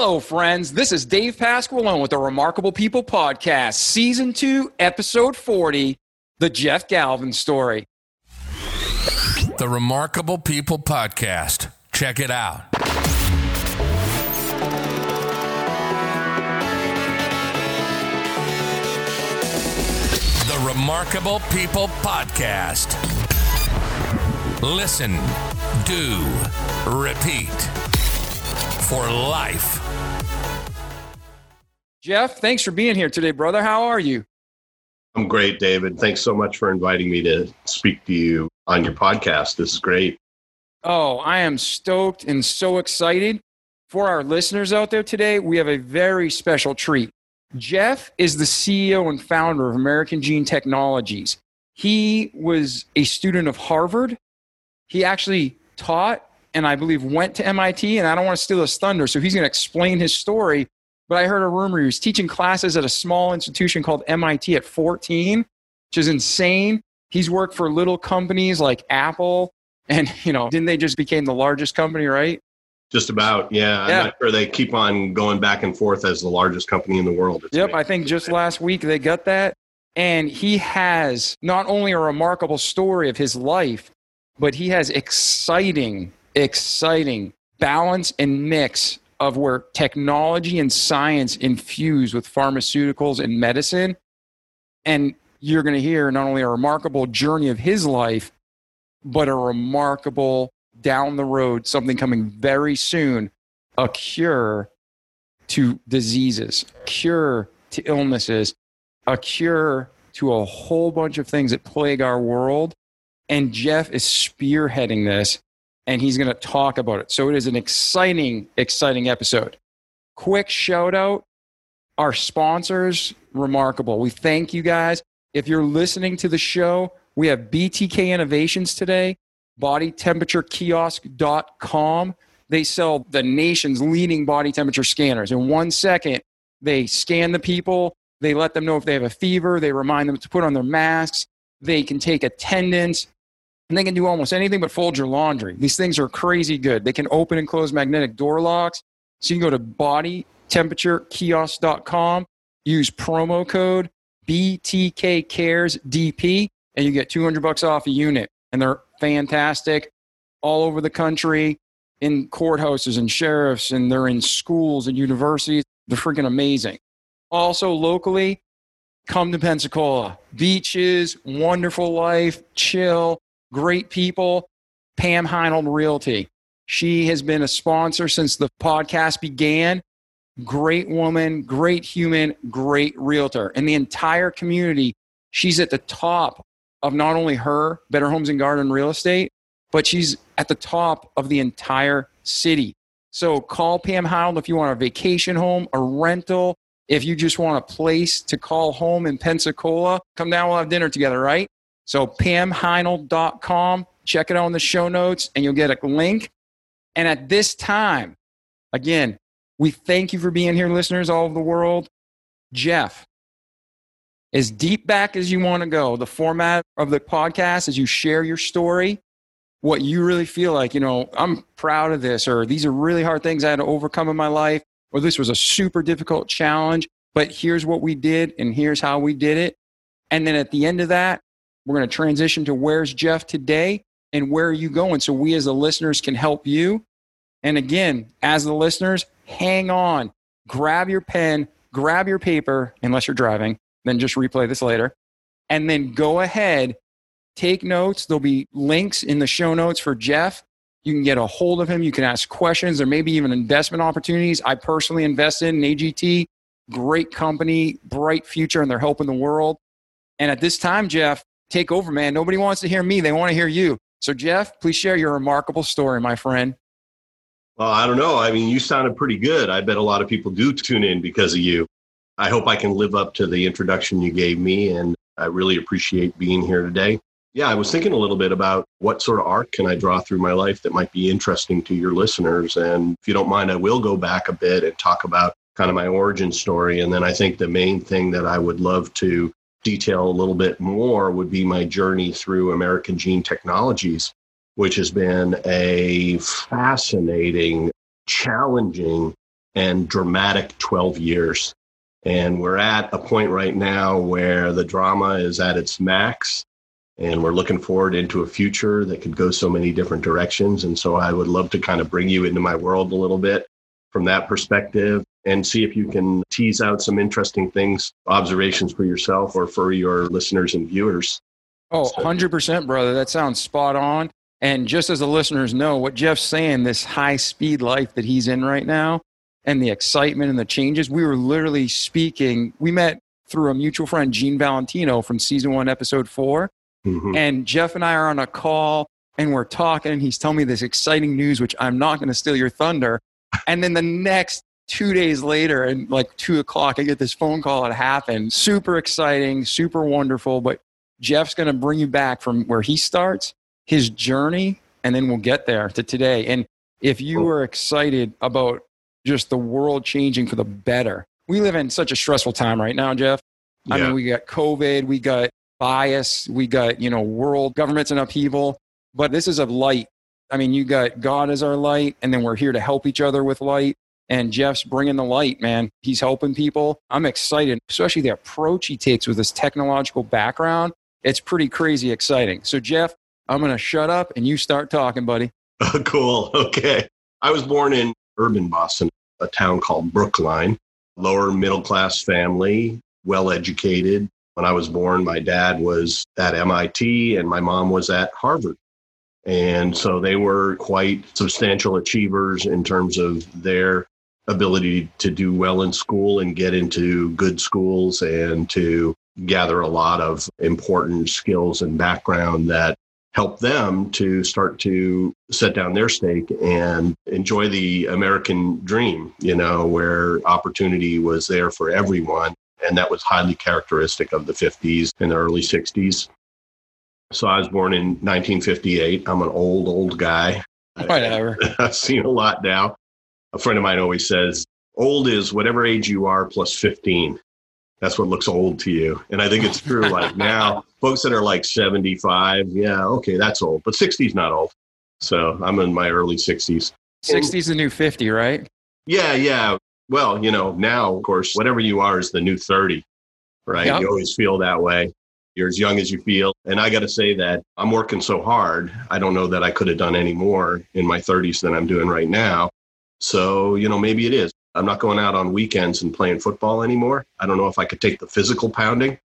Hello, friends. This is Dave Pasqualone with the Remarkable People Podcast, Season 2, Episode 40 The Jeff Galvin Story. The Remarkable People Podcast. Check it out. The Remarkable People Podcast. Listen, do, repeat for life. Jeff, thanks for being here today, brother. How are you? I'm great, David. Thanks so much for inviting me to speak to you on your podcast. This is great. Oh, I am stoked and so excited. For our listeners out there today, we have a very special treat. Jeff is the CEO and founder of American Gene Technologies. He was a student of Harvard. He actually taught and I believe went to MIT, and I don't want to steal his thunder, so he's going to explain his story. But I heard a rumor he was teaching classes at a small institution called MIT at 14, which is insane. He's worked for little companies like Apple, and you know, didn't they just became the largest company, right? Just about, yeah. I'm not sure they keep on going back and forth as the largest company in the world. It's Yep, amazing. I think just last week they got that. And he has not only a remarkable story of his life, but he has exciting, exciting balance and mix of where technology and science infuse with pharmaceuticals and medicine. And you're going to hear not only a remarkable journey of his life, but a remarkable down the road, something coming very soon, a cure to diseases, cure to illnesses, a cure to a whole bunch of things that plague our world. And Jeff is spearheading this and he's going to talk about it. So it is an exciting, exciting episode. Quick shout out our sponsors, remarkable. We thank you guys. If you're listening to the show, we have BTK Innovations today, bodytemperaturekiosk.com. They sell the nation's leading body temperature scanners. In one second, they scan the people, they let them know if they have a fever, they remind them to put on their masks, they can take attendance, and they can do almost anything but fold your laundry. These things are crazy good. They can open and close magnetic door locks. So you can go to bodytemperaturekiosk.com, use promo code BTKCaresDP, and you get 200 bucks off a unit. And they're fantastic all over the country in courthouses and sheriffs, and they're in schools and universities. They're freaking amazing. Also, locally, come to Pensacola. Beaches, wonderful life, chill, great people. Pam Heinold Realty. She has been a sponsor since the podcast began. Great woman, great human, great realtor. And the entire community, she's at the top of not only her, Better Homes and Garden Real Estate, but she's at the top of the entire city. So call Pam Heinold if you want a vacation home, a rental, if you just want a place to call home in Pensacola. Come down, we'll have dinner together, right? So pamheinold.com, check it out in the show notes, and you'll get a link. And at this time, again, we thank you for being here, listeners all over the world. Jeff, as deep back as you want to go, the format of the podcast is you share your story, what you really feel like, you know, I'm proud of this, or these are really hard things I had to overcome in my life, or this was a super difficult challenge, but here's what we did, and here's how we did it. And then at the end of that, we're going to transition to where's Jeff today and where are you going so we as the listeners can help you. And again, as the listeners, hang on, grab your pen, grab your paper, unless you're driving, then just replay this later. And then go ahead, take notes. There'll be links in the show notes for Jeff. You can get a hold of him. You can ask questions. There may be even investment opportunities. I personally invested in AGT, great company, bright future, and they're helping the world. And at this time, Jeff, take over, man. Nobody wants to hear me. They want to hear you. So, Jeff, please share your remarkable story, my friend. Well, I don't know. I mean, you sounded pretty good. I bet a lot of people do tune in because of you. I hope I can live up to the introduction you gave me, and I really appreciate being here today. Yeah, I was thinking a little bit about what sort of arc can I draw through my life that might be interesting to your listeners. And if you don't mind, I will go back a bit and talk about kind of my origin story. And then I think the main thing that I would love to detail a little bit more would be my journey through American Gene Technologies, which has been a fascinating, challenging, and dramatic 12 years. And we're at a point right now where the drama is at its max and we're looking forward into a future that could go so many different directions. And so I would love to kind of bring you into my world a little bit from that perspective and see if you can tease out some interesting things, observations for yourself or for your listeners and viewers. Oh, 100%, brother. That sounds spot on. And just as the listeners know, what Jeff's saying, this high speed life that he's in right now, and the excitement and the changes, we were literally speaking. We met through a mutual friend, Gene Valentino from season one, episode 4 Mhm. And Jeff and I are on a call and we're talking, and he's telling me this exciting news, which I'm not going to steal your thunder. And then the next two days later, and like two o'clock, I get this phone call. It happened. Super exciting, super wonderful. But Jeff's going to bring you back from where he starts, his journey, and then we'll get there to today. And if you are excited about just the world changing for the better, we live in such a stressful time right now, Jeff. I Yeah. mean, we got COVID, we got bias, we got, you know, world governments in upheaval, but this is a light. I mean, you got God as our light, and then we're here to help each other with light. And Jeff's bringing the light, man. He's helping people. I'm excited, especially the approach he takes with his technological background. It's pretty crazy exciting. So, Jeff, I'm going to shut up and you start talking, buddy. cool. Okay. I was born in urban Boston, a town called Brookline, lower middle class family, well educated. When I was born, my dad was at MIT and my mom was at Harvard. And so they were quite substantial achievers in terms of their ability to do well in school and get into good schools and to gather a lot of important skills and background that help them to start to set down their stake and enjoy the American dream, you know, where opportunity was there for everyone. And that was highly characteristic of the 50s and the early 60s. So I was born in 1958. I'm an old, old guy. Whatever. I've seen a lot now. A friend of mine always says, old is whatever age you are plus 15. That's what looks old to you. And I think it's true. Like now, folks that are like 75, yeah, okay, that's old. But 60 is not old. So I'm in my early 60s. 60's the new 50, right? Yeah, yeah. Well, you know, now, of course, whatever you are is the new 30, right? Yep. You always feel that way. You're as young as you feel. And I got to say that I'm working so hard. I don't know that I could have done any more in my 30s than I'm doing right now. So, you know, maybe it is. I'm not going out on weekends and playing football anymore. I don't know if I could take the physical pounding.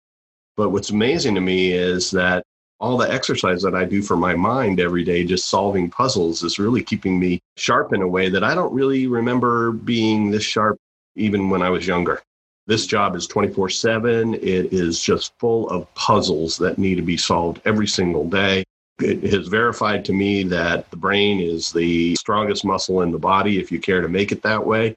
But what's amazing to me is that all the exercise that I do for my mind every day, just solving puzzles, is really keeping me sharp in a way that I don't really remember being this sharp even when I was younger. This job is 24 7. It is just full of puzzles that need to be solved every single day. It has verified to me that the brain is the strongest muscle in the body if you care to make it that way.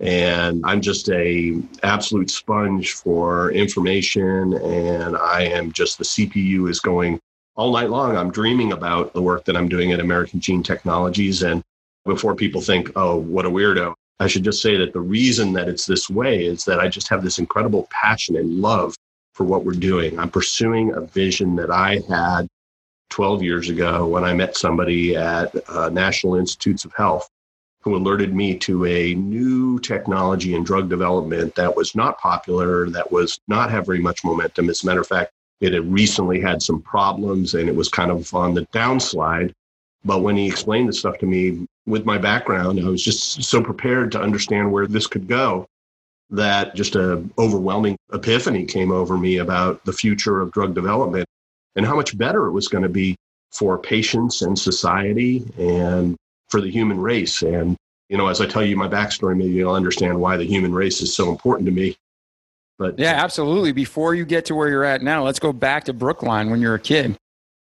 And I'm just a absolute sponge for information. And I am just the CPU is going all night long. I'm dreaming about the work that I'm doing at American Gene Technologies. And before people think, oh, what a weirdo, I should just say that the reason that it's this way is that I just have this incredible passion and love for what we're doing. I'm pursuing a vision that I had 12 years ago when I met somebody at uh, National Institutes of Health who alerted me to a new technology in drug development that was not popular, that was not have very much momentum. As a matter of fact, it had recently had some problems and it was kind of on the downslide. But when he explained the stuff to me with my background, I was just so prepared to understand where this could go that just a overwhelming epiphany came over me about the future of drug development and how much better it was going to be for patients and society and for the human race. And, you know, as I tell you my backstory, maybe you'll understand why the human race is so important to me. But Yeah, absolutely. Before you get to where you're at now, let's go back to Brookline when you're a kid.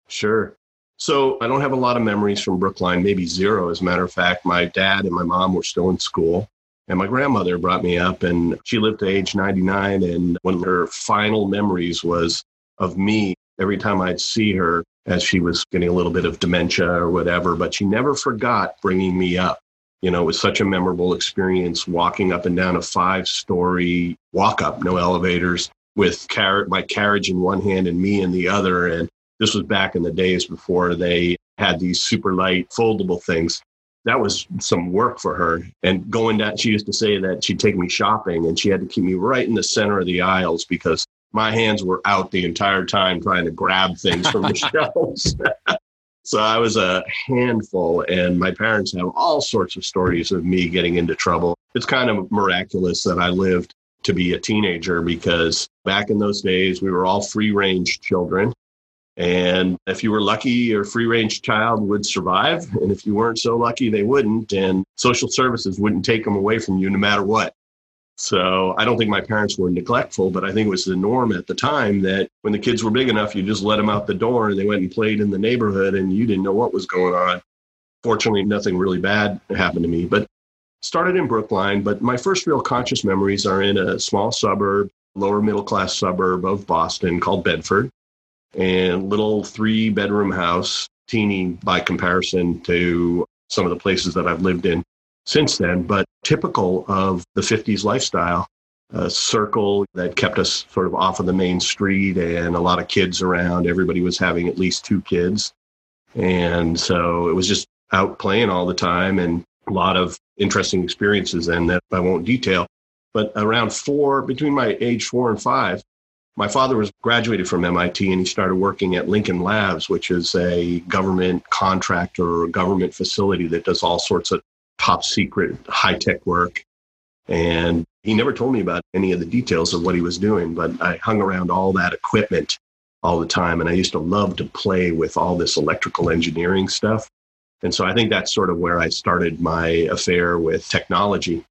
Sure. So I don't have a lot of memories from Brookline, maybe zero. As a matter of fact, my dad and my mom were still in school. And my grandmother brought me up, and she lived to age 99. And one of her final memories was of me every time I'd see her as she was getting a little bit of dementia or whatever. But she never forgot bringing me up. You know, it was such a memorable experience walking up and down a five story walk up, no elevators, with car- my carriage in one hand and me in the other. And this was back in the days before they had these super light foldable things. that was some work for her. And going down, she used to say that she'd take me shopping and she had to keep me right in the center of the aisles because my hands were out the entire time trying to grab things from the shelves. so I was a handful, and my parents have all sorts of stories of me getting into trouble. It's kind of miraculous that I lived to be a teenager because back in those days, we were all free range children. And if you were lucky, your free range child would survive. And if you weren't so lucky, they wouldn't. And social services wouldn't take them away from you no matter what. So I don't think my parents were neglectful, but I think it was the norm at the time that when the kids were big enough, you just let them out the door and they went and played in the neighborhood and you didn't know what was going on. Fortunately, nothing really bad happened to me, but started in Brookline. But my first real conscious memories are in a small suburb, lower middle class suburb of Boston called Bedford and little three bedroom house, teeny by comparison to some of the places that I've lived in since then, but typical of the 50s lifestyle. A circle that kept us sort of off of the main street and a lot of kids around. Everybody was having at least two kids. And so it was just out playing all the time and a lot of interesting experiences and that I won't detail. But around four, between my age four and five, my father was graduated from MIT and he started working at Lincoln Labs, which is a government contractor or government facility that does all sorts of top secret high tech work. And he never told me about any of the details of what he was doing, but I hung around all that equipment all the time. And I used to love to play with all this electrical engineering stuff. And so I think that's sort of where I started my affair with technology.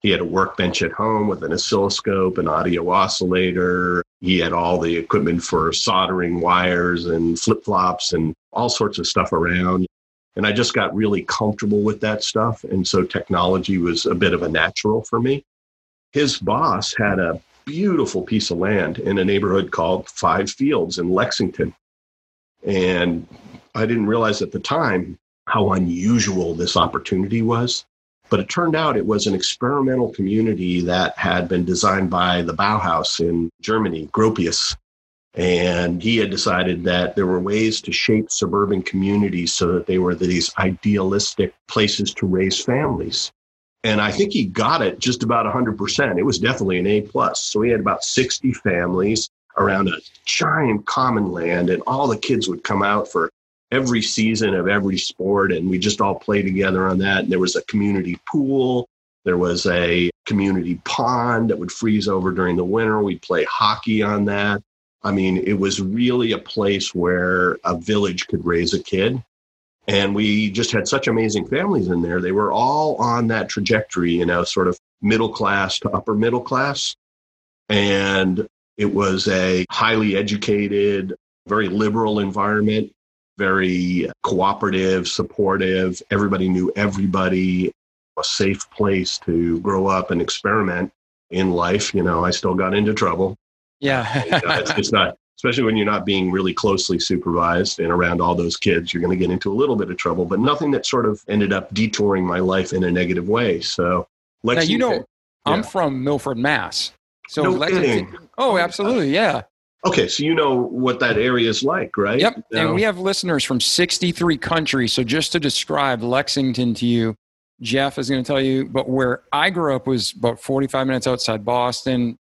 He had a workbench at home with an oscilloscope, an audio oscillator. He had all the equipment for soldering wires and flip flops and all sorts of stuff around. And I just got really comfortable with that stuff. And so technology was a bit of a natural for me. His boss had a beautiful piece of land in a neighborhood called Five Fields in Lexington. And I didn't realize at the time how unusual this opportunity was. But it turned out it was an experimental community that had been designed by the Bauhaus in Germany, Gropius. And he had decided that there were ways to shape suburban communities so that they were these idealistic places to raise families. And I think he got it just about 100%. It was definitely an A plus. So he had about 60 families around a giant common land, and all the kids would come out for every season of every sport, and we just all play together on that. And there was a community pool. There was a community pond that would freeze over during the winter. We'd play hockey on that. I mean, it was really a place where a village could raise a kid. And we just had such amazing families in there. They were all on that trajectory, you know, sort of middle class to upper middle class. And it was a highly educated, very liberal environment very cooperative, supportive. Everybody knew everybody, a safe place to grow up and experiment in life. You know, I still got into trouble. Yeah. it's, it's, not, especially when you're not being really closely supervised and around all those kids, you're going to get into a little bit of trouble, but nothing that sort of ended up detouring my life in a negative way. So, Lexington, now, you know, yeah. I'm from Milford, Mass. So, no Lexington, kidding. oh, absolutely. Yeah. Okay, so you know what that area is like, right? Yep. Now, and we have listeners from 63 countries. So just to describe Lexington to you, Jeff is going to tell you, but where I grew up was about 45 minutes outside Boston.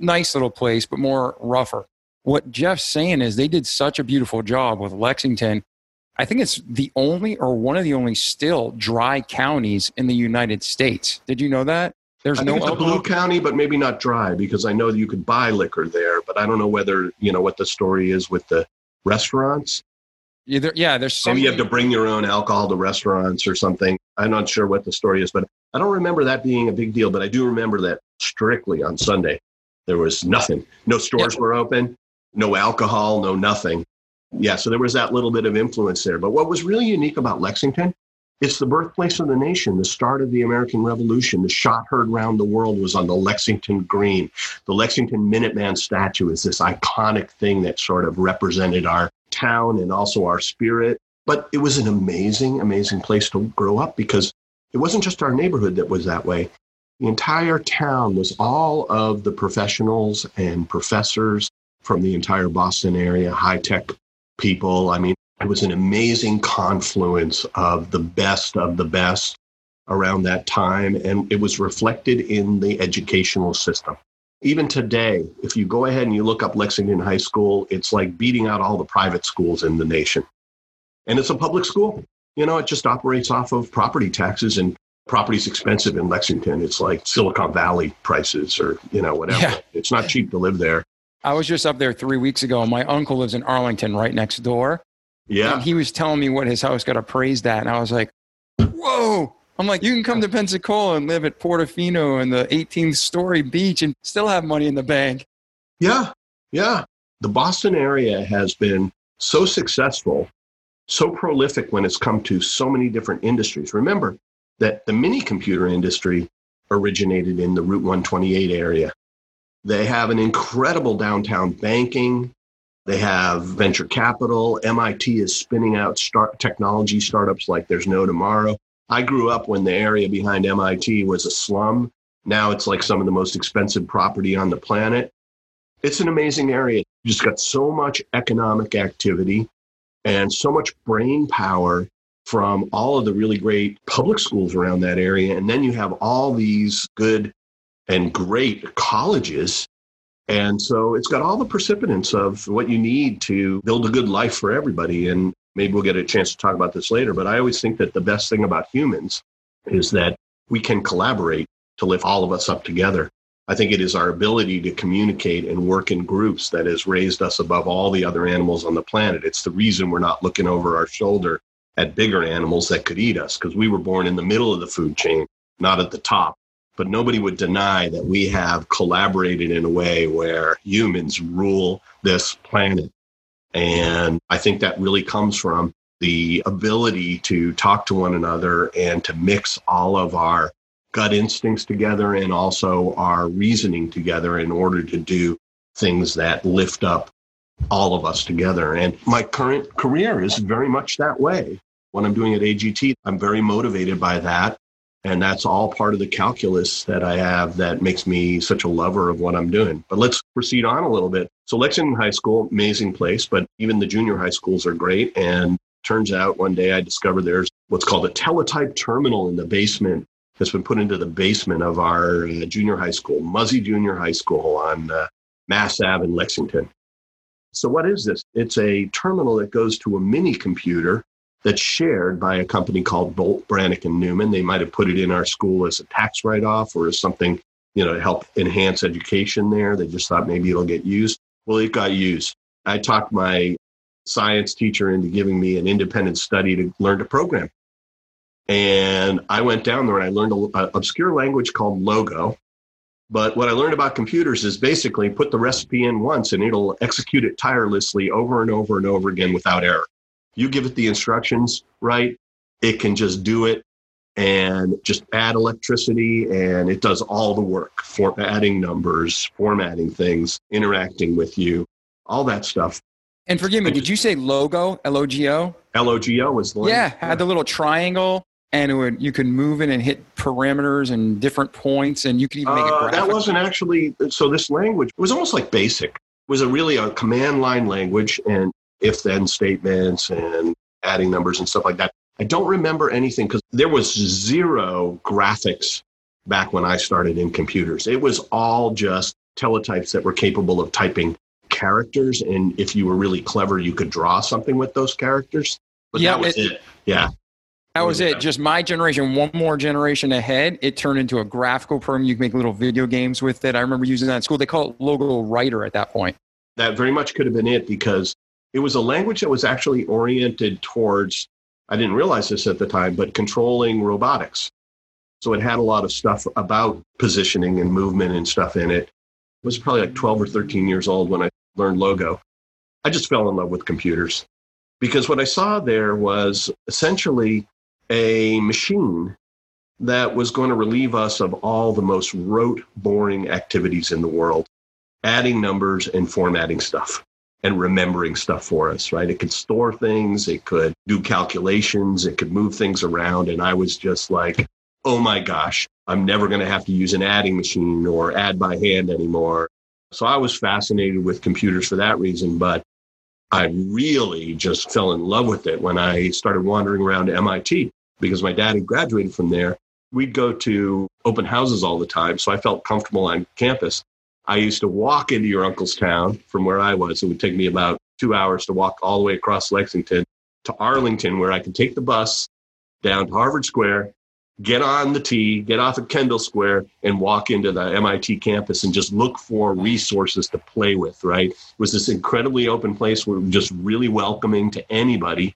Nice little place, but more rougher. What Jeff's saying is they did such a beautiful job with Lexington. I think it's the only or one of the only still dry counties in the United States. Did you know that? There's I no think it's blue county, but maybe not dry because I know that you could buy liquor there, but I don't know whether you know what the story is with the restaurants. Either, yeah, there's some... maybe you have to bring your own alcohol to restaurants or something. I'm not sure what the story is, but I don't remember that being a big deal. But I do remember that strictly on Sunday there was nothing. No stores yeah. were open, no alcohol, no nothing. Yeah, so there was that little bit of influence there. But what was really unique about Lexington it's the birthplace of the nation, the start of the American Revolution. The shot heard round the world was on the Lexington Green. The Lexington Minuteman statue is this iconic thing that sort of represented our town and also our spirit. But it was an amazing, amazing place to grow up because it wasn't just our neighborhood that was that way. The entire town was all of the professionals and professors from the entire Boston area, high tech people. I mean, It was an amazing confluence of the best of the best around that time, and it was reflected in the educational system. Even today, if you go ahead and you look up Lexington High School, it's like beating out all the private schools in the nation. And it's a public school. You know, it just operates off of property taxes and property's expensive in Lexington. It's like Silicon Valley prices or, you know, whatever. Yeah. It's not cheap to live there. I was just up there three weeks ago. My uncle lives in Arlington right next door. Yeah. And he was telling me what his house got appraised at. And I was like, whoa. I'm like, you can come to Pensacola and live at Portofino in the 18th story beach and still have money in the bank. Yeah. Yeah. The Boston area has been so successful, so prolific when it's come to so many different industries. Remember that the mini computer industry originated in the Route 128 area. They have an incredible downtown banking, they have venture capital. MIT is spinning out start technology startups like there's no tomorrow. I grew up when the area behind MIT was a slum. Now it's like some of the most expensive property on the planet. It's an amazing area. You just got so much economic activity and so much brain power from all of the really great public schools around that area. And then you have all these good and great colleges and so it's got all the precipitants of what you need to build a good life for everybody. And maybe we'll get a chance to talk about this later. But I always think that the best thing about humans is that we can collaborate to lift all of us up together. I think it is our ability to communicate and work in groups that has raised us above all the other animals on the planet. It's the reason we're not looking over our shoulder at bigger animals that could eat us because we were born in the middle of the food chain, not at the top but nobody would deny that we have collaborated in a way where humans rule this planet. And I think that really comes from the ability to talk to one another and to mix all of our gut instincts together and also our reasoning together in order to do things that lift up all of us together. And my current career is very much that way. What I'm doing at AGT, I'm very motivated by that. And that's all part of the calculus that I have that makes me such a lover of what I'm doing. But let's proceed on a little bit. So, Lexington High School, amazing place, but even the junior high schools are great. And turns out one day I discovered there's what's called a teletype terminal in the basement that's been put into the basement of our uh, junior high school, Muzzey Junior High School on uh, Mass Ave in Lexington. So, what is this? It's a terminal that goes to a mini computer that's shared by a company called Bolt, Beranek and Newman. They might have put it in our school as a tax write-off or as something, you know, to help enhance education there. They just thought maybe it'll get used. Well, it got used. I talked my science teacher into giving me an independent study to learn to program. And I went down there and I learned an obscure language called Logo. But what I learned about computers is basically put the recipe in once and it'll execute it tirelessly over and over and over again without error. You give it the instructions right, it can just do it and just add electricity and it does all the work for adding numbers, formatting things, interacting with you, all that stuff. And forgive me, did you say logo, L O G O? L O G O was the Yeah, had the little triangle and it would you could move it and hit parameters and different points and you could even make it uh, that wasn't actually so this language it was almost like basic it was a really a command line language and if then statements and adding numbers and stuff like that. I don't remember anything because there was zero graphics back when I started in computers. It was all just teletypes that were capable of typing characters. And if you were really clever, you could draw something with those characters. But yeah, that was it, it. Yeah. That was it. Just my generation, one more generation ahead, it turned into a graphical program. You can make little video games with it. I remember using that in school. They call it Logo Writer at that point. That very much could have been it because it was a language that was actually oriented towards, I didn't realize this at the time, but controlling robotics. So it had a lot of stuff about positioning and movement and stuff in it. I was probably like 12 or 13 years old when I learned Logo. I just fell in love with computers because what I saw there was essentially a machine that was going to relieve us of all the most rote, boring activities in the world, adding numbers and formatting stuff and remembering stuff for us, right? It could store things, it could do calculations, it could move things around. And I was just like, oh my gosh, I'm never going to have to use an adding machine or add by hand anymore. So I was fascinated with computers for that reason. But I really just fell in love with it when I started wandering around MIT because my dad had graduated from there. We'd go to open houses all the time, so I felt comfortable on campus. I used to walk into your uncle's town from where I was. It would take me about two hours to walk all the way across Lexington to Arlington, where I could take the bus down to Harvard Square, get on the T, get off at Kendall Square, and walk into the MIT campus and just look for resources to play with, right? It was this incredibly open place where just really welcoming to anybody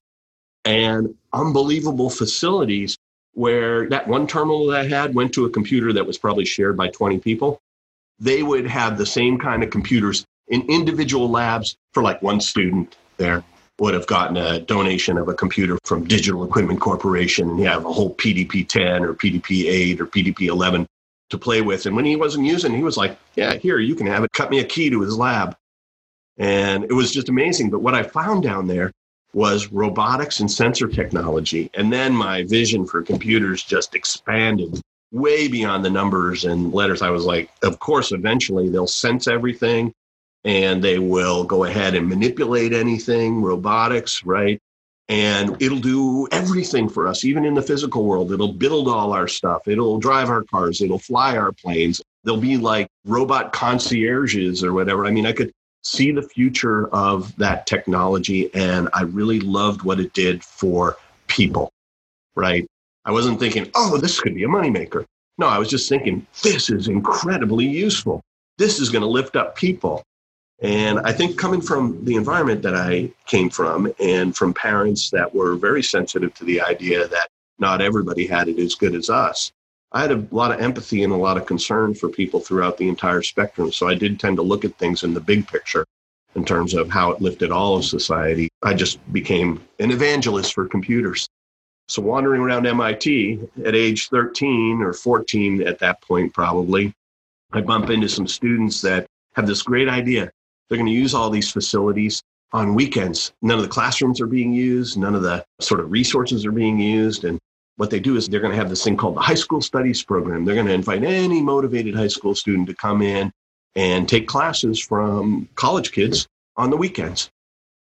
and unbelievable facilities where that one terminal that I had went to a computer that was probably shared by 20 people. They would have the same kind of computers in individual labs for like one student there would have gotten a donation of a computer from Digital Equipment Corporation and you have a whole PDP 10 or PDP 8 or PDP 11 to play with. And when he wasn't using, he was like, Yeah, here, you can have it. Cut me a key to his lab. And it was just amazing. But what I found down there was robotics and sensor technology. And then my vision for computers just expanded way beyond the numbers and letters. I was like, Of course, eventually they'll sense everything and they will go ahead and manipulate anything, robotics, right? And it'll do everything for us, even in the physical world. It'll build all our stuff. It'll drive our cars. It'll fly our planes. They'll be like robot concierges or whatever. I mean, I could see the future of that technology, and I really loved what it did for people, right? I wasn't thinking, oh, this could be a moneymaker. No, I was just thinking, this is incredibly useful. This is going to lift up people. And I think coming from the environment that I came from and from parents that were very sensitive to the idea that not everybody had it as good as us, I had a lot of empathy and a lot of concern for people throughout the entire spectrum. So I did tend to look at things in the big picture in terms of how it lifted all of society. I just became an evangelist for computers. So wandering around MIT at age 13 or 14 at that point, probably, I bump into some students that have this great idea. They're going to use all these facilities on weekends. None of the classrooms are being used, none of the sort of resources are being used. And what they do is they're going to have this thing called the High School Studies Program. They're going to invite any motivated high school student to come in and take classes from college kids on the weekends.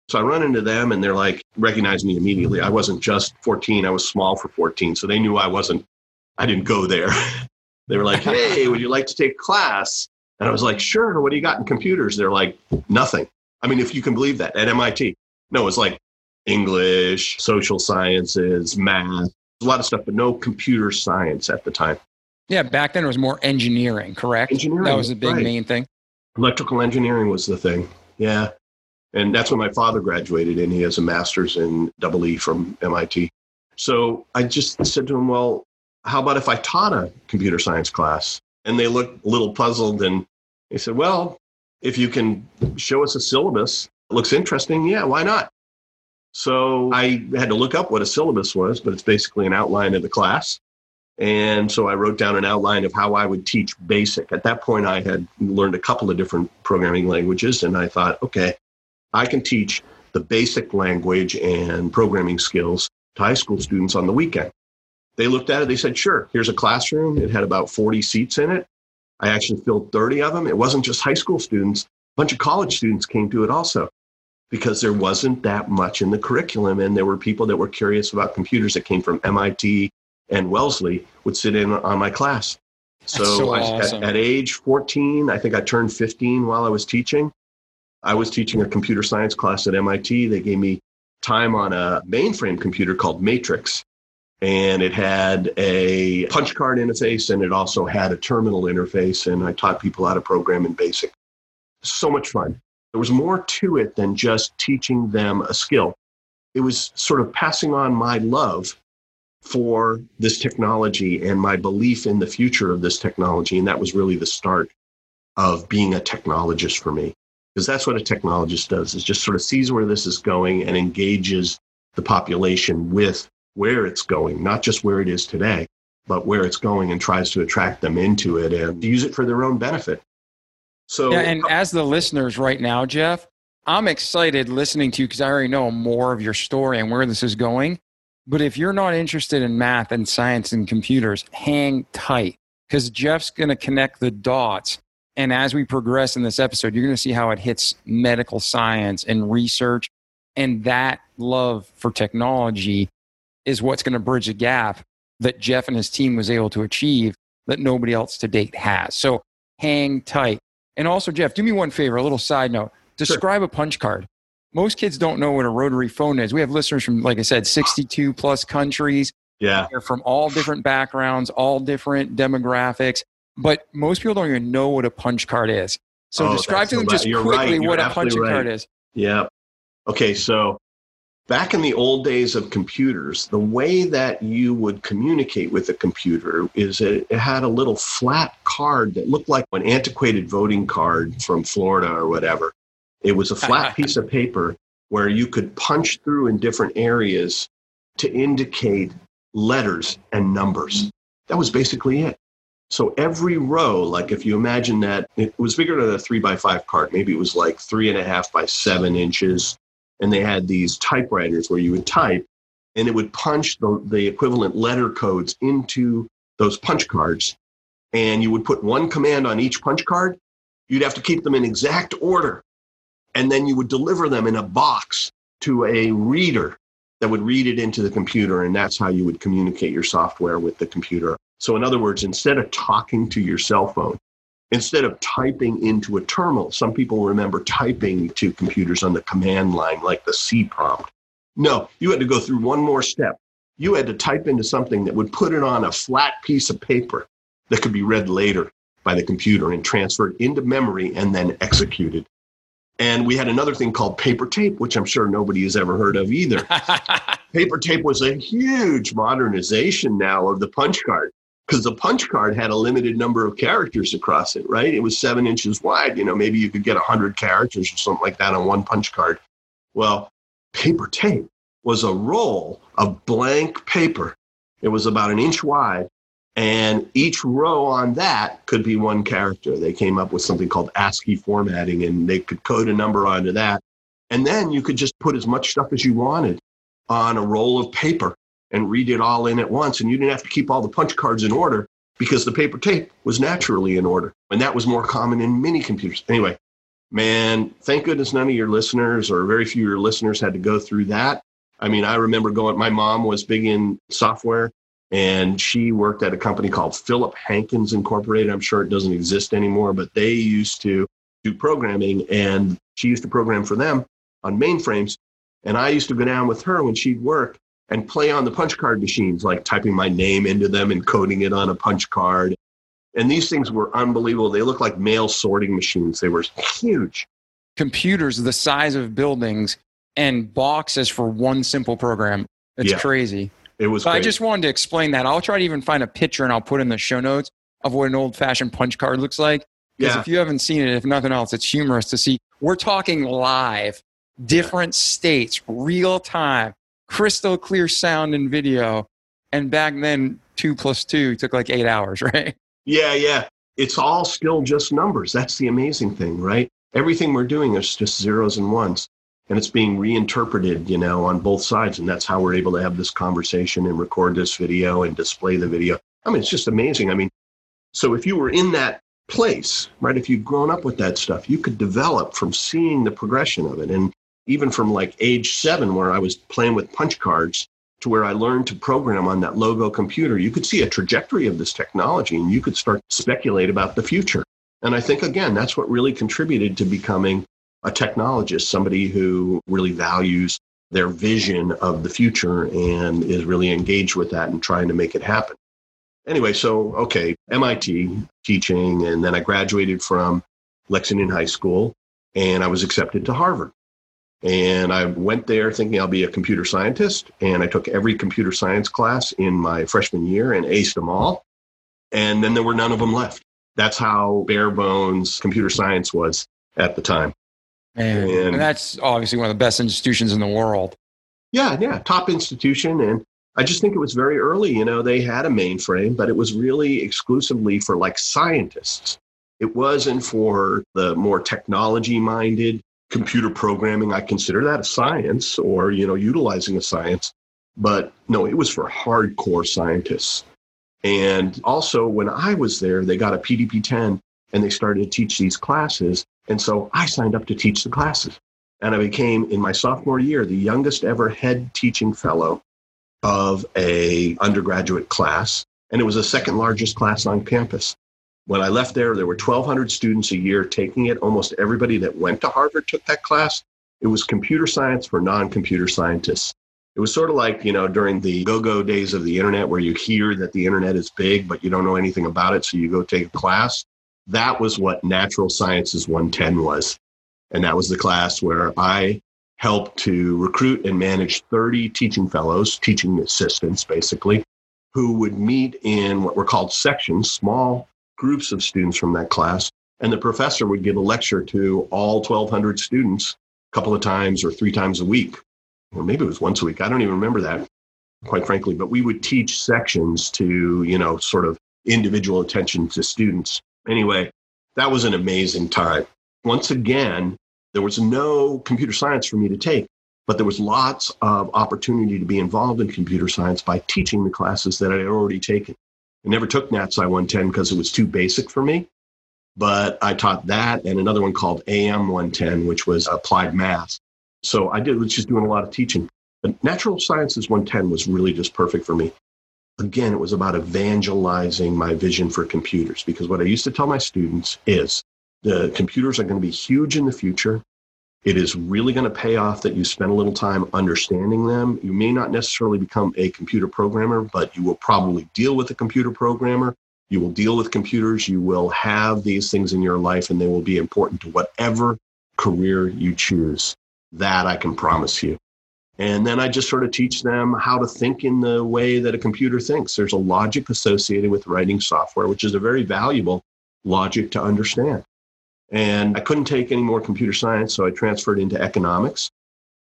So I run into them and they're like, recognize me immediately. I wasn't just 14, I was small for 14. So they knew I wasn't, I didn't go there. they were like, hey, would you like to take class? And I was like, sure. What do you got in computers? They're like, nothing. I mean, if you can believe that at MIT. No, it's like English, social sciences, math, a lot of stuff, but no computer science at the time. Yeah, back then it was more engineering, correct? Engineering. That was a big right. main thing. Electrical engineering was the thing. Yeah. And that's when my father graduated and He has a master's in double E from MIT. So I just said to him, well, how about if I taught a computer science class? And they looked a little puzzled and they said, well, if you can show us a syllabus, it looks interesting. Yeah, why not? So I had to look up what a syllabus was, but it's basically an outline of the class. And so I wrote down an outline of how I would teach BASIC. At that point, I had learned a couple of different programming languages, and I thought, okay, I can teach the basic language and programming skills to high school students on the weekend. They looked at it, they said, sure, here's a classroom. It had about 40 seats in it. I actually filled 30 of them. It wasn't just high school students, a bunch of college students came to it also because there wasn't that much in the curriculum. And there were people that were curious about computers that came from MIT and Wellesley would sit in on my class. So, so I, awesome. at, at age 14, I think I turned 15 while I was teaching. I was teaching a computer science class at MIT. They gave me time on a mainframe computer called Matrix. And it had a punch card interface and it also had a terminal interface. And I taught people how to program in BASIC. So much fun. There was more to it than just teaching them a skill. It was sort of passing on my love for this technology and my belief in the future of this technology. And that was really the start of being a technologist for me. Because that's what a technologist does, is just sort of sees where this is going and engages the population with where it's going, not just where it is today, but where it's going and tries to attract them into it and use it for their own benefit. So, Yeah, and as the listeners right now, Jeff, I'm excited listening to you because I already know more of your story and where this is going. But if you're not interested in math and science and computers, hang tight because Jeff's going to connect the dots And as we progress in this episode, you're going to see how it hits medical science and research. And that love for technology is what's going to bridge the gap that Jeff and his team was able to achieve that nobody else to date has. So hang tight. And also, Jeff, do me one favor, a little side note. Describe sure. a punch card. Most kids don't know what a rotary phone is. We have listeners from, like I said, 62 plus countries. Yeah. They're from all different backgrounds, all different demographics, but most people don't even know what a punch card is. So oh, describe to them just quickly right. what a punch right. card is. Yeah. Okay. So back in the old days of computers, the way that you would communicate with a computer is it, it had a little flat card that looked like an antiquated voting card from Florida or whatever. It was a flat piece of paper where you could punch through in different areas to indicate letters and numbers. That was basically it. So every row, like if you imagine that it was bigger than a three by five card, maybe it was like three and a half by seven inches and they had these typewriters where you would type and it would punch the, the equivalent letter codes into those punch cards. And you would put one command on each punch card. You'd have to keep them in exact order. And then you would deliver them in a box to a reader that would read it into the computer and that's how you would communicate your software with the computer. So in other words instead of talking to your cell phone instead of typing into a terminal. Some people remember typing to computers on the command line, like the C prompt. No, you had to go through one more step. You had to type into something that would put it on a flat piece of paper that could be read later by the computer and transferred into memory and then executed. And we had another thing called paper tape, which I'm sure nobody has ever heard of either. paper tape was a huge modernization now of the punch card because the punch card had a limited number of characters across it, right? It was seven inches wide. You know, maybe you could get 100 characters or something like that on one punch card. Well, paper tape was a roll of blank paper. It was about an inch wide, and each row on that could be one character. They came up with something called ASCII formatting, and they could code a number onto that. And then you could just put as much stuff as you wanted on a roll of paper and read it all in at once. And you didn't have to keep all the punch cards in order because the paper tape was naturally in order. And that was more common in mini computers. Anyway, man, thank goodness none of your listeners or very few of your listeners had to go through that. I mean, I remember going, my mom was big in software and she worked at a company called Philip Hankins Incorporated. I'm sure it doesn't exist anymore, but they used to do programming and she used to program for them on mainframes. And I used to go down with her when she'd work and play on the punch card machines, like typing my name into them and coding it on a punch card. And these things were unbelievable. They looked like mail sorting machines. They were huge. Computers the size of buildings and boxes for one simple program. It's yeah, crazy. It was. I just wanted to explain that. I'll try to even find a picture and I'll put in the show notes of what an old fashioned punch card looks like. Because yeah. if you haven't seen it, if nothing else, it's humorous to see. We're talking live, different states, real time crystal clear sound and video. And back then, two plus two took like eight hours, right? Yeah, yeah. It's all still just numbers. That's the amazing thing, right? Everything we're doing is just zeros and ones. And it's being reinterpreted, you know, on both sides. And that's how we're able to have this conversation and record this video and display the video. I mean, it's just amazing. I mean, so if you were in that place, right, if you'd grown up with that stuff, you could develop from seeing the progression of it. And even from like age seven, where I was playing with punch cards, to where I learned to program on that logo computer, you could see a trajectory of this technology and you could start to speculate about the future. And I think, again, that's what really contributed to becoming a technologist, somebody who really values their vision of the future and is really engaged with that and trying to make it happen. Anyway, so, okay, MIT teaching, and then I graduated from Lexington High School and I was accepted to Harvard. And I went there thinking I'll be a computer scientist. And I took every computer science class in my freshman year and aced them all. And then there were none of them left. That's how bare bones computer science was at the time. And, and, and that's obviously one of the best institutions in the world. Yeah, yeah, top institution. And I just think it was very early. You know, they had a mainframe, but it was really exclusively for like scientists. It wasn't for the more technology minded computer programming i consider that a science or you know utilizing a science but no it was for hardcore scientists and also when i was there they got a pdp-10 and they started to teach these classes. And so I signed up to teach the classes. And I became, in my sophomore year, the youngest ever head teaching fellow of a undergraduate class. And it was the second largest class on campus. When I left there, there were 1,200 students a year taking it. Almost everybody that went to Harvard took that class. It was computer science for non computer scientists. It was sort of like, you know, during the go go days of the internet where you hear that the internet is big, but you don't know anything about it. So you go take a class. That was what Natural Sciences 110 was. And that was the class where I helped to recruit and manage 30 teaching fellows, teaching assistants, basically, who would meet in what were called sections, small groups of students from that class. And the professor would give a lecture to all 1,200 students a couple of times or three times a week or maybe it was once a week. I don't even remember that, quite frankly. But we would teach sections to, you know, sort of individual attention to students. Anyway, that was an amazing time. Once again, there was no computer science for me to take, but there was lots of opportunity to be involved in computer science by teaching the classes that I had already taken. I never took NatSci 110 because it was too basic for me, but I taught that and another one called AM 110, which was applied math. So I did was just doing a lot of teaching. But Natural Sciences 110 was really just perfect for me. Again, it was about evangelizing my vision for computers because what I used to tell my students is the computers are going to be huge in the future. It is really going to pay off that you spend a little time understanding them. You may not necessarily become a computer programmer, but you will probably deal with a computer programmer. You will deal with computers. You will have these things in your life, and they will be important to whatever career you choose. That I can promise you. And then I just sort of teach them how to think in the way that a computer thinks. There's a logic associated with writing software, which is a very valuable logic to understand. And I couldn't take any more computer science, so I transferred into economics.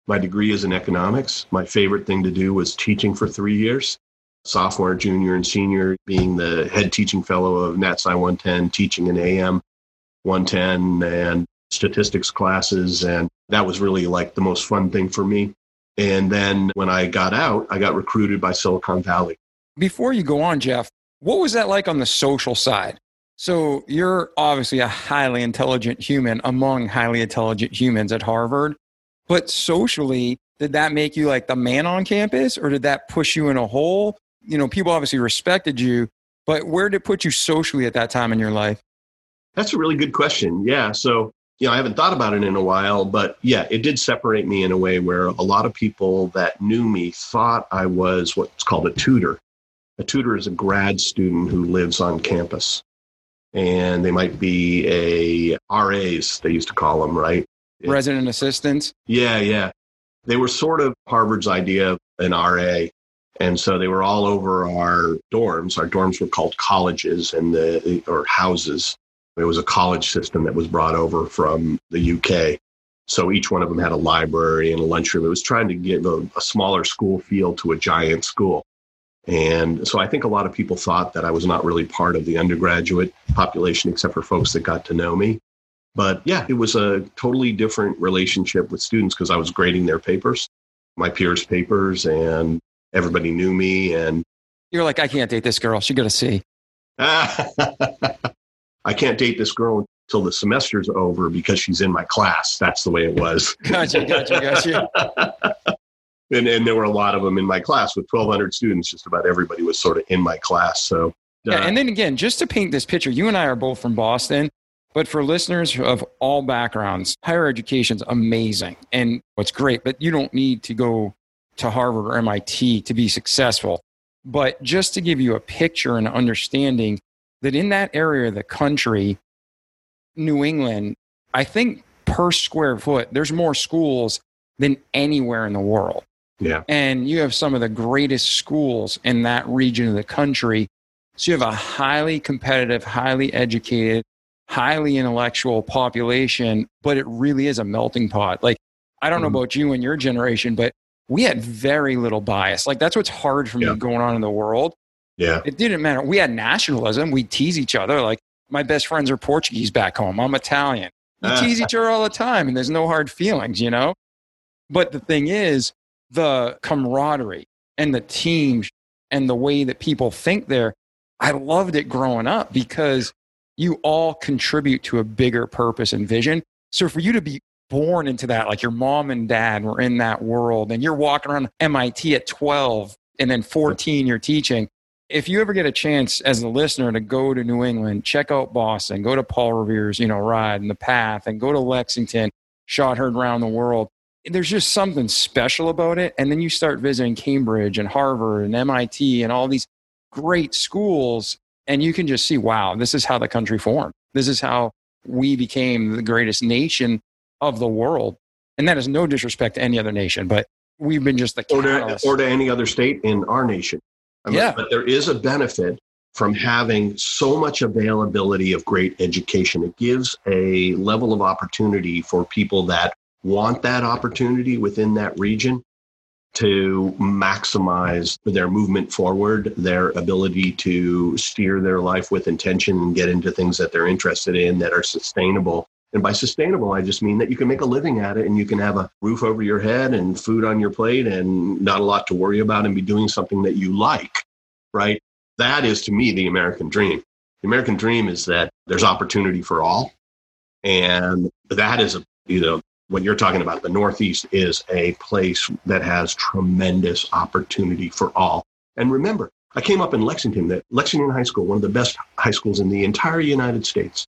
My degree is in economics. My favorite thing to do was teaching for three years sophomore, junior, and senior, being the head teaching fellow of NatSci 110, teaching in AM 110, and statistics classes. And that was really like the most fun thing for me. And then when I got out, I got recruited by Silicon Valley. Before you go on, Jeff, what was that like on the social side? So you're obviously a highly intelligent human among highly intelligent humans at Harvard. But socially, did that make you like the man on campus or did that push you in a hole? You know, people obviously respected you, but where did it put you socially at that time in your life? That's a really good question. Yeah. So you know, I haven't thought about it in a while, but yeah, it did separate me in a way where a lot of people that knew me thought I was what's called a tutor. A tutor is a grad student who lives on campus. And they might be a RAs, they used to call them, right? Resident assistants. Yeah, yeah. They were sort of Harvard's idea of an RA. And so they were all over our dorms. Our dorms were called colleges and the or houses it was a college system that was brought over from the UK. So each one of them had a library and a lunchroom. It was trying to give a, a, smaller school feel to a giant school. And so I think a lot of people thought that I was not really part of the undergraduate population, except for folks that got to know me. But yeah, it was a totally different relationship with students because I was grading their papers, my peers' papers, and everybody knew me. And you're like, I can't date this girl. She got a C. I can't date this girl until the semester's over because she's in my class. That's the way it was. Gotcha, gotcha, gotcha. and, and there were a lot of them in my class with 1,200 students. Just about everybody was sort of in my class. So, uh, yeah. And then again, just to paint this picture, you and I are both from Boston. But for listeners of all backgrounds, higher education's amazing and what's great, but you don't need to go to Harvard or MIT to be successful. But just to give you a picture and understanding, that in that area of the country, New England, I think per square foot, there's more schools than anywhere in the world. Yeah. And you have some of the greatest schools in that region of the country. So you have a highly competitive, highly educated, highly intellectual population, but it really is a melting pot. Like, I don't mm-hmm. know about you and your generation, but we had very little bias. Like, that's what's hard for me yeah. going on in the world. Yeah. It didn't matter. We had nationalism. We tease each other. Like my best friends are Portuguese back home. I'm Italian. We tease each other all the time and there's no hard feelings, you know? But the thing is, the camaraderie and the team and the way that people think there, I loved it growing up because you all contribute to a bigger purpose and vision. So for you to be born into that, like your mom and dad were in that world, and you're walking around MIT at 12 and then 14, you're teaching. If you ever get a chance as a listener to go to New England, check out Boston, go to Paul Revere's, you know, ride and the path, and go to Lexington, shot heard around the world. There's just something special about it. And then you start visiting Cambridge and Harvard and MIT and all these great schools, and you can just see, wow, this is how the country formed. This is how we became the greatest nation of the world. And that is no disrespect to any other nation, but we've been just the or to, or to any other state in our nation. I mean, Yeah. But there is a benefit from having so much availability of great education. It gives a level of opportunity for people that want that opportunity within that region to maximize their movement forward, their ability to steer their life with intention and get into things that they're interested in that are sustainable. And by sustainable, I just mean that you can make a living at it and you can have a roof over your head and food on your plate and not a lot to worry about and be doing something that you like, right? That is to me the American dream. The American dream is that there's opportunity for all. And that is a, you know, what you're talking about, the Northeast is a place that has tremendous opportunity for all. And remember, I came up in Lexington, that Lexington High School, one of the best high schools in the entire United States.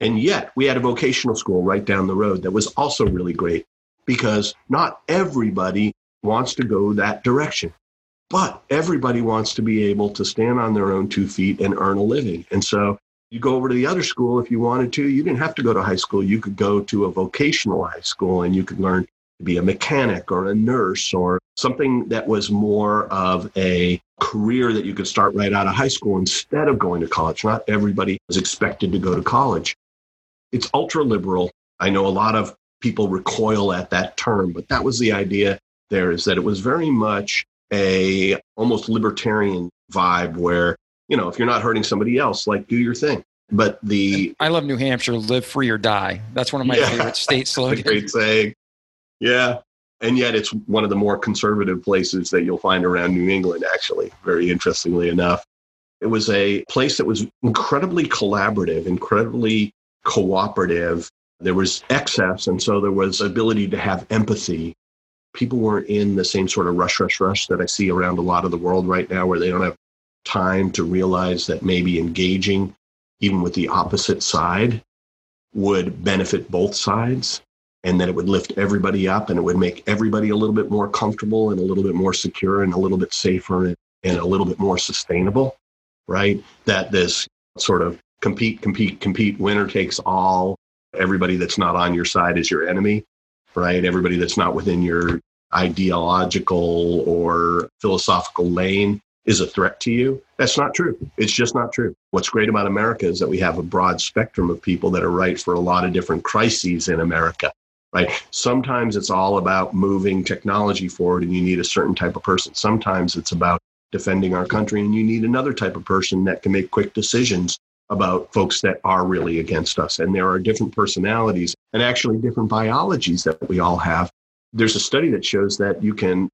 And yet we had a vocational school right down the road that was also really great because not everybody wants to go that direction, but everybody wants to be able to stand on their own two feet and earn a living. And so you go over to the other school if you wanted to. You didn't have to go to high school. You could go to a vocational high school and you could learn to be a mechanic or a nurse or something that was more of a career that you could start right out of high school instead of going to college. Not everybody is expected to go to college. It's ultra liberal. I know a lot of people recoil at that term, but that was the idea there is that it was very much a almost libertarian vibe where you know, if you're not hurting somebody else, like do your thing. But the I love New Hampshire, live free or die. That's one of my Yeah. favorite state slogans. great saying, yeah. And yet, it's one of the more conservative places that you'll find around New England. Actually, very interestingly enough, it was a place that was incredibly collaborative, incredibly cooperative. There was excess, and so there was ability to have empathy. People weren't in the same sort of rush, rush, rush that I see around a lot of the world right now, where they don't have time to realize that maybe engaging even with the opposite side would benefit both sides and that it would lift everybody up and it would make everybody a little bit more comfortable and a little bit more secure and a little bit safer and, a little bit more sustainable right? That this sort of compete compete compete winner takes all. Everybody that's not on your side is your enemy right? Everybody that's not within your ideological or philosophical lane is a threat to you. That's not true. It's just not true. What's great about America is that we have a broad spectrum of people that are right for a lot of different crises in America, right? Sometimes it's all about moving technology forward and you need a certain type of person. Sometimes it's about defending our country and you need another type of person that can make quick decisions about folks that are really against us. And there are different personalities and actually different biologies that we all have. There's a study that shows that you can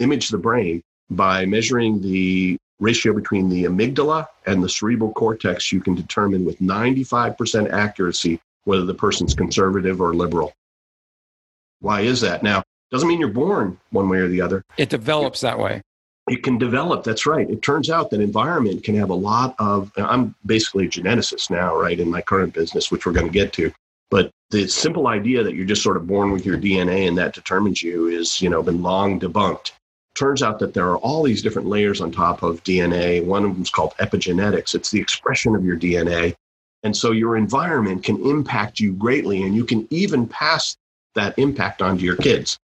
image the brain by measuring the ratio between the amygdala and the cerebral cortex, you can determine with 95% accuracy whether the person's conservative or liberal. Why is that? Now, doesn't mean you're born one way or the other. It develops that way. It can develop. That's right. It turns out that environment can have a lot of. I'm basically a geneticist now, right, in my current business, which we're going to get to. But the simple idea that you're just sort of born with your DNA and that determines you is, you know, been long debunked turns out that there are all these different layers on top of DNA. One of them is called epigenetics. It's the expression of your DNA. And so your environment can impact you greatly, and you can even pass that impact on to your kids.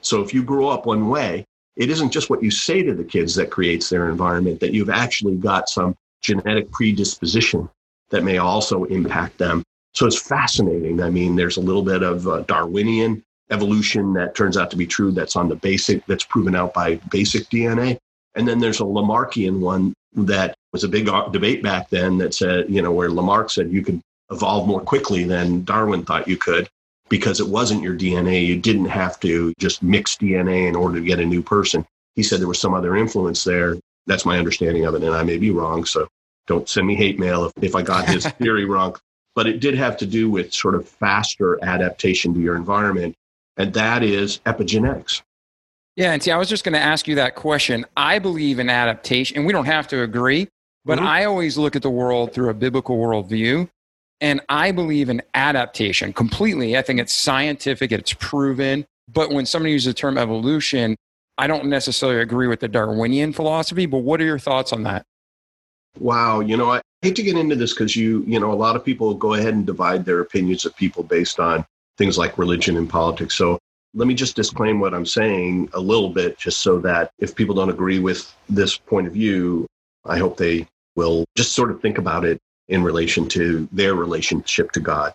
So if you grow up one way, it isn't just what you say to the kids that creates their environment, that you've actually got some genetic predisposition that may also impact them. So it's fascinating. I mean, there's a little bit of uh, Darwinian evolution that turns out to be true that's on the basic that's proven out by basic dna and then there's a lamarckian one that was a big debate back then that said you know where lamarck said you could evolve more quickly than darwin thought you could because it wasn't your dna you didn't have to just mix dna in order to get a new person. He said there was some other influence there. That's my understanding of it and i may be wrong so Don't send me hate mail if, if I got his theory wrong. But it did have to do with sort of faster adaptation to your environment, and that is epigenetics. Yeah, and see, I was just going to ask you that question. I believe in adaptation, and we don't have to agree, but mm-hmm. I always look at the world through a biblical worldview. And I believe in adaptation completely. I think it's scientific, it's proven. But when somebody uses the term evolution, I don't necessarily agree with the Darwinian philosophy. But what are your thoughts on that? Wow, you know, I hate to get into this because you, you know, a lot of people go ahead and divide their opinions of people based on things like religion and politics. So let me just disclaim what I'm saying a little bit, just so that if people don't agree with this point of view, I hope they will just sort of think about it in relation to their relationship to God.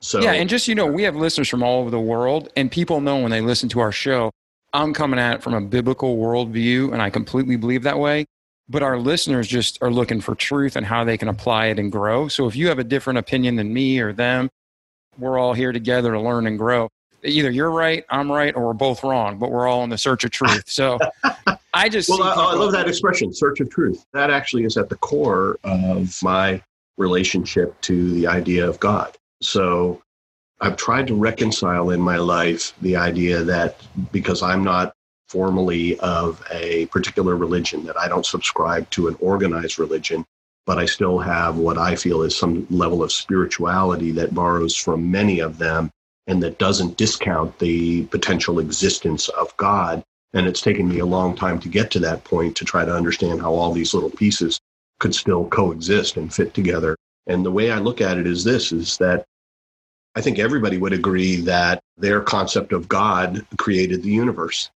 So Yeah, and just you know, we have listeners from all over the world and people know when they listen to our show, I'm coming at it from a biblical worldview and I completely believe that way. But our listeners just are looking for truth and how they can apply it and grow. So if you have a different opinion than me or them, we're all here together to learn and grow. Either you're right, I'm right, or we're both wrong, but we're all in the search of truth. So I just well, I, I, love that expression, search of truth. That actually is at the core of my relationship to the idea of God. So I've tried to reconcile in my life the idea that because I'm not formally of a particular religion, that I don't subscribe to an organized religion, but I still have what I feel is some level of spirituality that borrows from many of them and that doesn't discount the potential existence of God and it's taken me a long time to get to that point to try to understand how all these little pieces could still coexist and fit together. And the way I look at it is this is that I think everybody would agree that their concept of God created the universe.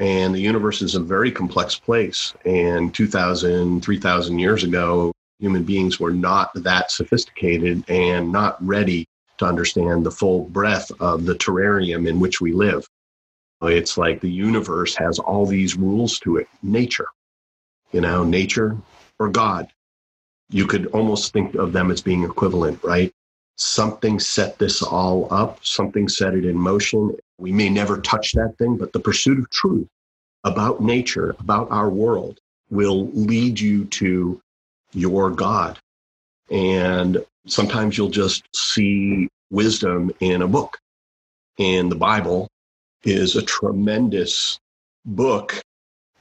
And the universe is a very complex place. And 2,000, 3,000 years ago, human beings were not that sophisticated and not ready to understand the full breadth of the terrarium in which we live. It's like the universe has all these rules to it. Nature, you know, nature or God. You could almost think of them as being equivalent, right? Something set this all up, something set it in motion. We may never touch that thing, but the pursuit of truth about nature, about our world, will lead you to your God. And sometimes you'll just see wisdom in a book. And the Bible, is a tremendous book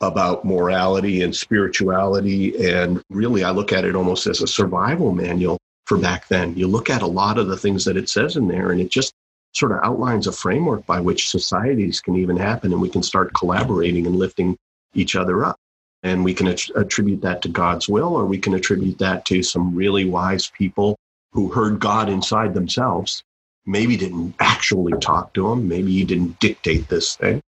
about morality and spirituality. And really, I look at it almost as a survival manual for back then. You look at a lot of the things that it says in there, and it just sort of outlines a framework by which societies can even happen, and we can start collaborating and lifting each other up. And we can attribute that to God's will, or we can attribute that to some really wise people who heard God inside themselves maybe didn't actually talk to him, maybe he didn't dictate this thing,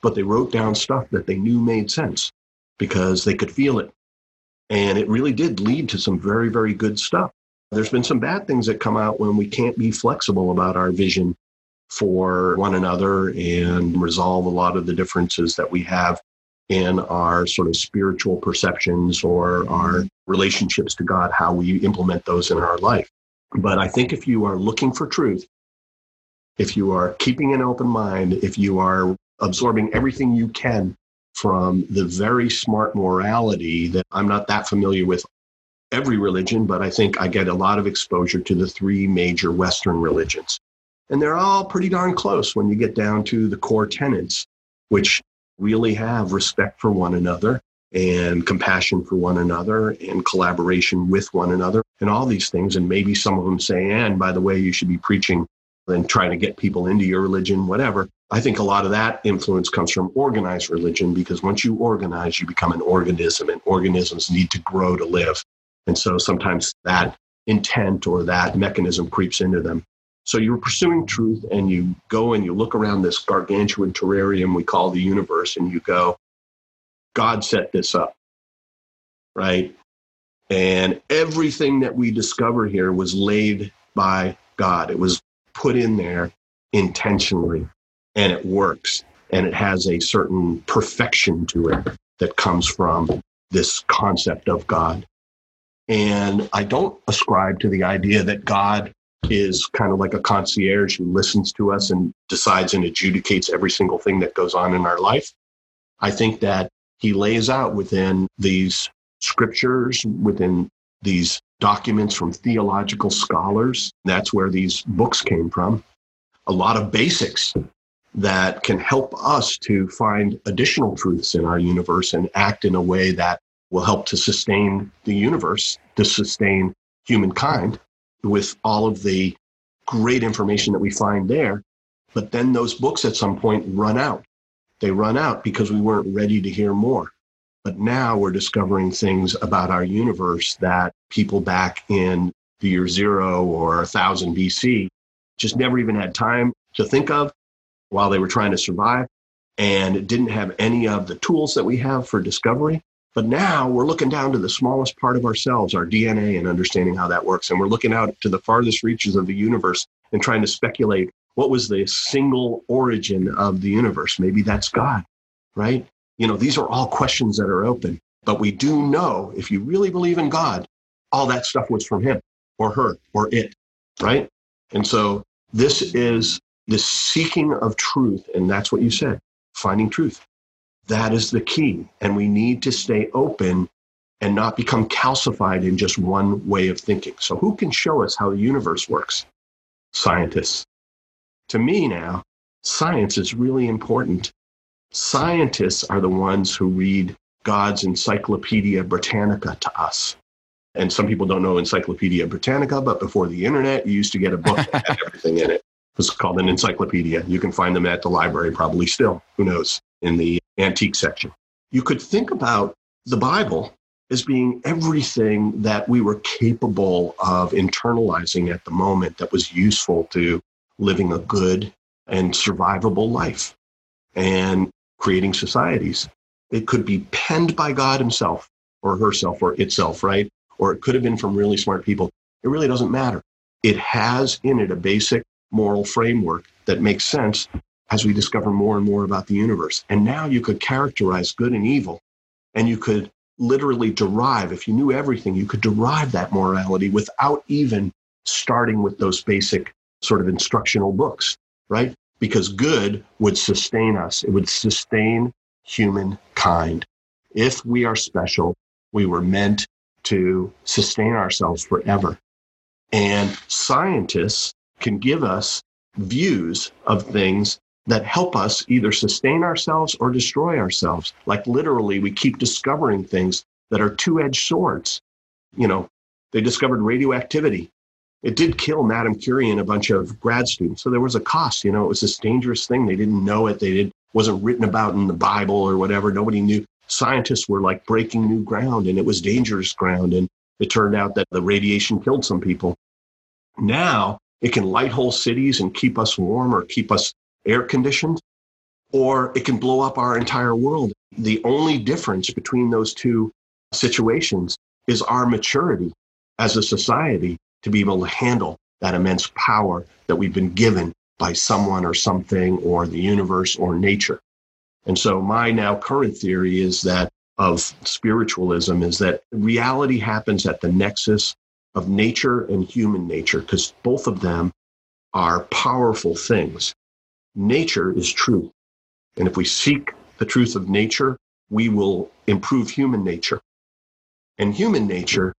but they wrote down stuff that they knew made sense because they could feel it. And it really did lead to some very, very good stuff. There's been some bad things that come out when we can't be flexible about our vision for one another and resolve a lot of the differences that we have in our sort of spiritual perceptions or our relationships to God, how we implement those in our life. But I think if you are looking for truth, if you are keeping an open mind, if you are absorbing everything you can from the very smart morality that I'm not that familiar with every religion, but I think I get a lot of exposure to the three major Western religions. And they're all pretty darn close when you get down to the core tenets, which really have respect for one another and compassion for one another and collaboration with one another and all these things. And maybe some of them say, and by the way, you should be preaching and trying to get people into your religion, whatever. I think a lot of that influence comes from organized religion because once you organize, you become an organism and organisms need to grow to live. And so sometimes that intent or that mechanism creeps into them. So you're pursuing truth and you go and you look around this gargantuan terrarium we call the universe and you go, God set this up, right? And everything that we discover here was laid by God. It was put in there intentionally and it works and it has a certain perfection to it that comes from this concept of God. And I don't ascribe to the idea that God is kind of like a concierge who listens to us and decides and adjudicates every single thing that goes on in our life. I think that he lays out within these scriptures, within these documents from theological scholars. That's where these books came from. A lot of basics that can help us to find additional truths in our universe and act in a way that will help to sustain the universe, to sustain humankind with all of the great information that we find there. But then those books at some point run out. They run out because we weren't ready to hear more. But now we're discovering things about our universe that people back in the year zero or 1000 BC just never even had time to think of while they were trying to survive and didn't have any of the tools that we have for discovery. But now we're looking down to the smallest part of ourselves, our DNA, and understanding how that works. And we're looking out to the farthest reaches of the universe and trying to speculate what was the single origin of the universe. Maybe that's God, right? You know, these are all questions that are open. But we do know if you really believe in God, all that stuff was from him or her or it, right? And so this is the seeking of truth. And that's what you said finding truth. That is the key. And we need to stay open and not become calcified in just one way of thinking. So, who can show us how the universe works? Scientists. To me now, science is really important. Scientists are the ones who read God's Encyclopedia Britannica to us. And some people don't know Encyclopedia Britannica, but before the internet, you used to get a book that had everything in it. It was called an encyclopedia. You can find them at the library probably still. Who knows? In the antique section. You could think about the Bible as being everything that we were capable of internalizing at the moment that was useful to living a good and survivable life and creating societies. It could be penned by God himself or herself or itself, right? Or it could have been from really smart people. It really doesn't matter. It has in it a basic moral framework that makes sense as we discover more and more about the universe. And now you could characterize good and evil, and you could literally derive, if you knew everything, you could derive that morality without even starting with those basic sort of instructional books, right? Because good would sustain us, it would sustain humankind. If we are special, we were meant to sustain ourselves forever. And scientists can give us views of things that help us either sustain ourselves or destroy ourselves. Like literally, we keep discovering things that are two edged swords. You know, they discovered radioactivity. It did kill Madame Curie and a bunch of grad students. So there was a cost. You know, it was this dangerous thing. They didn't know it. They did wasn't written about in the Bible or whatever. Nobody knew. Scientists were like breaking new ground, and it was dangerous ground. And it turned out that the radiation killed some people. Now it can light whole cities and keep us warm or keep us air conditioned, or it can blow up our entire world. The only difference between those two situations is our maturity as a society to be able to handle that immense power that we've been given by someone or something or the universe or nature. And so my now current theory is that of spiritualism is that reality happens at the nexus of nature and human nature because both of them are powerful things nature is true. And if we seek the truth of nature, we will improve human nature. And human nature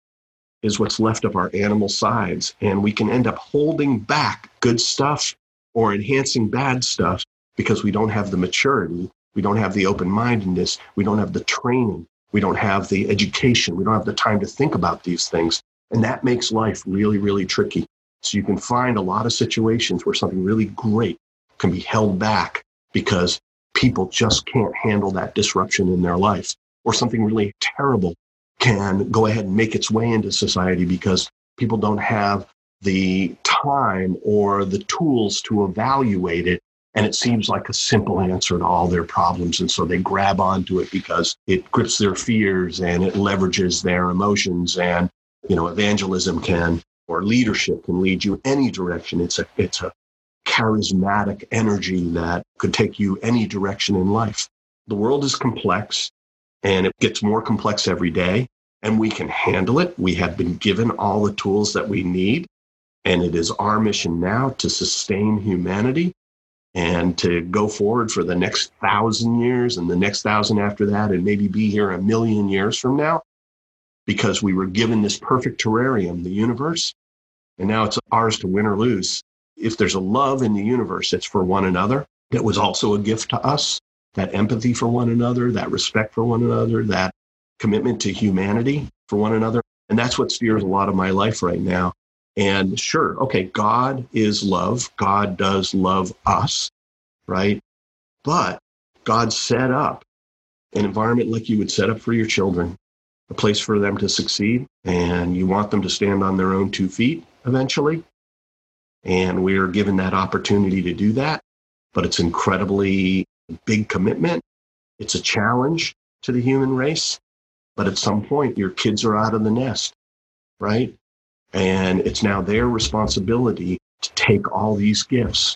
is what's left of our animal sides. And we can end up holding back good stuff or enhancing bad stuff because we don't have the maturity, we don't have the open mindedness, we don't have the training, we don't have the education, we don't have the time to think about these things. And that makes life really, really tricky. So you can find a lot of situations where something really great can be held back because people just can't handle that disruption in their life. Or something really terrible can go ahead and make its way into society because people don't have the time or the tools to evaluate it. And it seems like a simple answer to all their problems. And so they grab onto it because it grips their fears and it leverages their emotions. And, you know, evangelism can or leadership can lead you any direction. It's a, it's a charismatic energy that could take you any direction in life. The world is complex and it gets more complex every day, and we can handle it. We have been given all the tools that we need, and it is our mission now to sustain humanity and to go forward for the next thousand years and the next thousand after that, and maybe be here a million years from now. because we were given this perfect terrarium, the universe, and now it's ours to win or lose. If there's a love in the universe, it's for one another. That was also a gift to us. That empathy for one another, that respect for one another, that commitment to humanity for one another. And that's what steers a lot of my life right now. And sure, okay, God is love. God does love us, right? But God set up an environment like you would set up for your children, a place for them to succeed. And you want them to stand on their own two feet eventually. And we are given that opportunity to do that. But it's incredibly big commitment. It's a challenge to the human race. But at some point, your kids are out of the nest, right? And it's now their responsibility to take all these gifts,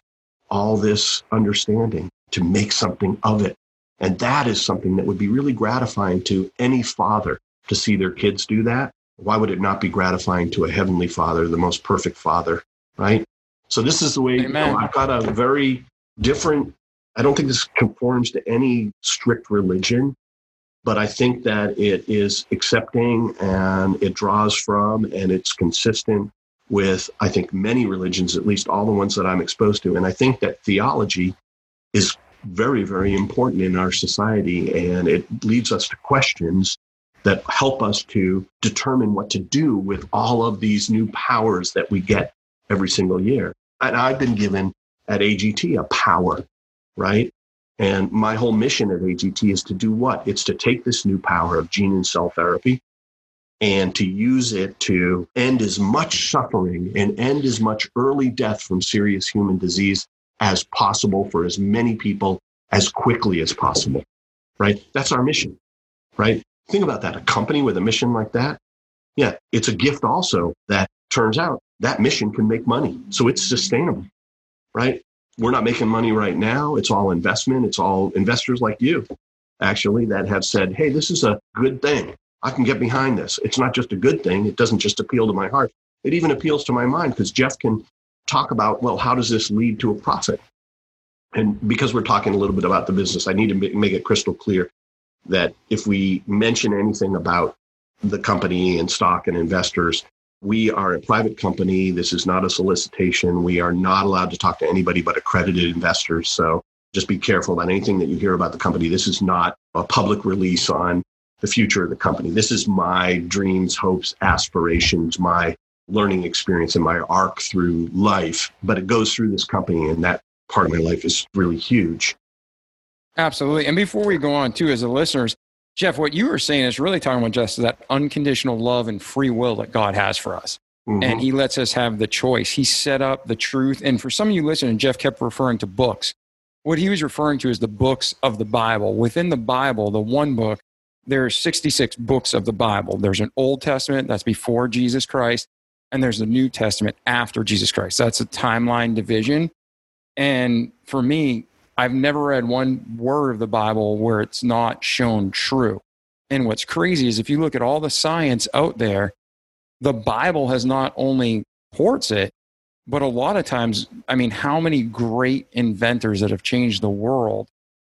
all this understanding, to make something of it. And that is something that would be really gratifying to any father to see their kids do that. Why would it not be gratifying to a heavenly father, the most perfect father, right? So this is the way you know, I've got a very different, I don't think this conforms to any strict religion, but I think that it is accepting and it draws from and it's consistent with, I think, many religions, at least all the ones that I'm exposed to. And I think that theology is very, very important in our society and it leads us to questions that help us to determine what to do with all of these new powers that we get every single year. And I've been given at AGT a power, right? And my whole mission at AGT is to do what? It's to take this new power of gene and cell therapy and to use it to end as much suffering and end as much early death from serious human disease as possible for as many people as quickly as possible. Right? That's our mission. Right? Think about that. A company with a mission like that. Yeah, it's a gift also that turns out that mission can make money. So it's sustainable. Right? we're not making money right now. It's all investment. It's all investors like you, actually, that have said, hey, this is a good thing. I can get behind this. It's not just a good thing. It doesn't just appeal to my heart. It even appeals to my mind because Jeff can talk about, well, how does this lead to a profit? And because we're talking a little bit about the business, I need to make it crystal clear that if we mention anything about the company and stock and investors, we are a private company. This is not a solicitation. We are not allowed to talk to anybody but accredited investors. So just be careful about anything that you hear about the company. This is not a public release on the future of the company. This is my dreams, hopes, aspirations, my learning experience and my arc through life. But it goes through this company, and that part of my life is really huge. Absolutely. And before we go on, too, as the listeners, Jeff, what you were saying is really talking about just that unconditional love and free will that God has for us. Mm-hmm. And he lets us have the choice. He set up the truth. And for some of you listening, Jeff kept referring to books. What he was referring to is the books of the Bible. Within the Bible, the one book, there are 66 books of the Bible. There's an Old Testament that's before Jesus Christ, and there's a New Testament after Jesus Christ. That's a timeline division. And for me, I've never read one word of the Bible where it's not shown true. And what's crazy is if you look at all the science out there, the Bible has not only ports it, but a lot of times, I mean, how many great inventors that have changed the world,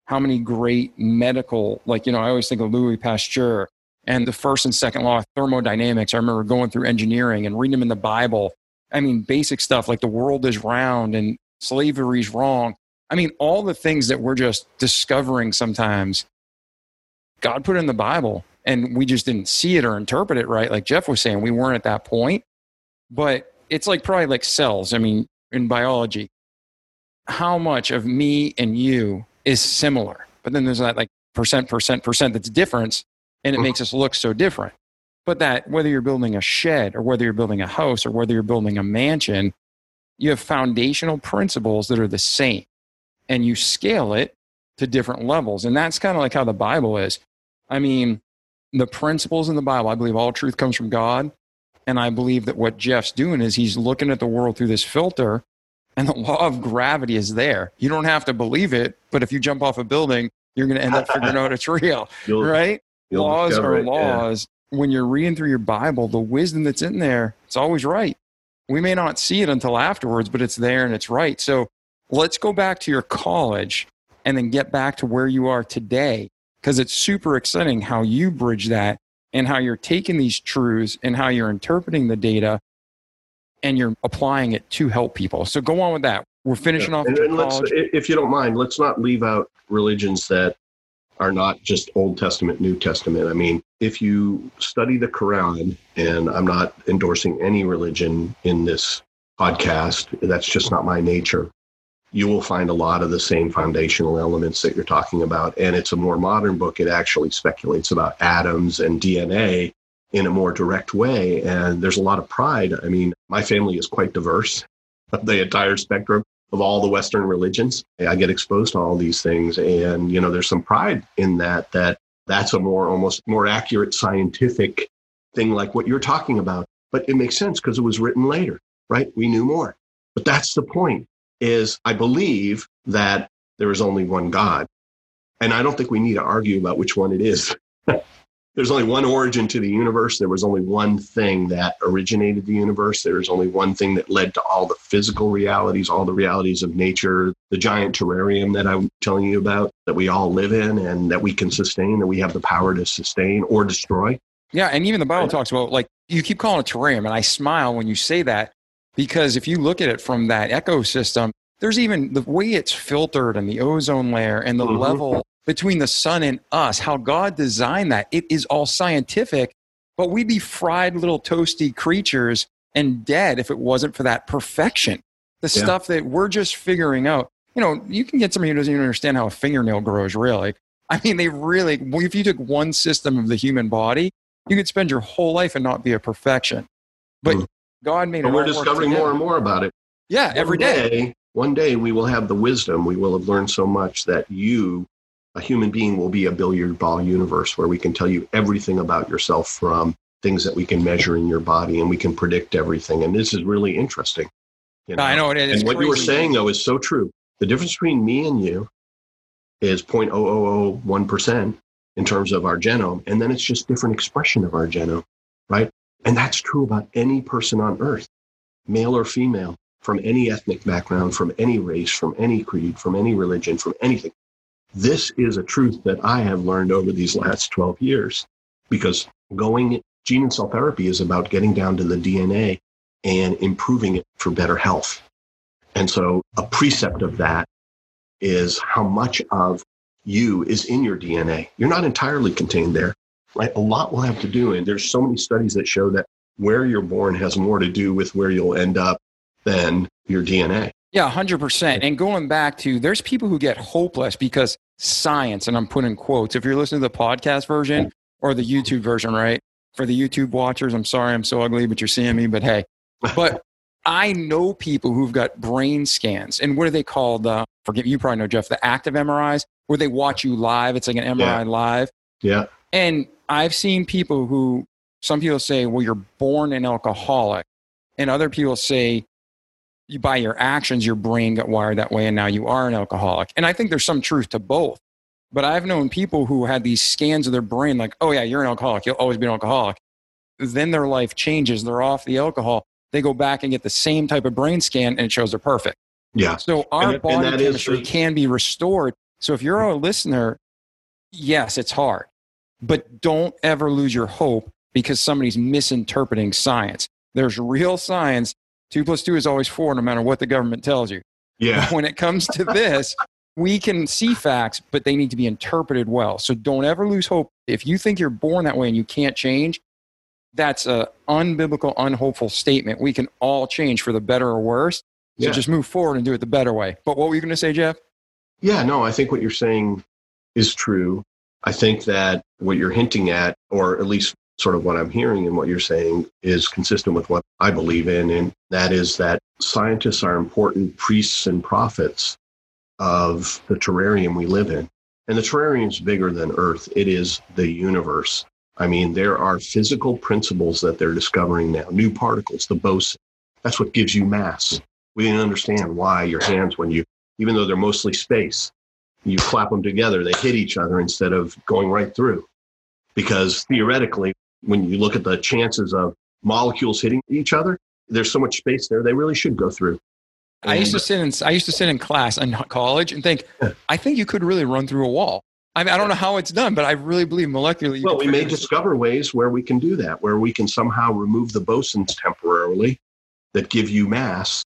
how many great medical, like, you know, I always think of Louis Pasteur and the first and second law of thermodynamics. I remember going through engineering and reading them in the Bible. I mean, basic stuff like the world is round and slavery is wrong. I mean, all the things that we're just discovering sometimes, God put in the Bible and we just didn't see it or interpret it right. Like Jeff was saying, we weren't at that point. But it's like probably like cells. I mean, in biology, how much of me and you is similar? But then there's that like percent, percent, percent that's difference, and it mm-hmm. makes us look so different. But that whether you're building a shed or whether you're building a house or whether you're building a mansion, you have foundational principles that are the same and you scale it to different levels. And that's kind of like how the Bible is. I mean, the principles in the Bible, I believe all truth comes from God. And I believe that what Jeff's doing is he's looking at the world through this filter, and the law of gravity is there. You don't have to believe it, but if you jump off a building, you're going to end up figuring out it's real, you'll, right? You'll laws are laws. Yeah. When you're reading through your Bible, the wisdom that's in there, it's always right. We may not see it until afterwards, but it's there and it's right. So let's go back to your college and then get back to where you are today because it's super exciting how you bridge that and how you're taking these truths and how you're interpreting the data and you're applying it to help people. So go on with that. We're finishing Yeah. off. And, and let's, if you don't mind, let's not leave out religions that are not just Old Testament, New Testament. I mean, if you study the Quran, and I'm not endorsing any religion in this podcast, that's just not my nature. You will find a lot of the same foundational elements that you're talking about. And it's a more modern book. It actually speculates about atoms and DNA in a more direct way. And there's a lot of pride. I mean, my family is quite diverse, the entire spectrum of all the Western religions. I get exposed to all these things. And, you know, there's some pride in that, that that's a more, almost more accurate scientific thing like what you're talking about. But it makes sense because it was written later, right? We knew more. But that's the point is I believe that there is only one God. And I don't think we need to argue about which one it is. There's only one origin to the universe. There was only one thing that originated the universe. There is only one thing that led to all the physical realities, all the realities of nature, the giant terrarium that I'm telling you about that we all live in and that we can sustain, that we have the power to sustain or destroy. Yeah, and even the Bible talks about like you keep calling it terrarium, and I smile when you say that because if you look at it from that ecosystem, there's even the way it's filtered and the ozone layer and the Mhm. level between the sun and us, how God designed that. It is all scientific, but we'd be fried little toasty creatures and dead if it wasn't for that perfection. The Yeah. stuff that we're just figuring out. You know, you can get somebody who doesn't even understand how a fingernail grows, really. I mean, they really, if you took one system of the human body, you could spend your whole life and not be a perfection. But Mm. God made it we're discovering more and more about it. Yeah, every One day. One day we will have the wisdom. We will have learned so much that you, a human being, will be a billiard ball universe where we can tell you everything about yourself from things that we can measure in your body and we can predict everything. And this is really interesting. you I know it is. And what you were saying though is so true. The difference between me and you is 0.0001% in terms of our genome, and then it's just different expression of our genome, right? And that's true about any person on earth, male or female, from any ethnic background, from any race, from any creed, from any religion, from anything. This is a truth that I have learned over these last 12 years because going gene and cell therapy is about getting down to the DNA and improving it for better health. And so a precept of that is how much of you is in your DNA. You're not entirely contained there. A lot will have to do. And there's so many studies that show that where you're born has more to do with where you'll end up than your DNA. Yeah, 100%. And going back to, there's people who get hopeless because science, and I'm putting quotes, if you're listening to the podcast version or the YouTube version, right? For the YouTube watchers, I'm sorry I'm so ugly, but you're seeing me, but hey. But I know people who've got brain scans. And what are they called? Uh, forget you probably know, Jeff, the active MRIs, where they watch you live. It's like an MRI Yeah. live. Yeah. And I've seen people who, some people say, well, you're born an alcoholic. And other people say, you, by your actions, your brain got wired that way, and now you are an alcoholic. And I think there's some truth to both. But I've known people who had these scans of their brain, like, oh, yeah, you're an alcoholic. You'll always be an alcoholic. Then their life changes. They're off the alcohol. They go back and get the same type of brain scan, and it shows they're perfect. Yeah. So our And- and body is chemistry can be restored. So if you're a listener, yes, it's hard, but don't ever lose your hope because somebody's misinterpreting science. There's real science. Two plus two is always four, no matter what the government tells you. Yeah. When it comes to this, we can see facts, but they need to be interpreted well. So don't ever lose hope. If you think you're born that way and you can't change, that's a unbiblical, unhopeful statement. We can all change for the better or worse. So Yeah. just move forward and do it the better way. But what were you going to say, Jeff? Yeah, no, I think what you're saying is true. I think that what you're hinting at, or at least sort of what I'm hearing and what you're saying, is consistent with what I believe in. And that is that scientists are important priests and prophets of the terrarium we live in. And the terrarium is bigger than Earth, it is the universe. I mean, there are physical principles that they're discovering now, new particles, the boson. That's what gives you mass. We didn't understand why your hands, when you even though they're mostly space. You clap them together, they hit each other instead of going right through. Because theoretically, when you look at the chances of molecules hitting each other, there's so much space there, they really should go through. I used to sit in I used to sit in class in college and think. I think you could really run through a wall. I, mean, I don't know how it's done, but I really believe molecularly. Well, we may discover ways where we can do that, where we can somehow remove the bosons temporarily that give you mass,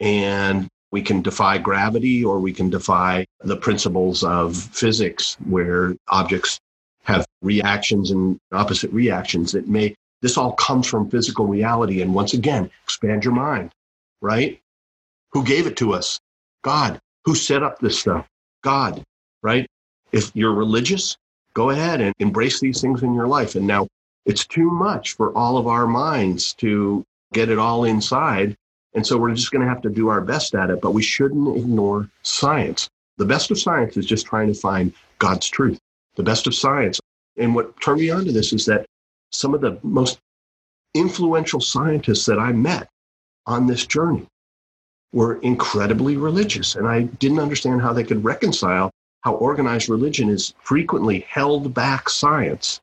and we can defy gravity or we can defy the principles of physics where objects have reactions and opposite reactions that may this all comes from physical reality. And once again expand your mind right? Who gave it to us? God. Who set up this stuff? God right? If you're religious go ahead and embrace these things in your life. And now it's too much for all of our minds to get it all inside and so we're just going to have to do our best at it but we shouldn't ignore science the best of science is just trying to find god's truth the best of science. And what turned me on to this is that some of the most influential scientists that I met on this journey were incredibly religious. And I didn't understand how they could reconcile how organized religion is frequently held back science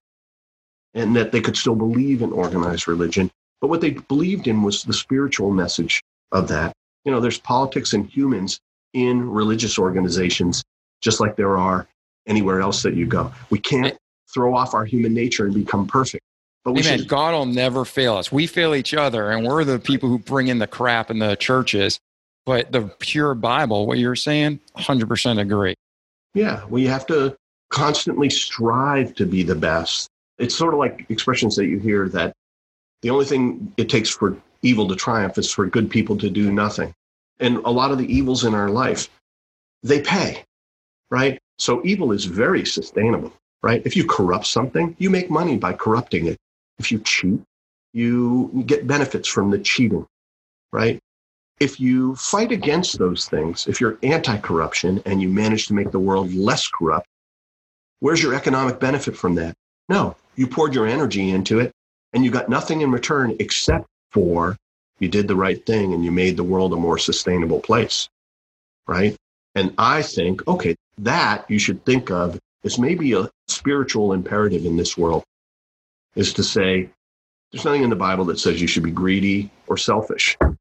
and that they could still believe in organized religion. But what they believed in was the spiritual message of that. You know, there's politics and humans in religious organizations, just like there are anywhere else that you go. We can't throw off our human nature and become perfect. But we Amen. Should, God will never fail us. We fail each other, and we're the people who bring in the crap in the churches. But the pure Bible, what you're saying, 100% agree. Yeah, we have to constantly strive to be the best. It's sort of like expressions that you hear that the only thing it takes for evil to triumph is for good people to do nothing. And a lot of the evils in our life, they pay, right? So evil is very sustainable, right? If you corrupt something, you make money by corrupting it. If you cheat, you get benefits from the cheating, right? If you fight against those things, if you're anti corruption and you manage to make the world less corrupt, where's your economic benefit from that? No, you poured your energy into it and you got nothing in return except for you did the right thing and you made the world a more sustainable place, right? And I think, okay, that you should think of as maybe a spiritual imperative in this world is to say, there's nothing in the Bible that says you should be greedy or selfish. At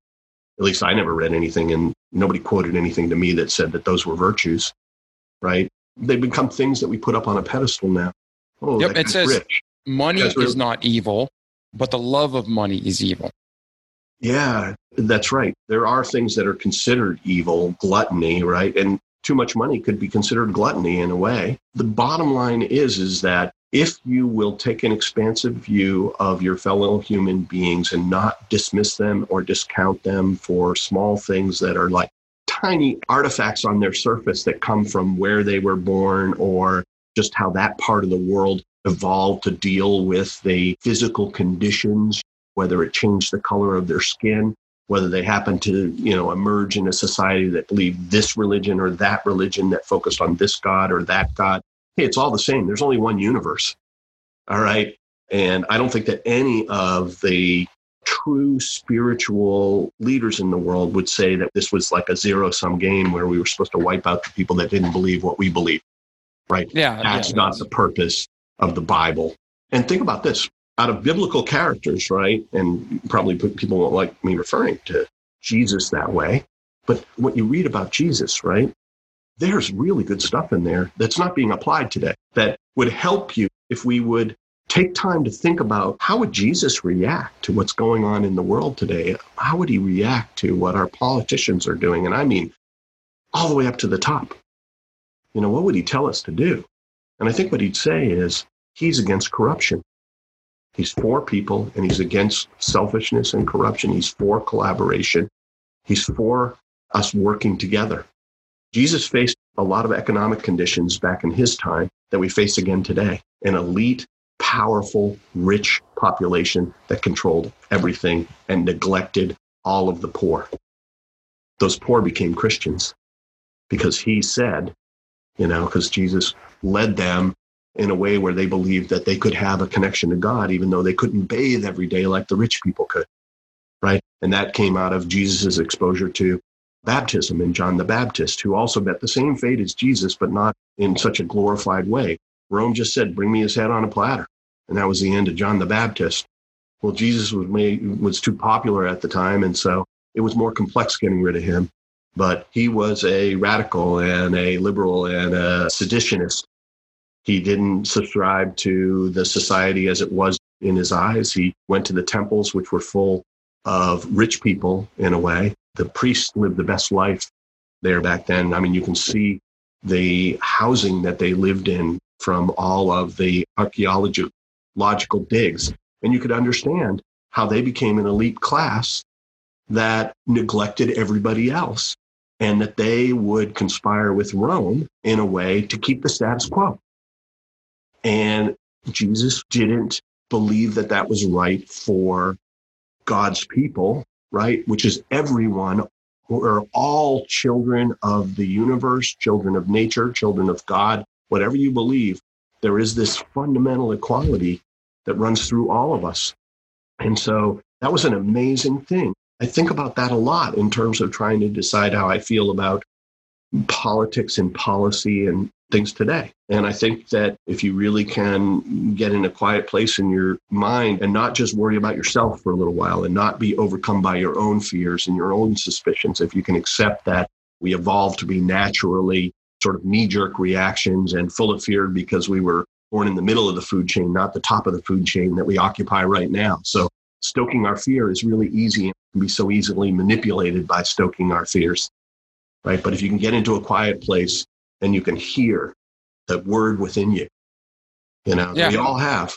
least I never read anything and nobody quoted anything to me that said that those were virtues, right? They become things that we put up on a pedestal now. Oh, yep, it says rich. money is not evil, but the love of money is evil. Yeah, that's right. There are things that are considered evil, gluttony, right? And too much money could be considered gluttony in a way. The bottom line is is that if you will take an expansive view of your fellow human beings and not dismiss them or discount them for small things that are like tiny artifacts on their surface that come from where they were born or just how that part of the world evolved to deal with the physical conditions, whether it changed the color of their skin, whether they happen to you know emerge in a society that believed this religion or that religion that focused on this god or that god. Hey it's all the same. There's only one universe. All right? And i don't think that any of the true spiritual leaders in the world would say that this was like a zero sum game where we were supposed to wipe out the people that didn't believe what we believe right? Yeah that's yeah, not the purpose of the bible and think about this out of biblical characters, right? And probably people won't like me referring to Jesus that way. But what you read about Jesus, right? There's really good stuff in there that's not being applied today that would help you if we would take time to think about how would Jesus react to what's going on in the world today? How would he react to what our politicians are doing? And I mean, all the way up to the top. You know, what would he tell us to do? And I think what he'd say is he's against corruption. He's for people and he's against selfishness and corruption. He's for collaboration. He's for us working together. Jesus faced a lot of economic conditions back in his time that we face again today. An elite, powerful, rich population that controlled everything and neglected all of the poor. Those poor became Christians because he said, you know, because Jesus led them in a way where they believed that they could have a connection to God, even though they couldn't bathe every day like the rich people could. Right. And that came out of Jesus' exposure to baptism in John the Baptist, who also met the same fate as Jesus, but not in such a glorified way. Rome just said, Bring me his head on a platter. And that was the end of John the Baptist. Well, Jesus was made, was too popular at the time, and so it was more complex getting rid of him. But he was a radical and a liberal and a seditionist He didn't subscribe to the society as it was in his eyes. He went to the temples, which were full of rich people in a way. The priests lived the best life there back then. I mean, you can see the housing that they lived in from all of the archaeological digs. And you could understand how they became an elite class that neglected everybody else and that they would conspire with Rome in a way to keep the status quo. And Jesus didn't believe that that was right for God's people, right? Which is everyone are all children of the universe, children of nature, children of God, whatever you believe. There is this fundamental equality that runs through all of us. And so that was an amazing thing. I think about that a lot in terms of trying to decide how I feel about politics and policy and things today. And I think that if you really can get in a quiet place in your mind and not just worry about yourself for a little while and not be overcome by your own fears and your own suspicions, if you can accept that we evolved to be naturally sort of knee jerk reactions and full of fear because we were born in the middle of the food chain, not the top of the food chain that we occupy right now. So stoking our fear is really easy and can be so easily manipulated by stoking our fears. Right. But if you can get into a quiet place and you can hear the word within you, you know, yeah. we all have.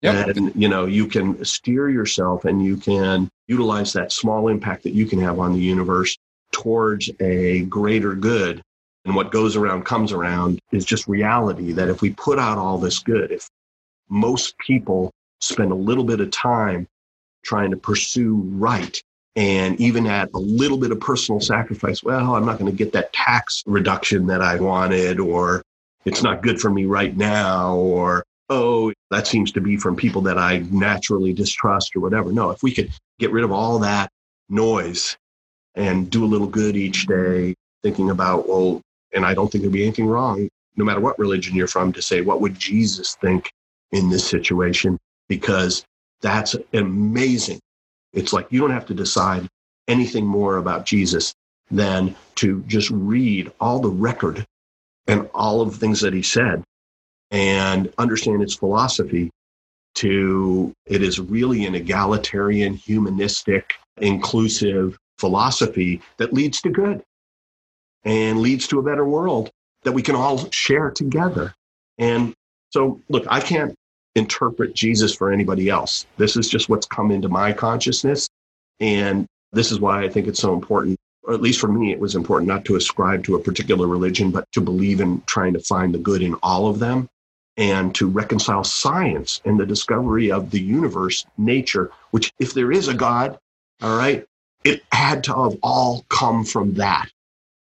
Yep. And, you know, you can steer yourself and you can utilize that small impact that you can have on the universe towards a greater good. And what goes around comes around is just reality that if we put out all this good, if most people spend a little bit of time trying to pursue right. And even at a little bit of personal sacrifice, well, I'm not going to get that tax reduction that I wanted, or it's not good for me right now, or oh, that seems to be from people that I naturally distrust or whatever. No, if we could get rid of all that noise and do a little good each day, thinking about, well, and I don't think there'd be anything wrong, no matter what religion you're from, to say, what would Jesus think in this situation? Because that's amazing. It's like you don't have to decide anything more about Jesus than to just read all the record and all of the things that he said and understand its philosophy to it is really an egalitarian humanistic inclusive philosophy that leads to good and leads to a better world that we can all share together and so look i can't interpret Jesus for anybody else. This is just what's come into my consciousness. And this is why I think it's so important, or at least for me, it was important not to ascribe to a particular religion, but to believe in trying to find the good in all of them and to reconcile science and the discovery of the universe, nature, which, if there is a God, all right, it had to have all come from that,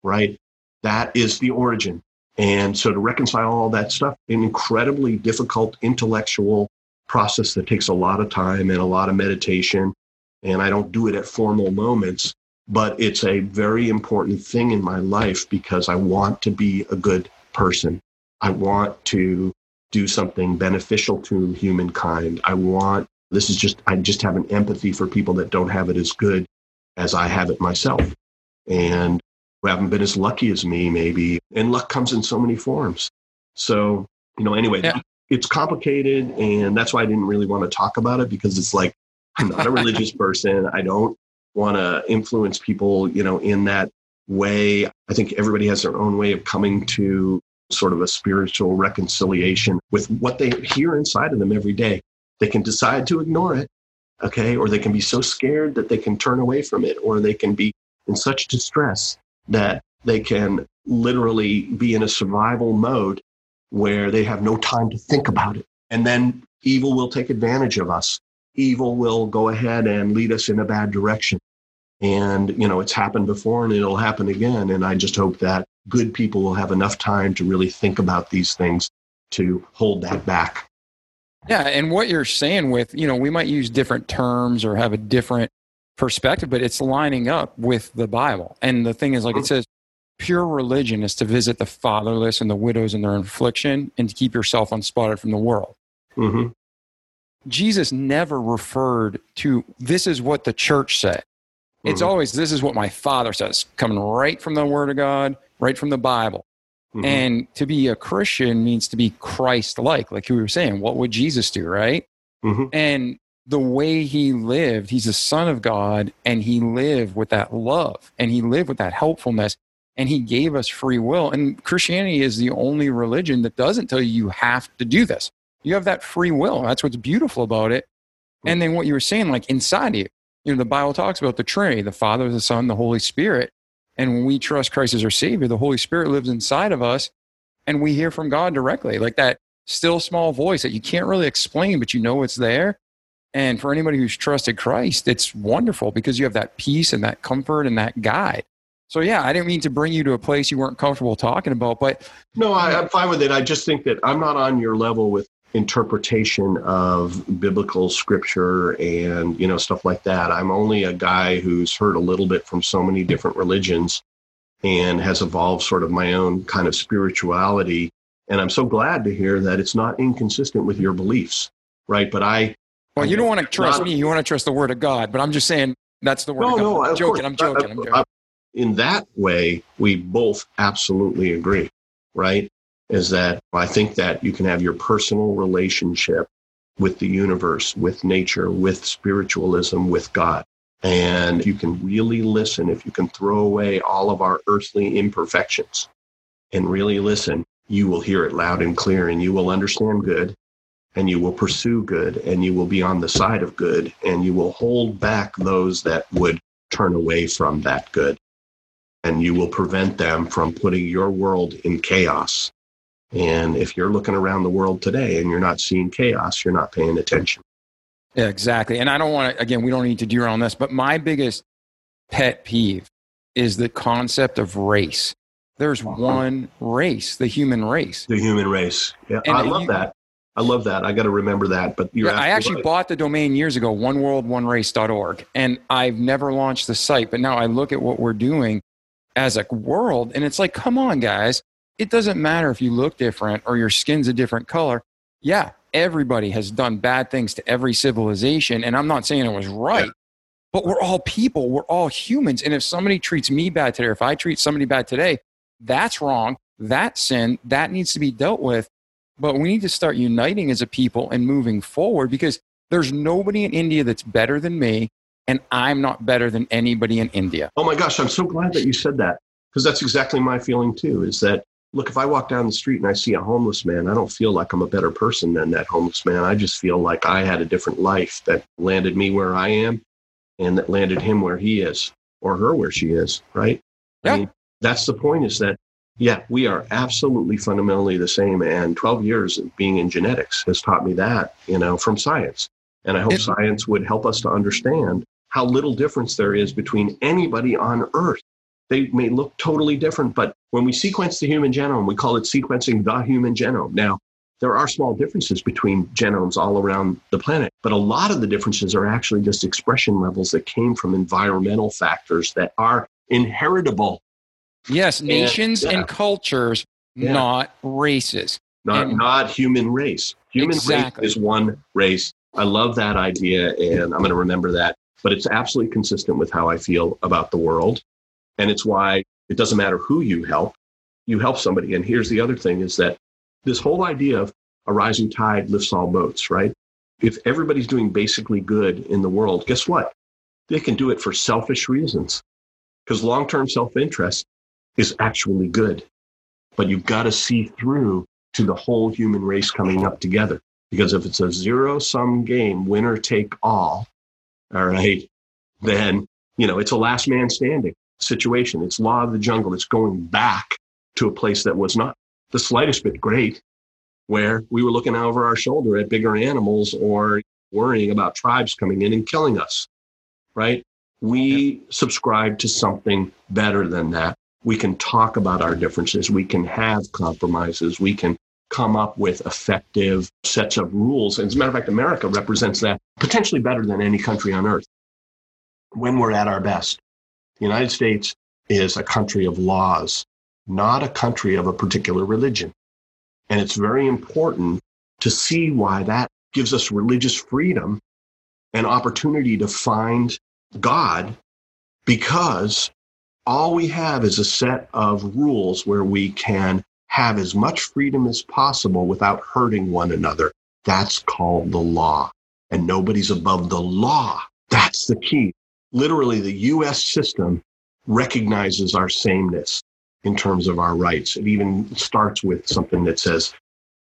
right? That is the origin. And so to reconcile all that stuff, an incredibly difficult intellectual process that takes a lot of time and a lot of meditation. And I don't do it at formal moments, but it's a very important thing in my life because I want to be a good person. I want to do something beneficial to humankind. I want, this is just, I just have an empathy for people that don't have it as good as I have it myself. And who haven't been as lucky as me, maybe. And luck comes in so many forms. So, you know, anyway, yeah. it's complicated. And that's why I didn't really want to talk about it because it's like, I'm not a religious person. I don't want to influence people, you know, in that way. I think everybody has their own way of coming to sort of a spiritual reconciliation with what they hear inside of them every day. They can decide to ignore it, okay, or they can be so scared that they can turn away from it, or they can be in such distress that they can literally be in a survival mode where they have no time to think about it. And then evil will take advantage of us. Evil will go ahead and lead us in a bad direction. And, you know, it's happened before and it'll happen again. And I just hope that good people will have enough time to really think about these things to hold that back. Yeah. And what you're saying with, you know, we might use different terms or have a different perspective, but it's lining up with the Bible. And the thing is, like it says, pure religion is to visit the fatherless and the widows in their affliction and to keep yourself unspotted from the world. Mm-hmm. Jesus never referred to this is what the church said. It's mm-hmm. always this is what my father says, coming right from the word of God, right from the Bible. Mm-hmm. And to be a Christian means to be Christ like, like we were saying. What would Jesus do, right? Mm-hmm. And the way he lived, he's a son of God, and he lived with that love and he lived with that helpfulness and he gave us free will. And Christianity is the only religion that doesn't tell you you have to do this. You have that free will. That's what's beautiful about it. And then what you were saying, like inside you, you know, the Bible talks about the Trinity, the Father, the Son, the Holy Spirit. And when we trust Christ as our Savior, the Holy Spirit lives inside of us and we hear from God directly, like that still small voice that you can't really explain, but you know it's there. And for anybody who's trusted Christ, it's wonderful because you have that peace and that comfort and that guide. So yeah, I didn't mean to bring you to a place you weren't comfortable talking about, but no, I, am fine with it. I just think that I'm not on your level with interpretation of biblical scripture and you know stuff like that. I'm only a guy who's heard a little bit from so many different religions and has evolved sort of my own kind of spirituality. And I'm so glad to hear that it's not inconsistent with your beliefs, right? But I well, you don't want to trust not, me. You want to trust the word of God. But I'm just saying that's the word. No, no, I'm joking. I'm joking. I'm joking in that way, we both absolutely agree, right? Is that I think that you can have your personal relationship with the universe, with nature, with spiritualism, with God. And you can really listen if you can throw away all of our earthly imperfections and really listen, you will hear it loud and clear and you will understand good and you will pursue good and you will be on the side of good and you will hold back those that would turn away from that good and you will prevent them from putting your world in chaos. And if you're looking around the world today and you're not seeing chaos, you're not paying attention. Yeah, exactly. And I don't want to, again, we don't need to derail on this, but my biggest pet peeve is the concept of race. There's uh-huh. one race, the human race. The human race. Yeah, and I love you, that. I love that. I got to remember that. But yeah, I actually right. bought the domain years ago, oneworldoneRace.org, and I've never launched the site. But now I look at what we're doing, as a world. And it's like, come on, guys. It doesn't matter if you look different or your skin's a different color. Yeah, everybody has done bad things to every civilization. And I'm not saying it was right, yeah. but we're all people. We're all humans. And if somebody treats me bad today, or if I treat somebody bad today, that's wrong. That sin. That needs to be dealt with. But we need to start uniting as a people and moving forward because there's nobody in India that's better than me and I'm not better than anybody in India. Oh my gosh, I'm so glad that you said that because that's exactly my feeling too. Is that look, if I walk down the street and I see a homeless man, I don't feel like I'm a better person than that homeless man. I just feel like I had a different life that landed me where I am and that landed him where he is or her where she is, right? Yeah. I mean, that's the point is that, yeah, we are absolutely fundamentally the same. And 12 years of being in genetics has taught me that, you know, from science. And I hope it, science would help us to understand how little difference there is between anybody on earth. They may look totally different, but when we sequence the human genome, we call it sequencing the human genome. Now, there are small differences between genomes all around the planet, but a lot of the differences are actually just expression levels that came from environmental factors that are inheritable. Yes, nations and, yeah. and cultures, yeah. not races. Not, and, not human race. Human exactly. race is one race. I love that idea, and I'm going to remember that but it's absolutely consistent with how I feel about the world. And it's why it doesn't matter who you help, you help somebody. And here's the other thing is that this whole idea of a rising tide lifts all boats, right? If everybody's doing basically good in the world, guess what? They can do it for selfish reasons because long term self interest is actually good. But you've got to see through to the whole human race coming up together. Because if it's a zero sum game, winner take all, all right, then, you know, it's a last man standing situation. It's law of the jungle. It's going back to a place that was not the slightest bit great, where we were looking over our shoulder at bigger animals or worrying about tribes coming in and killing us, right? We subscribe to something better than that. We can talk about our differences. We can have compromises. We can come up with effective sets of rules. And as a matter of fact, America represents that potentially better than any country on earth when we're at our best. The United States is a country of laws, not a country of a particular religion. And it's very important to see why that gives us religious freedom and opportunity to find God because all we have is a set of rules where we can have as much freedom as possible without hurting one another. That's called the law. And nobody's above the law. That's the key. Literally, the US system recognizes our sameness in terms of our rights. It even starts with something that says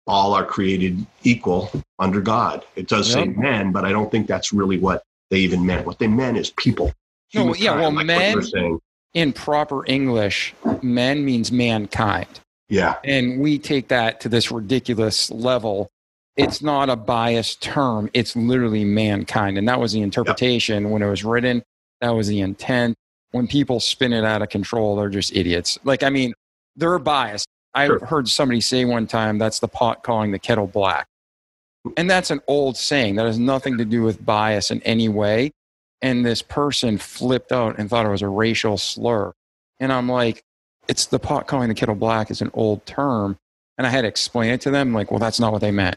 all are created equal under God. It does yep. say men, but I don't think that's really what they even meant. What they meant is people. No, yeah, well, like men in proper English, men means mankind. Yeah. And we take that to this ridiculous level. It's not a biased term, it's literally mankind. And that was the interpretation yep. when it was written. That was the intent. When people spin it out of control, they're just idiots. Like, I mean, they're biased. I sure. heard somebody say one time that's the pot calling the kettle black. And that's an old saying that has nothing to do with bias in any way. And this person flipped out and thought it was a racial slur. And I'm like, it's the pot calling the kettle black is an old term. And I had to explain it to them, like, well, that's not what they meant.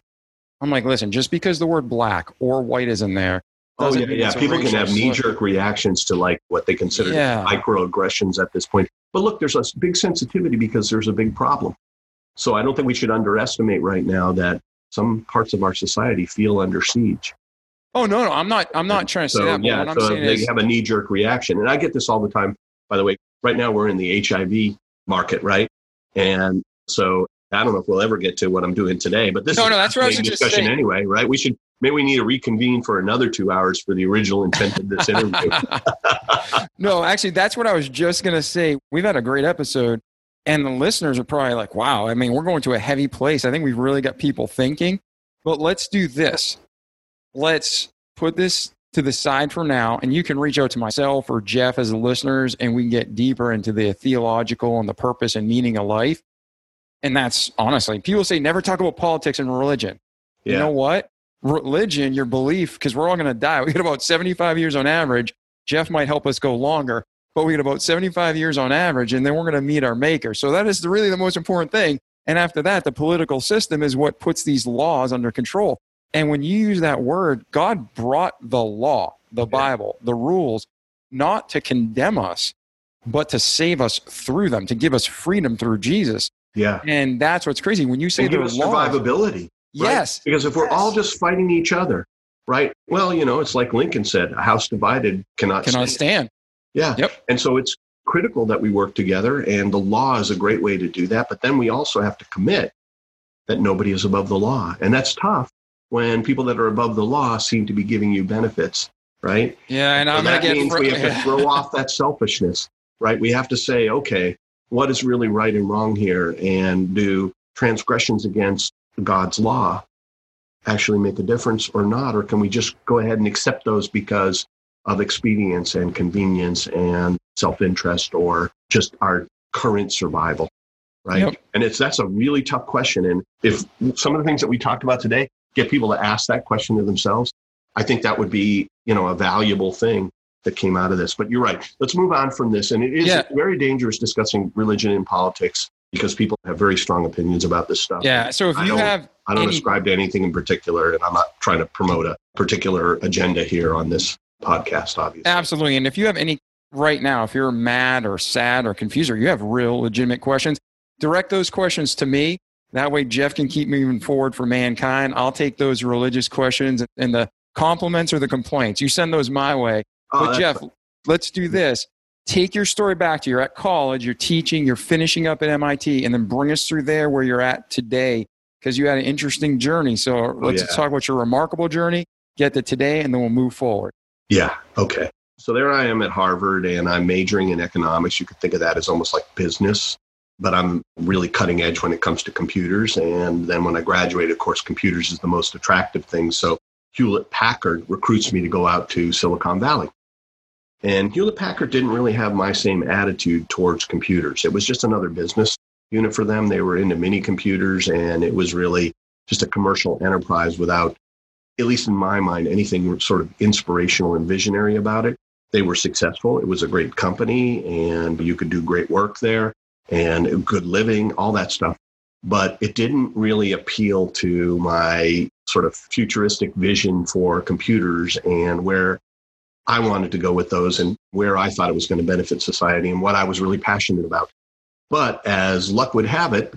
I'm like, listen, just because the word black or white is in there. Oh, yeah, yeah. People can have knee jerk reactions to like what they consider yeah. microaggressions at this point. But look, there's a big sensitivity because there's a big problem. So I don't think we should underestimate right now that some parts of our society feel under siege. Oh no, no, I'm not. I'm not trying to so, say that. Yeah, so they is, have a knee jerk reaction, and I get this all the time. By the way, right now we're in the HIV market, right? And so I don't know if we'll ever get to what I'm doing today, but this no, is no, that's what I was discussion anyway, right? We should maybe we need to reconvene for another two hours for the original intent of this interview. no, actually, that's what I was just gonna say. We've had a great episode, and the listeners are probably like, "Wow, I mean, we're going to a heavy place." I think we've really got people thinking. But let's do this. Let's put this to the side for now, and you can reach out to myself or Jeff as the listeners, and we can get deeper into the theological and the purpose and meaning of life. And that's honestly, people say never talk about politics and religion. Yeah. You know what? Religion, your belief, because we're all going to die. We get about 75 years on average. Jeff might help us go longer, but we get about 75 years on average, and then we're going to meet our maker. So that is really the most important thing. And after that, the political system is what puts these laws under control. And when you use that word, God brought the law, the Bible, the rules, not to condemn us, but to save us through them, to give us freedom through Jesus. Yeah. And that's what's crazy. When you say the survivability. Right? Yes. Because if we're yes. all just fighting each other, right? Well, you know, it's like Lincoln said, a house divided cannot, cannot stand. stand. Yeah. Yep. And so it's critical that we work together, and the law is a great way to do that. But then we also have to commit that nobody is above the law. And that's tough when people that are above the law seem to be giving you benefits, right? Yeah, and I'm that means fr- we have to throw off that selfishness, right? We have to say, okay, what is really right and wrong here, and do transgressions against God's law actually make a difference or not, or can we just go ahead and accept those because of expedience and convenience and self-interest or just our current survival right yep. and it's that's a really tough question and if some of the things that we talked about today get people to ask that question to themselves i think that would be you know a valuable thing that came out of this. But you're right. Let's move on from this. And it is yeah. very dangerous discussing religion and politics because people have very strong opinions about this stuff. Yeah. So if you have i don't any... ascribe to anything in particular and i'm not trying to promote a particular agenda here on this podcast obviously. Absolutely. And if you have any right now, if you're mad or sad or confused or you have real legitimate questions, direct those questions to me. That way, Jeff can keep moving forward for mankind. I'll take those religious questions and the compliments or the complaints. You send those my way. Oh, but, Jeff, let's do this. Take your story back to you're at college, you're teaching, you're finishing up at MIT, and then bring us through there where you're at today because you had an interesting journey. So oh, let's yeah. talk about your remarkable journey, get to today, and then we'll move forward. Yeah. Okay. So there I am at Harvard and I'm majoring in economics. You could think of that as almost like business, but I'm really cutting edge when it comes to computers. And then when I graduate, of course, computers is the most attractive thing. So Hewlett Packard recruits me to go out to Silicon Valley. And Hewlett Packard didn't really have my same attitude towards computers. It was just another business unit for them. They were into mini computers and it was really just a commercial enterprise without, at least in my mind, anything sort of inspirational and visionary about it they were successful. It was a great company and you could do great work there and good living, all that stuff. But it didn't really appeal to my sort of futuristic vision for computers and where I wanted to go with those and where I thought it was going to benefit society and what I was really passionate about. But as luck would have it,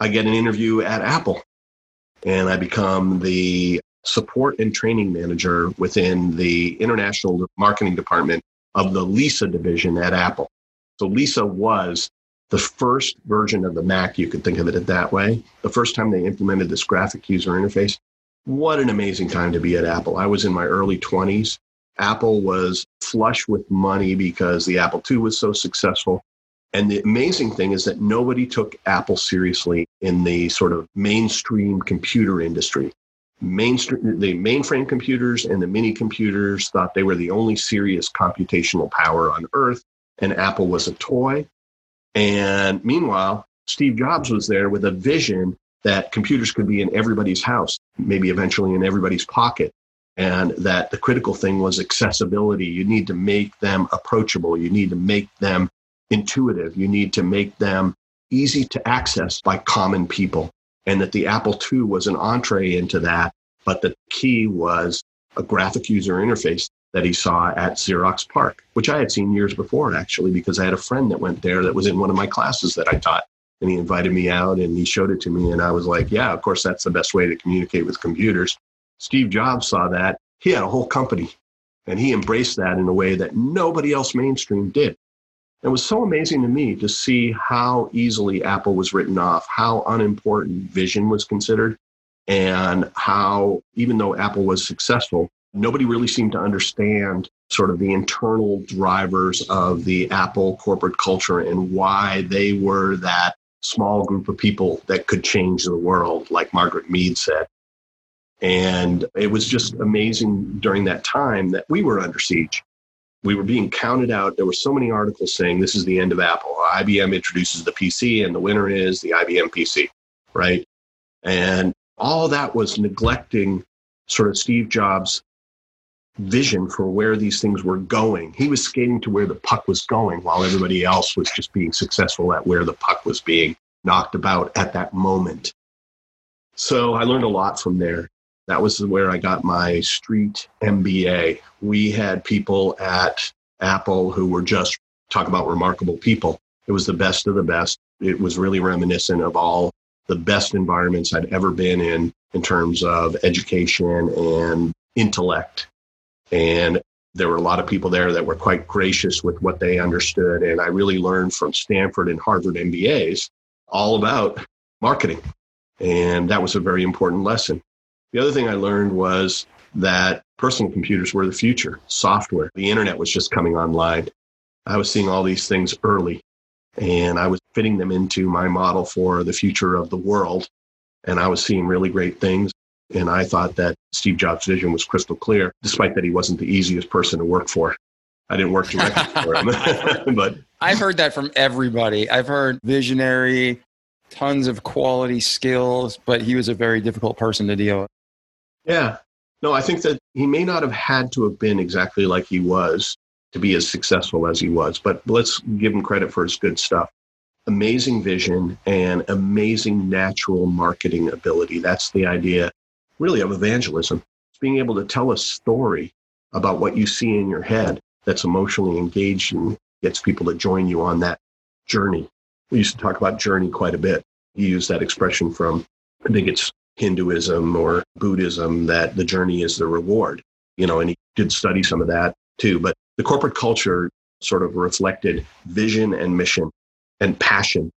I get an interview at Apple and I become the support and training manager within the international marketing department of the Lisa division at Apple. So Lisa was the first version of the Mac, you could think of it that way. The first time they implemented this graphic user interface. What an amazing time to be at Apple. I was in my early 20s. Apple was flush with money because the Apple II was so successful. And the amazing thing is that nobody took Apple seriously in the sort of mainstream computer industry. Mainstream, the mainframe computers and the mini computers thought they were the only serious computational power on earth, and Apple was a toy. And meanwhile, Steve Jobs was there with a vision that computers could be in everybody's house, maybe eventually in everybody's pocket. And that the critical thing was accessibility. You need to make them approachable. You need to make them intuitive. You need to make them easy to access by common people. And that the Apple II was an entree into that. But the key was a graphic user interface that he saw at Xerox PARC, which I had seen years before, actually, because I had a friend that went there that was in one of my classes that I taught. And he invited me out and he showed it to me. And I was like, yeah, of course, that's the best way to communicate with computers. Steve Jobs saw that. He had a whole company and he embraced that in a way that nobody else mainstream did. It was so amazing to me to see how easily Apple was written off, how unimportant vision was considered, and how, even though Apple was successful, nobody really seemed to understand sort of the internal drivers of the Apple corporate culture and why they were that small group of people that could change the world, like Margaret Mead said. And it was just amazing during that time that we were under siege. We were being counted out. There were so many articles saying this is the end of Apple. IBM introduces the PC, and the winner is the IBM PC, right? And all that was neglecting sort of Steve Jobs' vision for where these things were going. He was skating to where the puck was going while everybody else was just being successful at where the puck was being knocked about at that moment. So I learned a lot from there. That was where I got my street MBA. We had people at Apple who were just talk about remarkable people. It was the best of the best. It was really reminiscent of all the best environments I'd ever been in in terms of education and intellect and there were a lot of people there that were quite gracious with what they understood. And I really learned from Stanford and Harvard MBAs all about marketing. And that was a very important lesson. The other thing I learned was that personal computers were the future, software. The internet was just coming online. I was seeing all these things early and I was fitting them into my model for the future of the world. And I was seeing really great things. And I thought that Steve Jobs' vision was crystal clear, despite that he wasn't the easiest person to work for. I didn't work directly for him, but I've heard that from everybody. I've heard visionary, tons of quality skills, but he was a very difficult person to deal with. Yeah. No, I think that he may not have had to have been exactly like he was to be as successful as he was, but let's give him credit for his good stuff. Amazing vision and amazing natural marketing ability. That's the idea really of evangelism. It's being able to tell a story about what you see in your head that's emotionally engaged and gets people to join you on that journey. We used to talk about journey quite a bit. You use that expression from, I think it's Hinduism or Buddhism, that the journey is the reward. You know, and he did study some of that too. But the corporate culture sort of reflected vision and mission and passion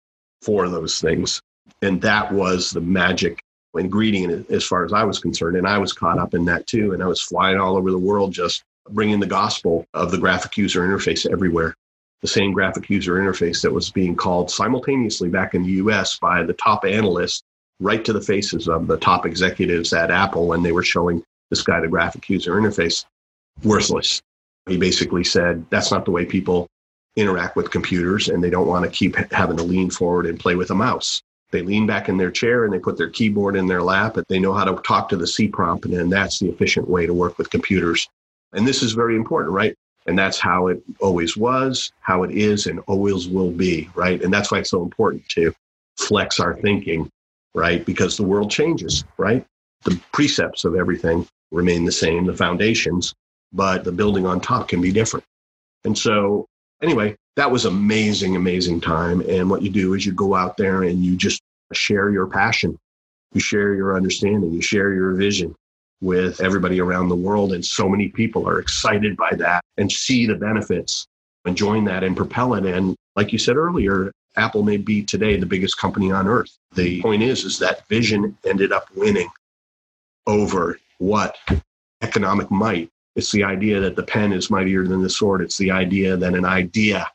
for those things. And that was the magic ingredient as far as I was concerned. And I was caught up in that too. And I was flying all over the world just bringing the gospel of the graphic user interface everywhere. The same graphic user interface that was being called simultaneously back in the US by the top analysts right to the faces of the top executives at Apple when they were showing this guy the graphic user interface. Worthless. He basically said that's not the way people interact with computers and they don't want to keep having to lean forward and play with a mouse. They lean back in their chair and they put their keyboard in their lap. And they know how to talk to the C prompt, and that's the efficient way to work with computers. And this is very important, right? And that's how it always was, how it is, and always will be, right? And that's why it's so important to flex our thinking, right? Because the world changes, right? The precepts of everything remain the same, the foundations, but the building on top can be different. And so, anyway, that was amazing, amazing time. And what you do is you go out there and you just share your passion, you share your understanding, you share your vision with everybody around the world. And so many people are excited by that and see the benefits and join that and propel it. And like you said earlier, Apple may be today the biggest company on earth. The point is, is that vision ended up winning over what economic might. It's the idea that the pen is mightier than the sword. It's the idea that an idea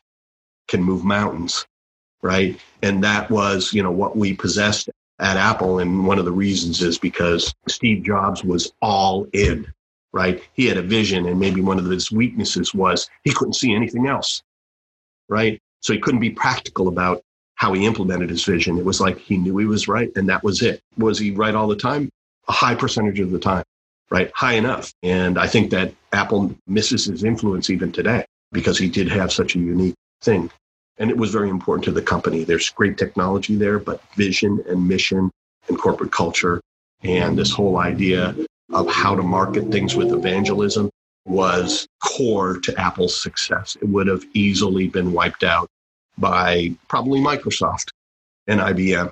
can move mountains, right? And that was, you know, what we possessed at Apple. And one of the reasons is because Steve Jobs was all in, right? He had a vision, and maybe one of his weaknesses was he couldn't see anything else, right? So he couldn't be practical about how he implemented his vision. It was like he knew he was right, and that was it. Was he right all the time? A high percentage of the time, right? High enough. And I think that Apple misses his influence even today because he did have such a unique thing. And it was very important to the company. There's great technology there, but vision and mission and corporate culture and this whole idea of how to market things with evangelism was core to Apple's success. It would have easily been wiped out by probably Microsoft and IBM,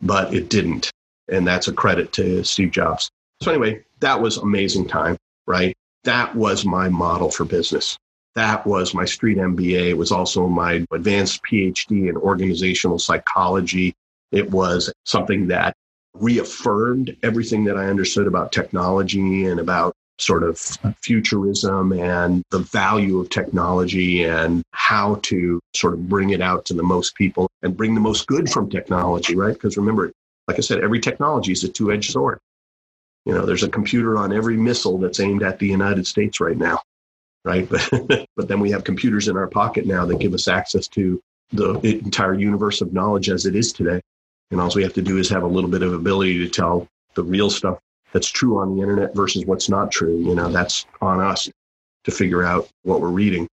but it didn't. And that's a credit to Steve Jobs. So, anyway, that was amazing time, right? That was my model for business. That was my street MBA. It was also my advanced PhD in organizational psychology. It was something that reaffirmed everything that I understood about technology and about sort of futurism and the value of technology and how to sort of bring it out to the most people and bring the most good from technology, right? Because remember, like I said, every technology is a two edged sword. You know, there's a computer on every missile that's aimed at the United States right now right? But, but then we have computers in our pocket now that give us access to the entire universe of knowledge as it is today. And all we have to do is have a little bit of ability to tell the real stuff that's true on the internet versus what's not true. You know, that's on us to figure out what we're reading.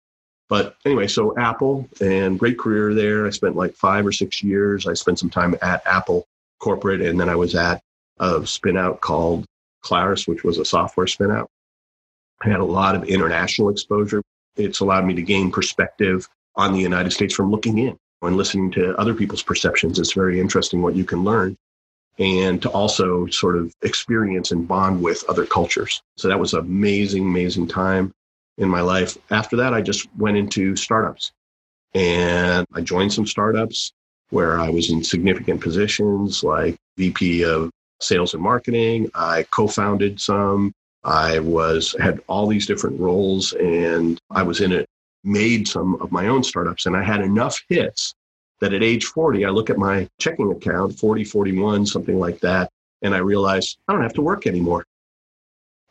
But anyway, so Apple and great career there. I spent like five or six years. I spent some time at Apple corporate, and then I was at a spin out called Claris, which was a software spin out. I had a lot of international exposure. It's allowed me to gain perspective on the United States from looking in and listening to other people's perceptions. It's very interesting what you can learn and to also sort of experience and bond with other cultures. So that was an amazing, amazing time in my life. After that, I just went into startups and I joined some startups where I was in significant positions like VP of sales and marketing. I co founded some I was had all these different roles and I was in it, made some of my own startups and I had enough hits that at age 40, I look at my checking account, 40, 41, something like that, and I realized I don't have to work anymore.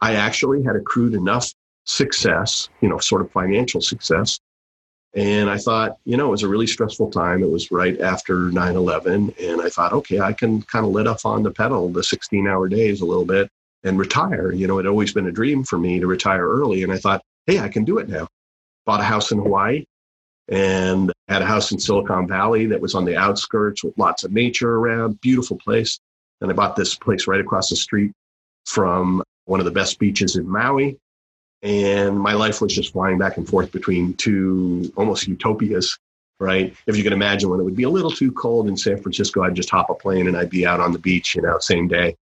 I actually had accrued enough success, you know, sort of financial success. And I thought, you know, it was a really stressful time. It was right after 9 11. And I thought, okay, I can kind of let off on the pedal the 16 hour days a little bit and retire. You know, it always been a dream for me to retire early. And I thought, hey, I can do it now. Bought a house in Hawaii and had a house in Silicon Valley that was on the outskirts with lots of nature around, beautiful place. And I bought this place right across the street from one of the best beaches in Maui. And my life was just flying back and forth between two almost utopias, right? If you can imagine when it would be a little too cold in San Francisco, I'd just hop a plane and I'd be out on the beach, you know, same day.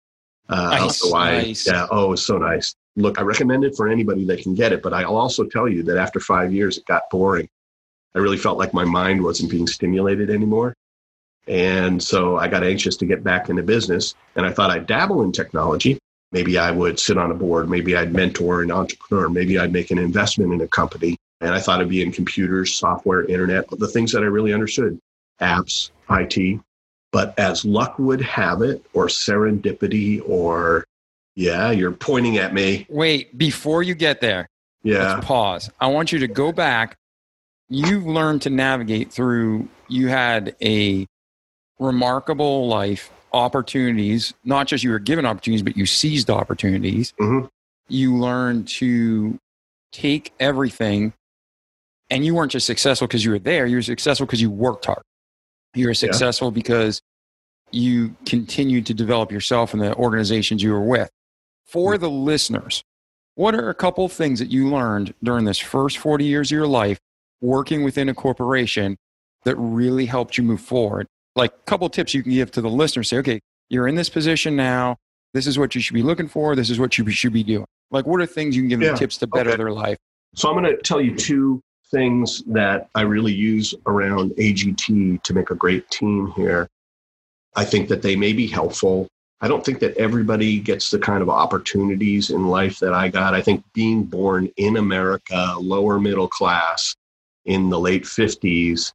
Uh, nice, nice. Yeah. Oh, it was so nice. Look, I recommend it for anybody that can get it, but I'll also tell you that after five years, it got boring. I really felt like my mind wasn't being stimulated anymore. And so I got anxious to get back into business. And I thought I'd dabble in technology. Maybe I would sit on a board. Maybe I'd mentor an entrepreneur. Maybe I'd make an investment in a company. And I thought it'd be in computers, software, internet, the things that I really understood apps, IT. But as luck would have it, or serendipity, or yeah, you're pointing at me. Wait, before you get there, yeah, let's pause. I want you to go back. You've learned to navigate through. You had a remarkable life, opportunities. Not just you were given opportunities, but you seized opportunities. Mm-hmm. You learned to take everything, and you weren't just successful because you were there. You were successful because you worked hard. You're successful yeah. because you continued to develop yourself and the organizations you were with. For mm-hmm. the listeners, what are a couple of things that you learned during this first 40 years of your life working within a corporation that really helped you move forward? like a couple tips you can give to the listener. Say, okay, you're in this position now. This is what you should be looking for. This is what you should be doing. Like, what are things you can give them tips to better okay. their life? So I'm going to tell you two things that I really use around AGT to make a great team here. I think that they may be helpful. I don't think that everybody gets the kind of opportunities in life that I got. I think being born in America, lower middle class in the late 50s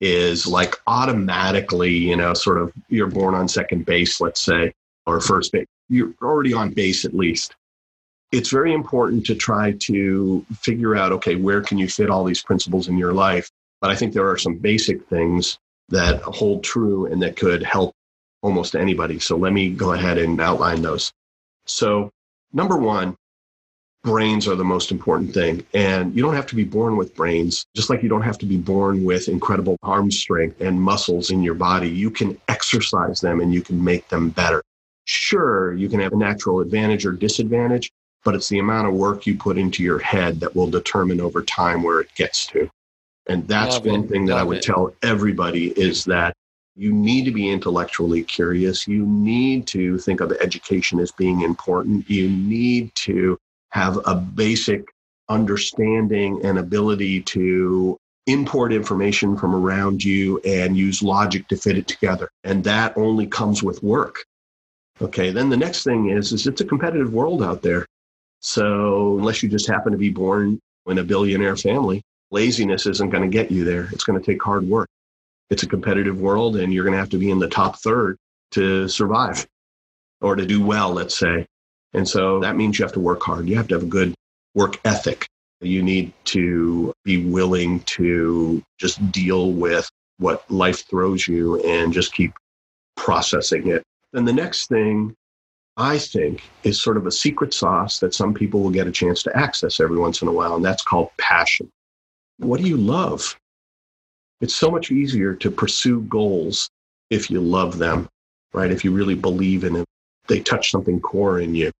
is like automatically, you know, sort of you're born on second base, let's say, or first base. You're already on base at least it's very important to try to figure out okay where can you fit all these principles in your life? But i think there are some basic things that hold true and that could help almost anybody. So let me go ahead and outline those. So number one brains are the most important thing. And you don't have to be born with brains just like you don't have to be born with incredible arm strength and muscles in your body. You can exercise them and you can make them better. Sure you can have a natural advantage or disadvantage but it's the amount of work you put into your head that will determine over time where it gets to. And that's Love it. one thing that I would it. tell everybody is that you need to be intellectually curious. You need to think of education as being important. You need to have a basic understanding and ability to import information from around you and use logic to fit it together. And that only comes with work. Okay, then the next thing is is it's a competitive world out there. So unless you just happen to be born in a billionaire family, laziness isn't going to get you there. It's going to take hard work. It's a competitive world and you're going to have to be in the top third to survive or to do well, let's say. And so that means you have to work hard. You have to have a good work ethic. You need to be willing to just deal with what life throws you and just keep processing it. Then the next thing I think is sort of a secret sauce that some people will get a chance to access every once in a while, and that's called passion. What do you love? It's so much easier to pursue goals if you love them, right? If you really believe in them, they touch something core in you,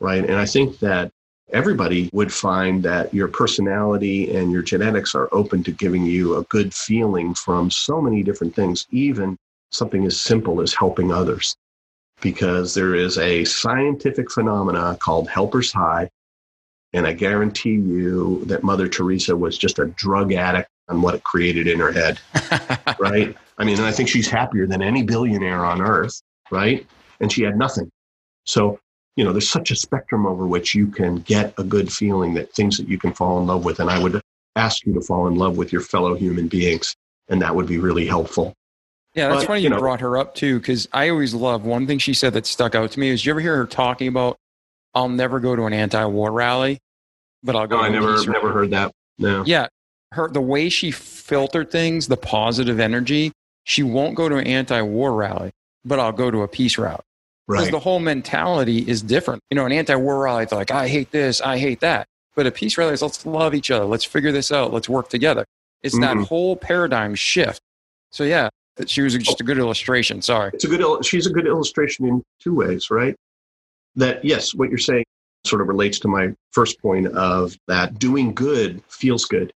right? And I think that everybody would find that your personality and your genetics are open to giving you a good feeling from so many different things, even something as simple as helping others because there is a scientific phenomena called helper's high. And I guarantee you that Mother Teresa was just a drug addict on what it created in her head, right? I mean, and I think she's happier than any billionaire on earth, right? And she had nothing. So, you know, there's such a spectrum over which you can get a good feeling that things that you can fall in love with. And I would ask you to fall in love with your fellow human beings, and that would be really helpful. Yeah, that's But, funny you know- brought her up too, because I always love one thing she said that stuck out to me is you ever hear her talking about, I'll never go to an anti war rally, but I'll go No, to I a never, peace rally." never heard that. No. Yeah, her the way she filtered things, the positive energy, she won't go to an anti war rally, but I'll go to a peace rally. Because the whole mentality is different. You know, an anti war rally, it's like, I hate this, I hate that. But a peace rally is let's love each other, let's figure this out, let's work together. It's that Mhm. whole paradigm shift. So, yeah, that she was just a good illustration. Sorry. it's a good she's a good illustration in two ways right? That yes what you're saying sort of relates to my first point of that doing good feels good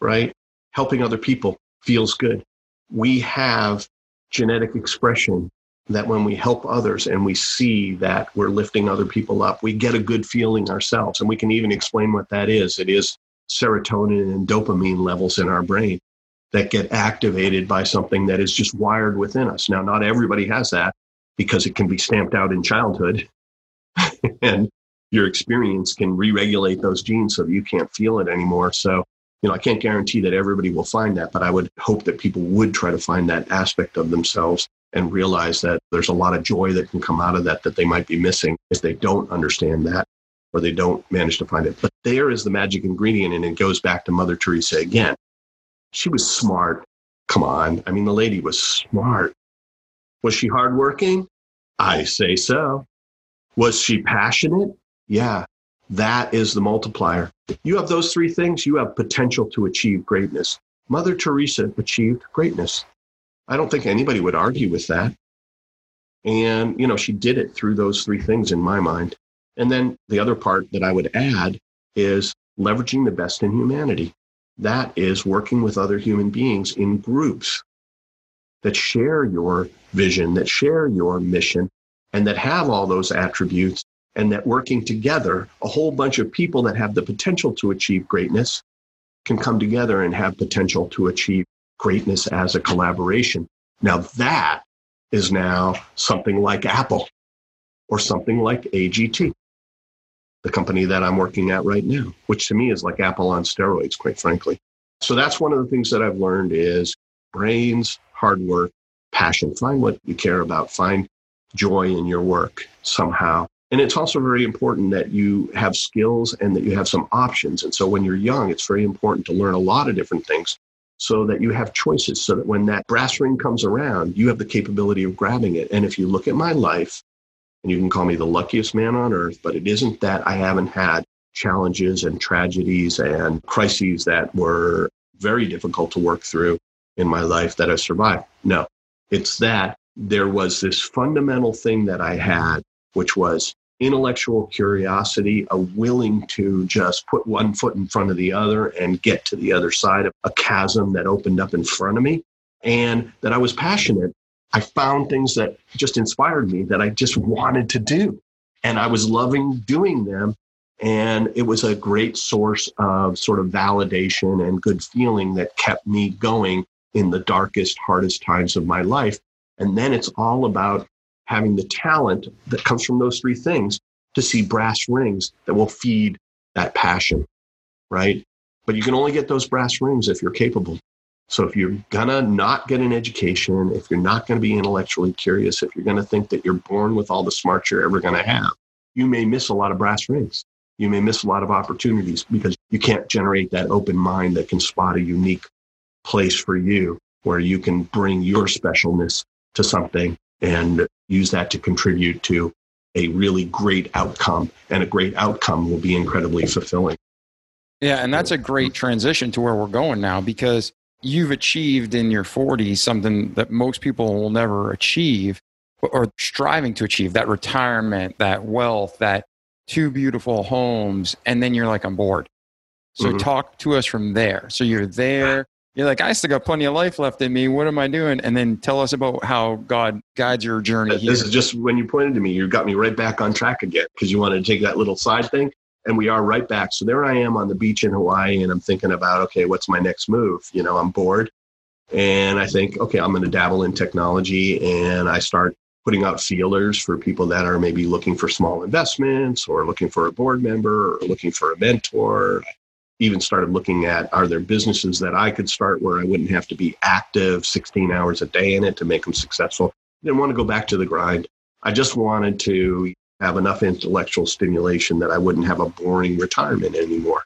right? Helping other people feels good. We have genetic expression that when we help others and we see that we're lifting other people up we get a good feeling ourselves. And we can even explain what that is. It is serotonin and dopamine levels in our brain that get activated by something that is just wired within us. Now, not everybody has that because it can be stamped out in childhood. and your experience can re regulate those genes so that you can't feel it anymore. So, you know, I can't guarantee that everybody will find that, but I would hope that people would try to find that aspect of themselves and realize that there's a lot of joy that can come out of that that they might be missing if they don't understand that or they don't manage to find it. But there is the magic ingredient, and it goes back to Mother Teresa again she was smart. Come on. I mean, the lady was smart. Was she hardworking? I say so. Was she passionate? Yeah, that is the multiplier. You have those three things, you have potential to achieve greatness. Mother Teresa achieved greatness. I don't think anybody would argue with that. And, you know, she did it through those three things in my mind. And then the other part that I would add is leveraging the best in humanity that is working with other human beings in groups that share your vision, that share your mission, and that have all those attributes, and that working together, a whole bunch of people that have the potential to achieve greatness can come together and have potential to achieve greatness as a collaboration. Now, that is now something like Apple or something like AGT, the company that I'm working at right now, which to me is like Apple on steroids, quite frankly. So that's one of the things that I've learned is brains, hard work, passion. Find what you care about. Find joy in your work somehow. And it's also very important that you have skills and that you have some options. And so when you're young, it's very important to learn a lot of different things so that you have choices so that when that brass ring comes around, you have the capability of grabbing it. And if you look at my life, and you can call me the luckiest man on earth, but it isn't that I haven't had challenges and tragedies and crises that were very difficult to work through in my life that I survived. No, it's that there was this fundamental thing that I had, which was intellectual curiosity, a willing to just put one foot in front of the other and get to the other side of a chasm that opened up in front of me, and that I was passionate. I found things that just inspired me that I just wanted to do. And I was loving doing them. And it was a great source of sort of validation and good feeling that kept me going in the darkest, hardest times of my life. And then it's all about having the talent that comes from those three things to see brass rings that will feed that passion, right? But you can only get those brass rings if you're capable. So if you're gonna not get an education, if you're not gonna be intellectually curious, if you're gonna think that you're born with all the smarts you're ever gonna have, you may miss a lot of brass rings. You may miss a lot of opportunities because you can't generate that open mind that can spot a unique place for you where you can bring your specialness to something and use that to contribute to a really great outcome. And a great outcome will be incredibly fulfilling. Yeah, and that's a great mm-hmm. transition to where we're going now because you've achieved in your 40s something that most people will never achieve or striving to achieve that retirement, that wealth, that two beautiful homes. And then you're like, I'm bored. So mm-hmm. talk to us from there. So you're there, you're like, I still got plenty of life left in me. What am I doing? And then tell us about how God guides your journey. This is just when you pointed to me, you got me right back on track again because you wanted to take that little side thing. And we are right back. So there I am on the beach in Hawaii, and I'm thinking about, okay, what's my next move? You know, I'm bored. And I think, okay, I'm going to dabble in technology. And I start putting out feelers for people that are maybe looking for small investments or looking for a board member or looking for a mentor even started looking at are there businesses that I could start where I wouldn't have to be active 16 hours a day in it to make them successful. Didn't want to go back to the grind. I just wanted to have enough intellectual stimulation that I wouldn't have a boring retirement anymore.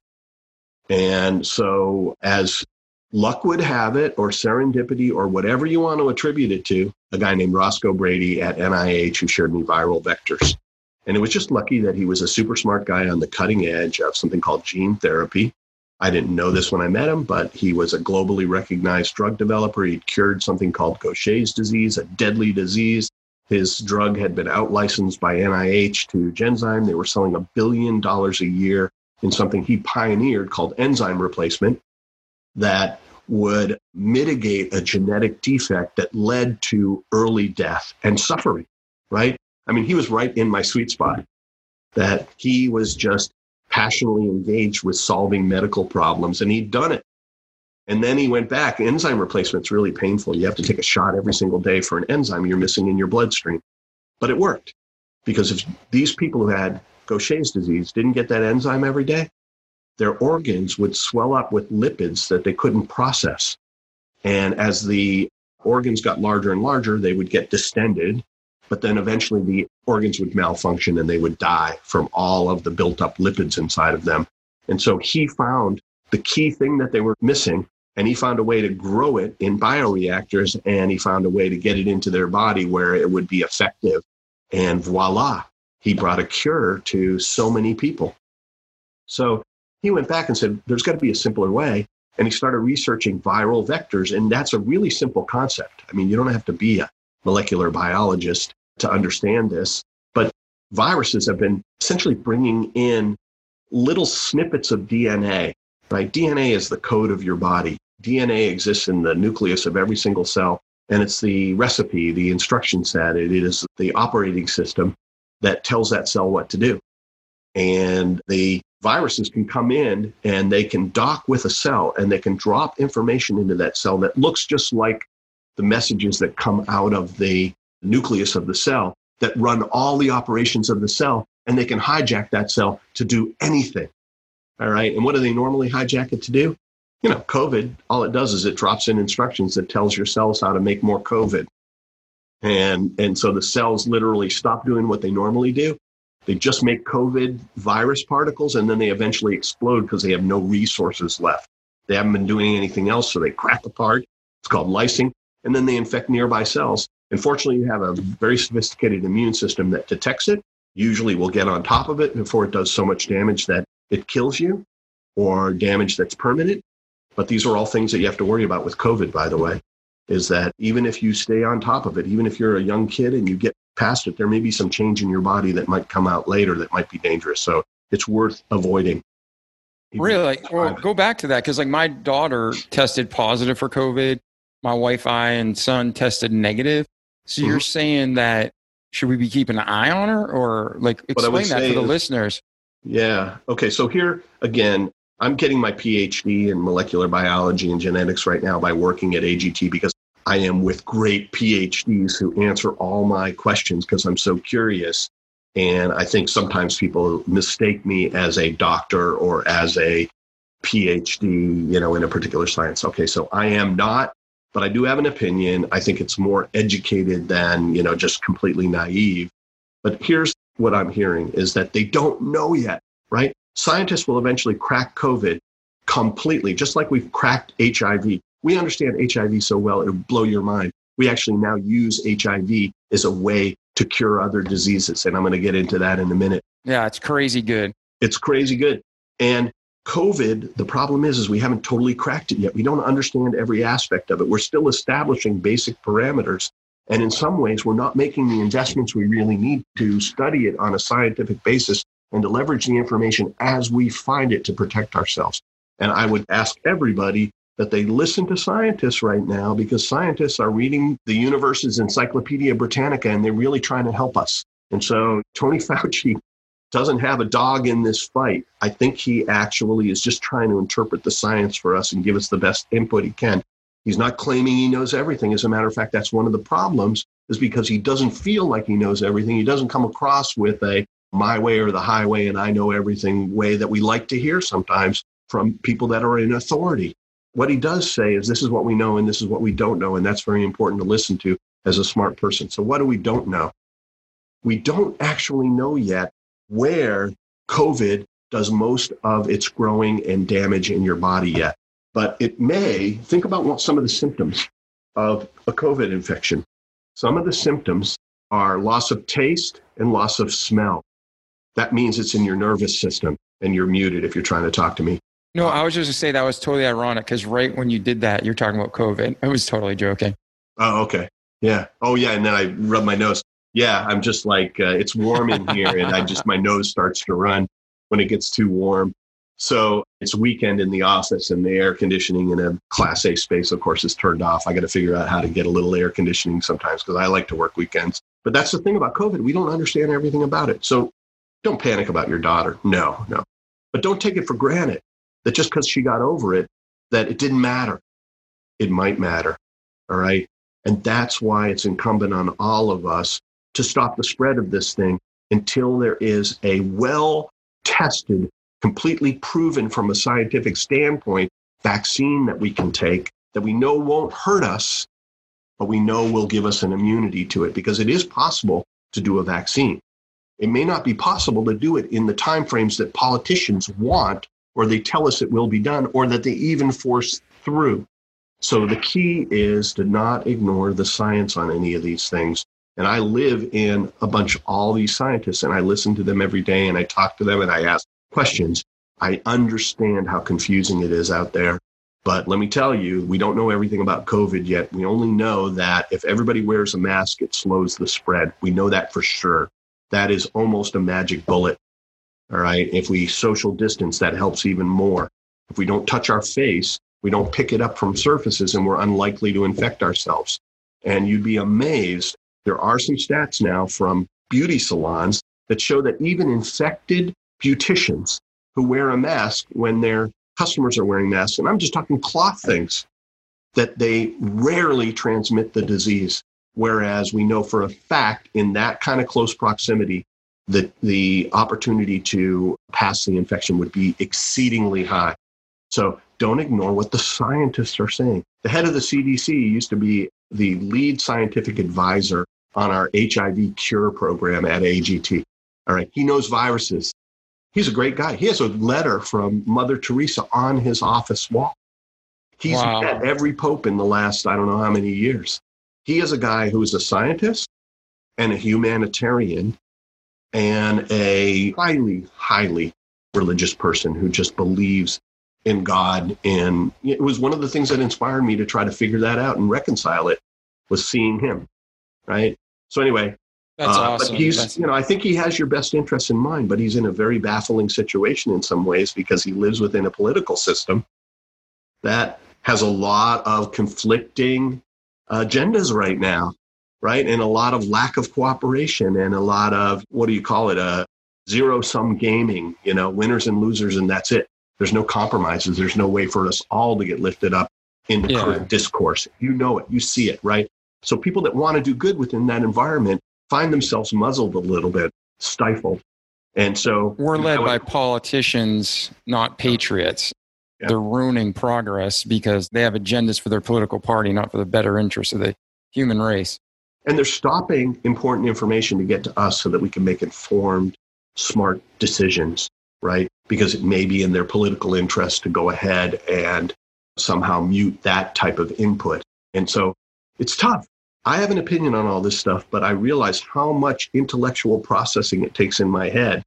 And so, as luck would have it, or serendipity, or whatever you want to attribute it to, a guy named Roscoe Brady at NIH who shared me viral vectors. And it was just lucky that he was a super smart guy on the cutting edge of something called gene therapy. I didn't know this when I met him, but he was a globally recognized drug developer. He'd cured something called Gaucher's disease, a deadly disease. His drug had been out licensed by NIH to Genzyme. They were selling a billion dollars a year in something he pioneered called enzyme replacement that would mitigate a genetic defect that led to early death and suffering, right? I mean, he was right in my sweet spot that he was just passionately engaged with solving medical problems, and he'd done it. And then he went back. Enzyme replacement's really painful. You have to take a shot every single day for an enzyme you're missing in your bloodstream. But it worked because if these people who had Gaucher's disease didn't get that enzyme every day, their organs would swell up with lipids that they couldn't process. And as the organs got larger and larger, they would get distended but then eventually the organs would malfunction and they would die from all of the built up lipids inside of them. And so he found the key thing that they were missing and he found a way to grow it in bioreactors and he found a way to get it into their body where it would be effective. And voila, he brought a cure to so many people. So he went back and said, there's got to be a simpler way. And he started researching viral vectors. And that's a really simple concept. I mean, you don't have to be a molecular biologist to understand this. But viruses have been essentially bringing in little snippets of DNA, right? DNA is the code of your body. DNA exists in the nucleus of every single cell. And it's the recipe, the instruction set, it is the operating system that tells that cell what to do. And the viruses can come in and they can dock with a cell and they can drop information into that cell that looks just like the messages that come out of the nucleus of the cell that run all the operations of the cell and they can hijack that cell to do anything. All right. And what do they normally hijack it to do? You know, COVID, all it does is it drops in instructions that tells your cells how to make more COVID. And, and so the cells literally stop doing what they normally do. They just make COVID virus particles and then they eventually explode because they have no resources left. They haven't been doing anything else, so they crack apart. It's called lysing. And then they infect nearby cells. Unfortunately, you have a very sophisticated immune system that detects it, usually will get on top of it before it does so much damage that it kills you or damage that's permanent. But these are all things that you have to worry about with COVID, by the way is that even if you stay on top of it, even if you're a young kid and you get past it, there may be some change in your body that might come out later that might be dangerous. So it's worth avoiding. Really? Well, go back to that because, like, my daughter tested positive for COVID. My wife, I, and son tested negative. So mm-hmm. you're saying that should we be keeping an eye on her, or like explain that to the is, listeners? Yeah. Okay. So here again, I'm getting my PhD in molecular biology and genetics right now by working at AGT because I am with great PhDs who answer all my questions because I'm so curious. And I think sometimes people mistake me as a doctor or as a PhD, you know, in a particular science. Okay, so I am not, but I do have an opinion. I think it's more educated than, you know, just completely naive. But here's what I'm hearing is that they don't know yet, right? Scientists will eventually crack COVID completely, just like we've cracked HIV. We understand HIV so well, it'll blow your mind. We actually now use HIV as a way to cure other diseases. And I'm going to get into that in a minute. Yeah, it's crazy good. It's crazy good. And COVID, the problem is, is we haven't totally cracked it yet. We don't understand every aspect of it. We're still establishing basic parameters. And in some ways, we're not making the investments we really need to study it on a scientific basis and to leverage the information as we find it to protect ourselves. And I would ask everybody that they listen to scientists right now because scientists are reading the universe's Encyclopedia Britannica and they're really trying to help us. And so Tony Fauci doesn't have a dog in this fight. I think he actually is just trying to interpret the science for us and give us the best input he can. He's not claiming he knows everything. As a matter of fact, that's one of the problems is because he doesn't feel like he knows everything. He doesn't come across with a my way or the highway and I know everything way that we like to hear sometimes from people that are in authority. What he does say is this is what we know and this is what we don't know. And that's very important to listen to as a smart person. So, what do we don't know? We don't actually know yet where COVID does most of its growing and damage in your body yet. But it may, think about what some of the symptoms of a COVID infection. Some of the symptoms are loss of taste and loss of smell that means it's in your nervous system and you're muted if you're trying to talk to me. No, I was just to say that was totally ironic because right when you did that, you're talking about COVID. I was totally joking. Oh, okay. Yeah. Oh, yeah. And then I rub my nose. Yeah, I'm just like, uh, it's warm in here and I just, my nose starts to run when it gets too warm. So it's weekend in the office and the air conditioning in a class A space, of course, is turned off. I got to figure out how to get a little air conditioning sometimes because I like to work weekends. But that's the thing about COVID. We don't understand everything about it. So don't panic about your daughter. No, no. But don't take it for granted that just because she got over it, that it didn't matter. It might matter. All right. And that's why it's incumbent on all of us to stop the spread of this thing until there is a well tested, completely proven from a scientific standpoint vaccine that we can take that we know won't hurt us, but we know will give us an immunity to it because it is possible to do a vaccine. It may not be possible to do it in the timeframes that politicians want, or they tell us it will be done, or that they even force through. So the key is to not ignore the science on any of these things. And I live in a bunch of all these scientists, and I listen to them every day, and I talk to them, and I ask questions. I understand how confusing it is out there. But let me tell you, we don't know everything about COVID yet. We only know that if everybody wears a mask, it slows the spread. We know that for sure that is almost a magic bullet. All right. If we social distance, that helps even more. If we don't touch our face, we don't pick it up from surfaces and we're unlikely to infect ourselves. And you'd be amazed. There are some stats now from beauty salons that show that even infected beauticians who wear a mask when their customers are wearing masks, and I'm just talking cloth things, that they rarely transmit the disease. Whereas we know for a fact in that kind of close proximity, that the opportunity to pass the infection would be exceedingly high. So don't ignore what the scientists are saying. The head of the CDC used to be the lead scientific advisor on our HIV cure program at AGT. All right. He knows viruses. He's a great guy. He has a letter from Mother Teresa on his office wall. He's wow. met every pope in the last, I don't know how many years. He is a guy who is a scientist and a humanitarian and a highly, highly religious person who just believes in God. And it was one of the things that inspired me to try to figure that out and reconcile it was seeing him. Right. So anyway, that's uh, awesome. But he's, That's... you know, I think he has your best interests in mind, but he's in a very baffling situation in some ways because he lives within a political system that has a lot of conflicting agendas right now, right? And a lot of lack of cooperation and a lot of, what do you call it? A zero sum gaming, you know, winners and losers, and that's it. There's no compromises. There's no way for us all to get lifted up in the yeah. current discourse. You know it, you see it, right? So people that want to do good within that environment find themselves muzzled a little bit, stifled. And so we're led by politicians, not patriots. Yeah. They're ruining progress because they have agendas for their political party, not for the better interests of the human race. And they're stopping important information to get to us so that we can make informed, smart decisions, right? Because it may be in their political interest to go ahead and somehow mute that type of input. And so it's tough. I have an opinion on all this stuff, but I realize how much intellectual processing it takes in my head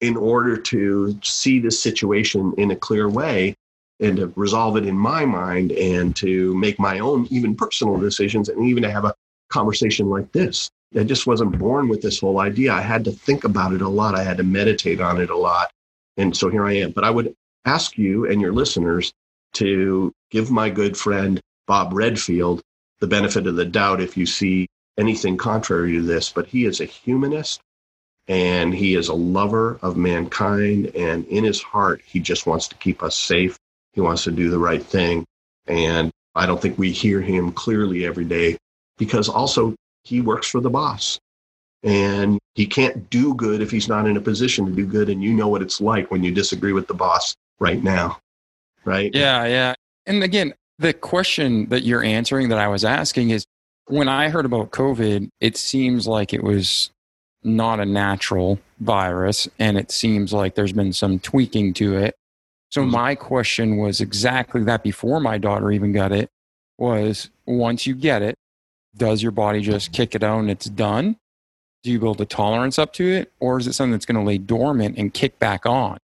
in order to see this situation in a clear way and to resolve it in my mind and to make my own even personal decisions and even to have a conversation like this. I just wasn't born with this whole idea. I had to think about it a lot. I had to meditate on it a lot. And so here I am. But I would ask you and your listeners to give my good friend Bob Redfield the benefit of the doubt if you see anything contrary to this, but he is a humanist and he is a lover of mankind. And in his heart, he just wants to keep us safe. He wants to do the right thing. And I don't think we hear him clearly every day because also he works for the boss. And he can't do good if he's not in a position to do good. And you know what it's like when you disagree with the boss right now. Right? Yeah, yeah. And again, the question that you're answering that I was asking is when I heard about COVID, it seems like it was not a natural virus and it seems like there's been some tweaking to it. So mm-hmm. my question was exactly that before my daughter even got it was once you get it, does your body just kick it out and it's done? Do you build a tolerance up to it? Or is it something that's going to lay dormant and kick back on?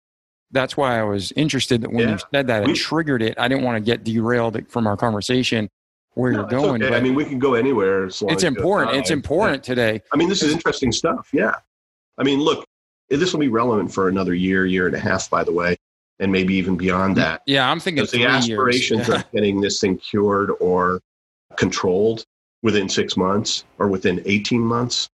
That's why I was interested that when yeah. you said that, it we, triggered it. I didn't want to get derailed from our conversation where no, you're going. Okay. I mean, we can go anywhere. it's important. It's important yeah. today. I mean, this is interesting stuff. Yeah. I mean, look, this will be relevant for another year, year and a half, by the way, and maybe even beyond that. Yeah, I'm thinking the aspirations yeah. of getting this thing cured or controlled within six months or within 18 months.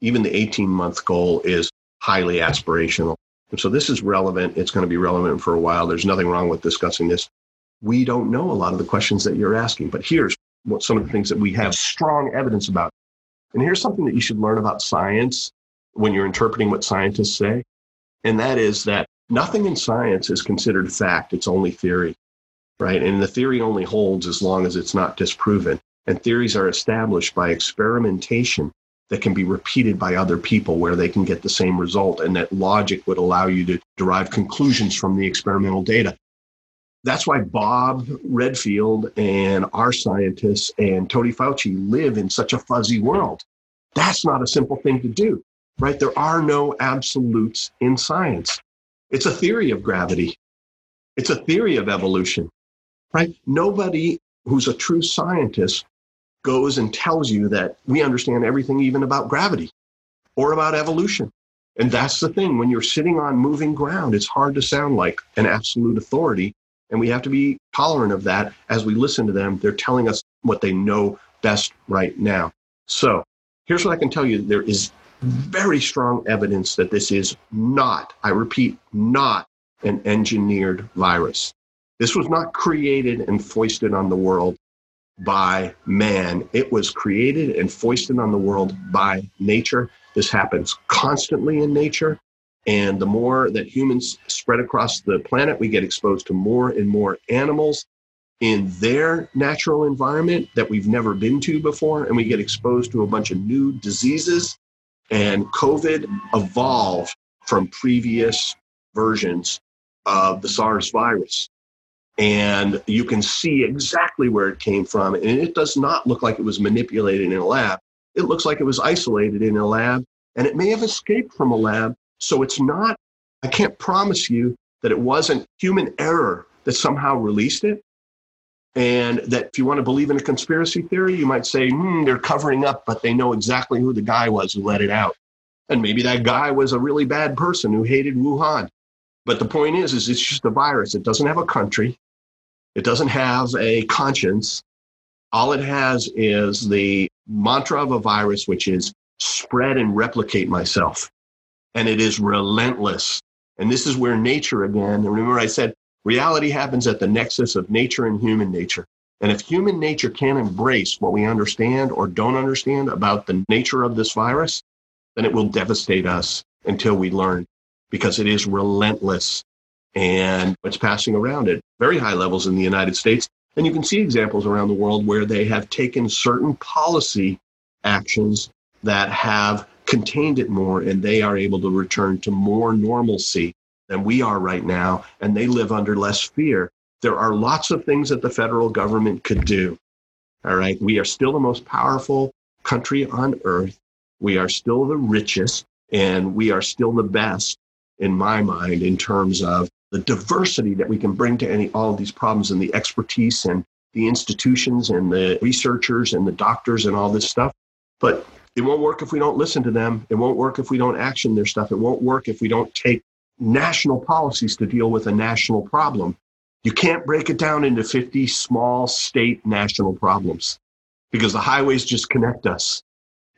Even the 18 month goal is highly aspirational. And so this is relevant. It's going to be relevant for a while. There's nothing wrong with discussing this. We don't know a lot of the questions that you're asking, but here's what some of the things that we have strong evidence about. And here's something that you should learn about science when you're interpreting what scientists say. And that is that nothing in science is considered fact. It's only theory, right? And the theory only holds as long as it's not disproven. And theories are established by experimentation that can be repeated by other people where they can get the same result and that logic would allow you to derive conclusions from the experimental data. That's why Bob Redfield and our scientists and Tony Fauci live in such a fuzzy world. That's not a simple thing to do, right? There are no absolutes in science. It's a theory of gravity. It's a theory of evolution, right? Nobody who's a true scientist goes and tells you that we understand everything even about gravity or about evolution. And that's the thing. When you're sitting on moving ground, it's hard to sound like an absolute authority. And we have to be tolerant of that as we listen to them. They're telling us what they know best right now. So here's what I can tell you there is very strong evidence that this is not, I repeat, not an engineered virus. This was not created and foisted on the world by man. It was created and foisted on the world by nature. This happens constantly in nature. And the more that humans spread across the planet, we get exposed to more and more animals in their natural environment that we've never been to before. And we get exposed to a bunch of new diseases. And COVID evolved from previous versions of the SARS virus. And you can see exactly where it came from. And it does not look like it was manipulated in a lab. It looks like it was isolated in a lab and it may have escaped from a lab. So it's not, I can't promise you that it wasn't human error that somehow released it. And that if you want to believe in a conspiracy theory, you might say, hmm, they're covering up, but they know exactly who the guy was who let it out. And maybe that guy was a really bad person who hated Wuhan. But the point is, is it's just a virus. It doesn't have a country. It doesn't have a conscience. All it has is the mantra of a virus, which is spread and replicate myself. And it is relentless. And this is where nature again, remember I said reality happens at the nexus of nature and human nature. And if human nature can't embrace what we understand or don't understand about the nature of this virus, then it will devastate us until we learn because it is relentless and it's passing around at very high levels in the United States. And you can see examples around the world where they have taken certain policy actions that have contained it more and they are able to return to more normalcy than we are right now and they live under less fear. There are lots of things that the federal government could do. All right. We are still the most powerful country on earth. We are still the richest and we are still the best in my mind in terms of the diversity that we can bring to any all of these problems and the expertise and the institutions and the researchers and the doctors and all this stuff. But it won't work if we don't listen to them. It won't work if we don't action their stuff. It won't work if we don't take national policies to deal with a national problem. You can't break it down into 50 small state national problems because the highways just connect us.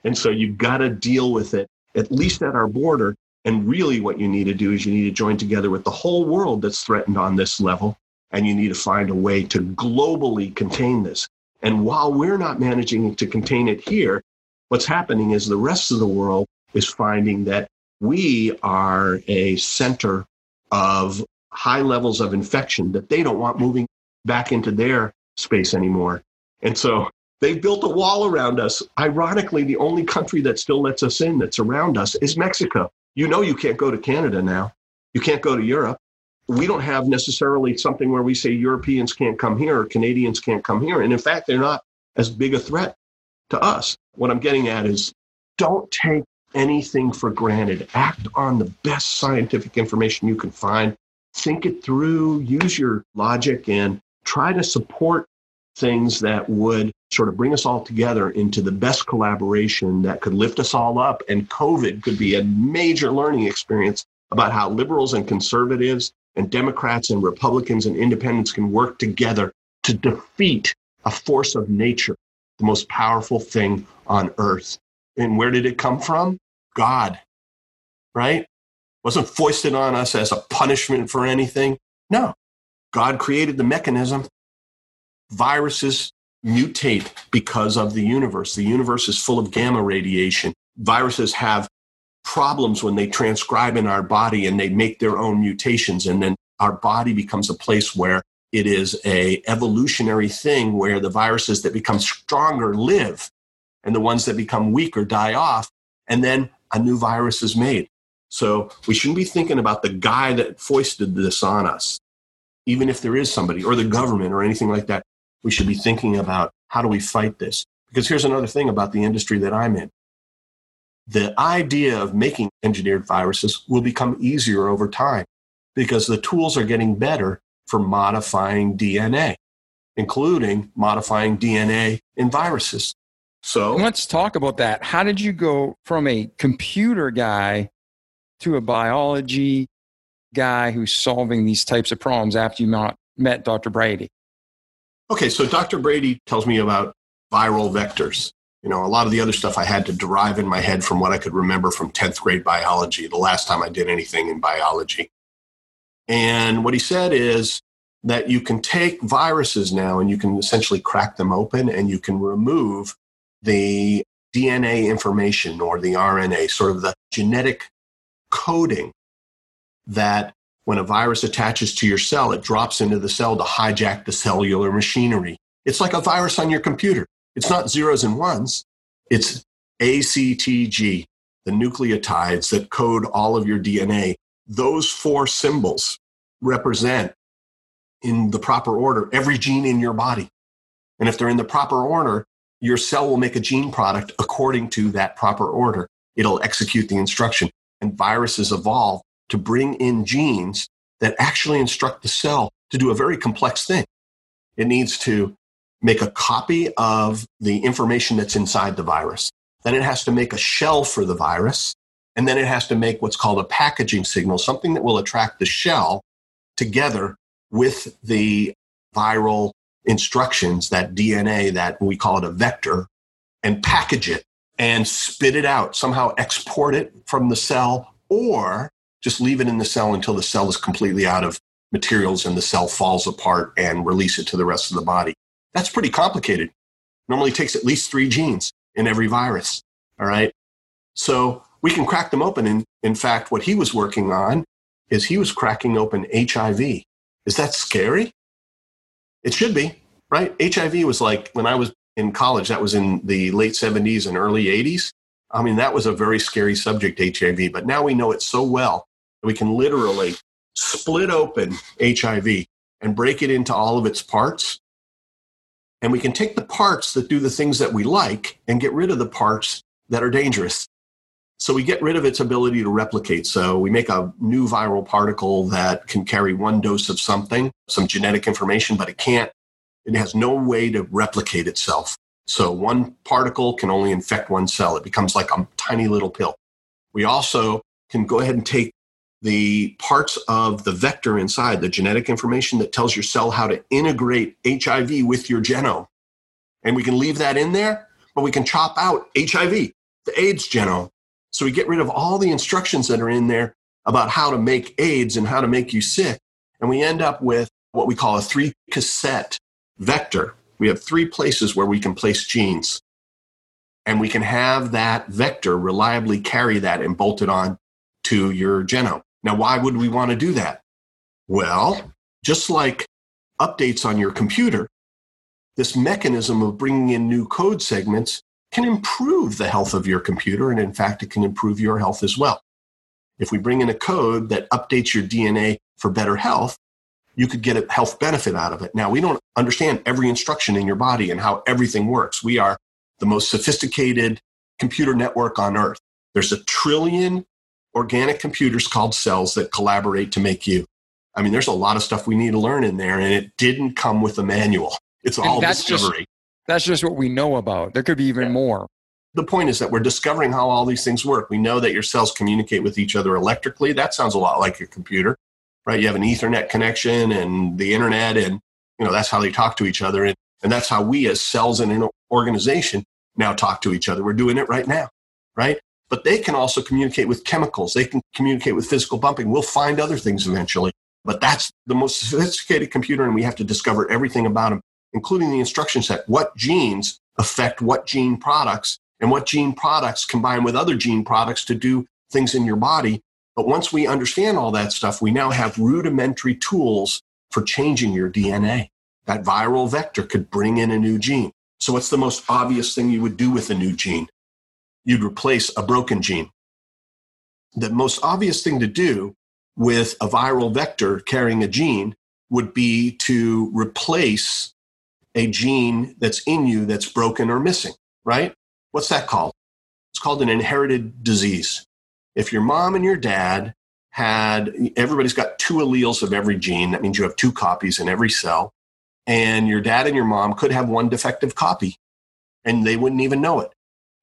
And so you've got to deal with it, at least at our border. And really, what you need to do is you need to join together with the whole world that's threatened on this level. And you need to find a way to globally contain this. And while we're not managing to contain it here, What's happening is the rest of the world is finding that we are a center of high levels of infection that they don't want moving back into their space anymore. And so they've built a wall around us. Ironically, the only country that still lets us in that's around us is Mexico. You know, you can't go to Canada now. You can't go to Europe. We don't have necessarily something where we say Europeans can't come here or Canadians can't come here. And in fact, they're not as big a threat to us. What I'm getting at is don't take anything for granted. Act on the best scientific information you can find. Think it through, use your logic, and try to support things that would sort of bring us all together into the best collaboration that could lift us all up. And COVID could be a major learning experience about how liberals and conservatives and Democrats and Republicans and independents can work together to defeat a force of nature the most powerful thing on earth. And where did it come from? God, right? Wasn't foisted on us as a punishment for anything. No, God created the mechanism. Viruses mutate because of the universe. The universe is full of gamma radiation. Viruses have problems when they transcribe in our body and they make their own mutations. And then our body becomes a place where it is a evolutionary thing where the viruses that become stronger live and the ones that become weaker die off. And then a new virus is made. So we shouldn't be thinking about the guy that foisted this on us, even if there is somebody or the government or anything like that. We should be thinking about how do we fight this? Because here's another thing about the industry that I'm in. The idea of making engineered viruses will become easier over time because the tools are getting better for modifying DNA, including modifying DNA in viruses. So let's talk about that. How did you go from a computer guy to a biology guy who's solving these types of problems after you met Dr. Brady? Okay, so Dr. Brady tells me about viral vectors. You know, a lot of the other stuff I had to derive in my head from what I could remember from 10th grade biology, the last time I did anything in biology. And what he said is that you can take viruses now and you can essentially crack them open and you can remove the DNA information or the RNA, sort of the genetic coding that when a virus attaches to your cell, it drops into the cell to hijack the cellular machinery. It's like a virus on your computer. It's not zeros and ones, it's ACTG, the nucleotides that code all of your DNA. Those four symbols represent, in the proper order, every gene in your body. And if they're in the proper order, your cell will make a gene product according to that proper order. It'll execute the instruction. And viruses evolve to bring in genes that actually instruct the cell to do a very complex thing. It needs to make a copy of the information that's inside the virus. Then it has to make a shell for the virus. And then it has to make what's called a packaging signal, something that will attract the shell together with the viral instructions, that DNA, that we call it a vector, and package it and spit it out, somehow export it from the cell, or just leave it in the cell until the cell is completely out of materials and the cell falls apart and release it to the rest of the body. That's pretty complicated. Normally takes at least three genes in every virus. All right. So we can crack them open. And in fact, what he was working on is he was cracking open HIV. Is that scary? It should be, right? HIV was like when I was in college, that was in the late 70s and early 80s. I mean, that was a very scary subject, HIV, but now we know it so well we can literally split open HIV and break it into all of its parts. And we can take the parts that do the things that we like and get rid of the parts that are dangerous. So we get rid of its ability to replicate. So we make a new viral particle that can carry one dose of something, some genetic information, but it can't, it has no way to replicate itself. So one particle can only infect one cell. It becomes like a tiny little pill. We also can go ahead and take the parts of the vector inside, the genetic information that tells your cell how to integrate HIV with your genome. And we can leave that in there, but we can chop out HIV, the AIDS genome, so we get rid of all the instructions that are in there about how to make AIDS and how to make you sick. And we end up with what we call a three cassette vector. We have three places where we can place genes. And we can have that vector reliably carry that and bolt it on to your genome. Now, why would we want to do that? Well, just like updates on your computer, this mechanism of bringing in new code segments can improve the health of your computer. And in fact, it can improve your health as well. If we bring in a code that updates your DNA for better health, you could get a health benefit out of it. Now, we don't understand every instruction in your body and how everything works. We are the most sophisticated computer network on earth. There's a trillion organic computers called cells that collaborate to make you. I mean, there's a lot of stuff we need to learn in there, and it didn't come with a manual. It's all discovery. Just, that's just what we know about. There could be even yeah. more. The point is that we're discovering how all these things work. We know that your cells communicate with each other electrically. That sounds a lot like your computer, right? You have an Ethernet connection and the internet, and you know that's how they talk to each other, and, and that's how we, as cells in an organization, now talk to each other. We're doing it right now, right? But they can also communicate with chemicals. They can communicate with physical bumping. We'll find other things eventually. But that's the most sophisticated computer, and we have to discover everything about them including the instruction set. What genes affect what gene products and what gene products combine with other gene products to do things in your body. But once we understand all that stuff, we now have rudimentary tools for changing your DNA. That viral vector could bring in a new gene. So, what's the most obvious thing you would do with a new gene? You'd replace a broken gene. The most obvious thing to do with a viral vector carrying a gene would be to replace a gene that's in you that's broken or missing, right? What's that called? It's called an inherited disease. If your mom and your dad had, everybody's got two alleles of every gene, that means you have two copies in every cell, and your dad and your mom could have one defective copy, and they wouldn't even know it.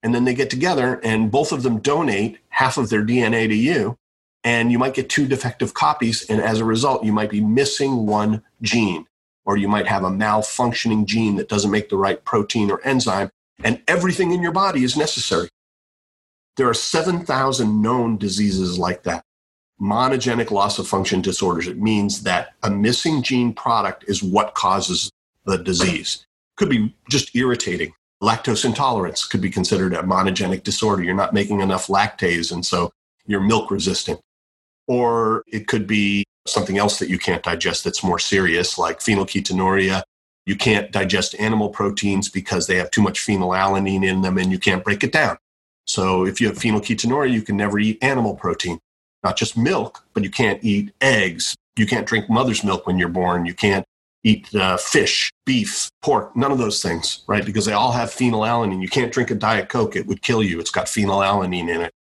And then they get together, and both of them donate half of their DNA to you, and you might get two defective copies, and as a result, you might be missing one gene or you might have a malfunctioning gene that doesn't make the right protein or enzyme, and everything in your body is necessary. There are 7,000 known diseases like that. Monogenic loss of function disorders. It means that a missing gene product is what causes the disease. Could be just irritating. Lactose intolerance could be considered a monogenic disorder. You're not making enough lactase, and so you're milk resistant. Or it could be something else that you can't digest that's more serious, like phenylketonuria. You can't digest animal proteins because they have too much phenylalanine in them and you can't break it down. So if you have phenylketonuria, you can never eat animal protein, not just milk, but you can't eat eggs. You can't drink mother's milk when you're born. You can't eat uh, fish, beef, pork, none of those things, right? Because they all have phenylalanine. You can't drink a Diet Coke, it would kill you. It's got phenylalanine in it.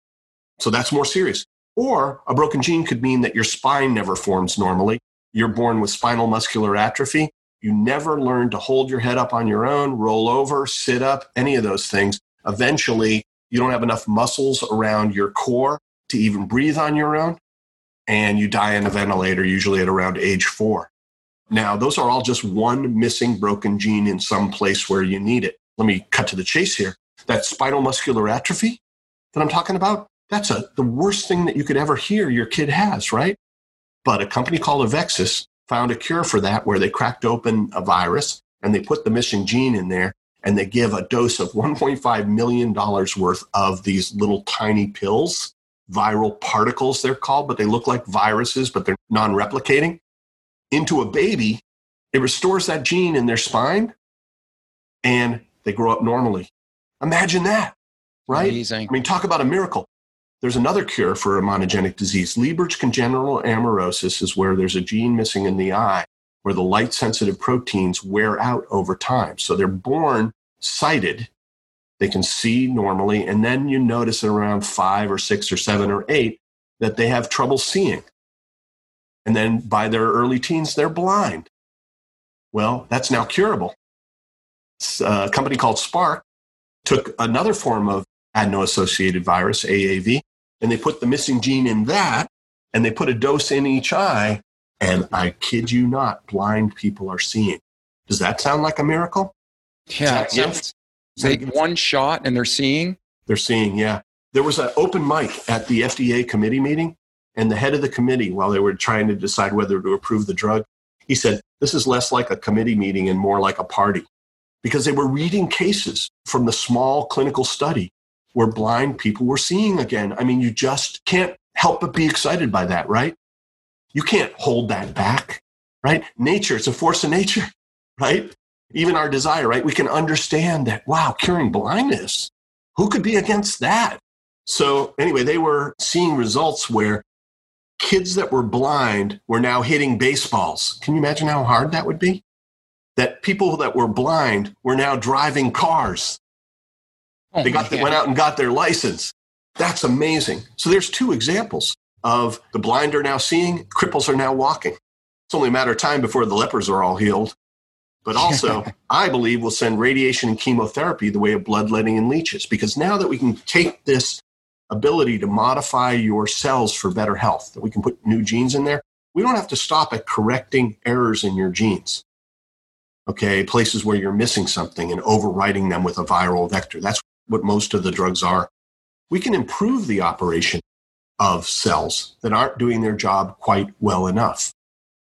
So that's more serious. Or a broken gene could mean that your spine never forms normally. You're born with spinal muscular atrophy. You never learn to hold your head up on your own, roll over, sit up, any of those things. Eventually, you don't have enough muscles around your core to even breathe on your own. And you die in a ventilator, usually at around age four. Now, those are all just one missing broken gene in some place where you need it. Let me cut to the chase here. That spinal muscular atrophy that I'm talking about, that's a, the worst thing that you could ever hear your kid has, right? But a company called Avexis found a cure for that where they cracked open a virus and they put the missing gene in there and they give a dose of $1.5 million worth of these little tiny pills, viral particles, they're called, but they look like viruses, but they're non replicating, into a baby. It restores that gene in their spine and they grow up normally. Imagine that, right? Amazing. I mean, talk about a miracle. There's another cure for a monogenic disease. Leber's congenital amaurosis is where there's a gene missing in the eye where the light sensitive proteins wear out over time. So they're born sighted, they can see normally, and then you notice at around five or six or seven or eight that they have trouble seeing. And then by their early teens, they're blind. Well, that's now curable. Uh, a company called Spark took another form of adeno associated virus, AAV, and they put the missing gene in that, and they put a dose in each eye. And I kid you not, blind people are seeing. Does that sound like a miracle? Yeah. That sound- one shot and they're seeing. They're seeing, yeah. There was an open mic at the FDA committee meeting, and the head of the committee, while they were trying to decide whether to approve the drug, he said, This is less like a committee meeting and more like a party. Because they were reading cases from the small clinical study where blind people were seeing again. I mean, you just can't help but be excited by that, right? You can't hold that back, right? Nature, it's a force of nature, right? Even our desire, right? We can understand that, wow, curing blindness, who could be against that? So, anyway, they were seeing results where kids that were blind were now hitting baseballs. Can you imagine how hard that would be? That people that were blind were now driving cars. Oh They got man. went out and got their license. That's amazing. So there's two examples of the blind are now seeing, cripples are now walking. It's only a matter of time before the lepers are all healed. But also, I believe we'll send radiation and chemotherapy the way of bloodletting and leeches because now that we can take this ability to modify your cells for better health, that we can put new genes in there, we don't have to stop at correcting errors in your genes. Okay, places where you're missing something and overwriting them with a viral vector. That's what most of the drugs are. We can improve the operation of cells that aren't doing their job quite well enough.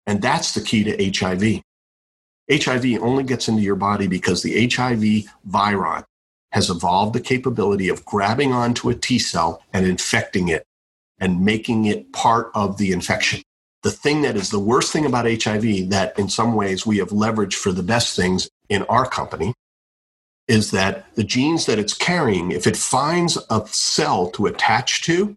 And that's the key to HIV. HIV only gets into your body because the HIV viron has evolved the capability of grabbing onto a T cell and infecting it and making it part of the infection. The thing that is the worst thing about HIV that in some ways we have leveraged for the best things in our company is that the genes that it's carrying, if it finds a cell to attach to,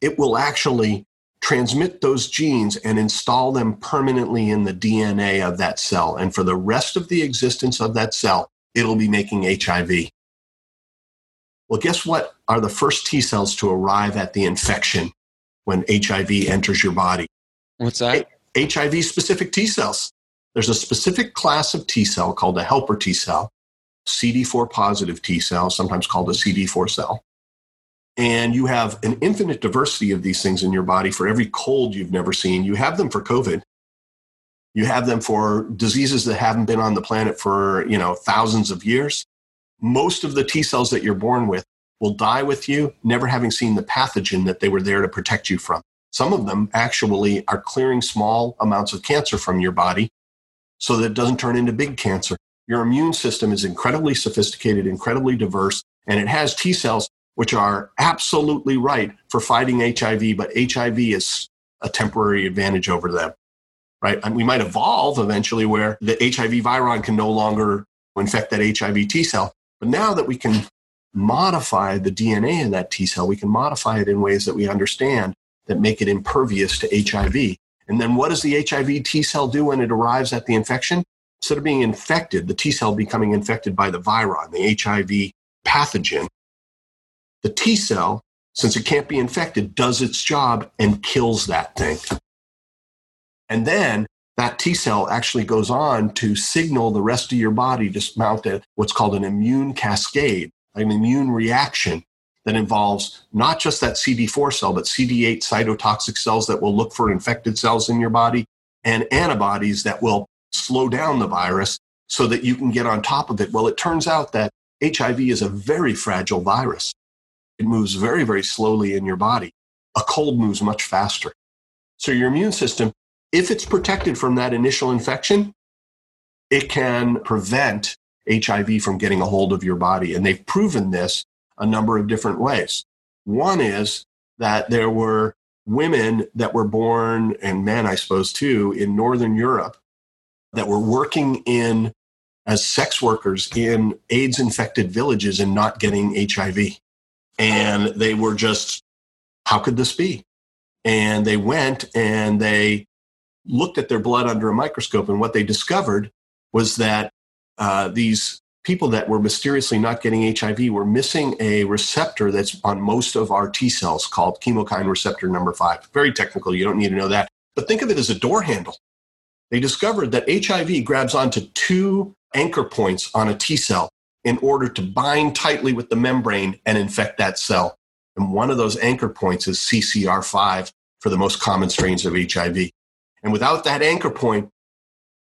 it will actually transmit those genes and install them permanently in the DNA of that cell. And for the rest of the existence of that cell, it'll be making HIV. Well, guess what are the first T cells to arrive at the infection when HIV enters your body? What's that? HIV specific T cells. There's a specific class of T cell called a helper T cell, CD4 positive T cell, sometimes called a CD4 cell. And you have an infinite diversity of these things in your body for every cold you've never seen. You have them for COVID. You have them for diseases that haven't been on the planet for, you know, thousands of years. Most of the T cells that you're born with will die with you, never having seen the pathogen that they were there to protect you from. Some of them actually are clearing small amounts of cancer from your body so that it doesn't turn into big cancer. Your immune system is incredibly sophisticated, incredibly diverse, and it has T cells which are absolutely right for fighting HIV, but HIV is a temporary advantage over them, right? And we might evolve eventually where the HIV viron can no longer infect that HIV T cell. But now that we can modify the DNA in that T cell, we can modify it in ways that we understand that make it impervious to HIV. And then what does the HIV T cell do when it arrives at the infection? Instead of being infected, the T cell becoming infected by the viron, the HIV pathogen, the T cell, since it can't be infected, does its job and kills that thing. And then that T cell actually goes on to signal the rest of your body to mount a, what's called an immune cascade, an immune reaction that involves not just that CD4 cell, but CD8 cytotoxic cells that will look for infected cells in your body and antibodies that will slow down the virus so that you can get on top of it. Well, it turns out that HIV is a very fragile virus. It moves very, very slowly in your body. A cold moves much faster. So your immune system, if it's protected from that initial infection, it can prevent HIV from getting a hold of your body. And they've proven this a number of different ways. One is that there were women that were born, and men, I suppose, too, in Northern Europe that were working in as sex workers in AIDS infected villages and not getting HIV. And they were just, how could this be? And they went and they looked at their blood under a microscope. And what they discovered was that uh, these people that were mysteriously not getting HIV were missing a receptor that's on most of our T cells called chemokine receptor number five. Very technical. You don't need to know that. But think of it as a door handle. They discovered that HIV grabs onto two anchor points on a T cell in order to bind tightly with the membrane and infect that cell. And one of those anchor points is CCR5 for the most common strains of HIV. And without that anchor point,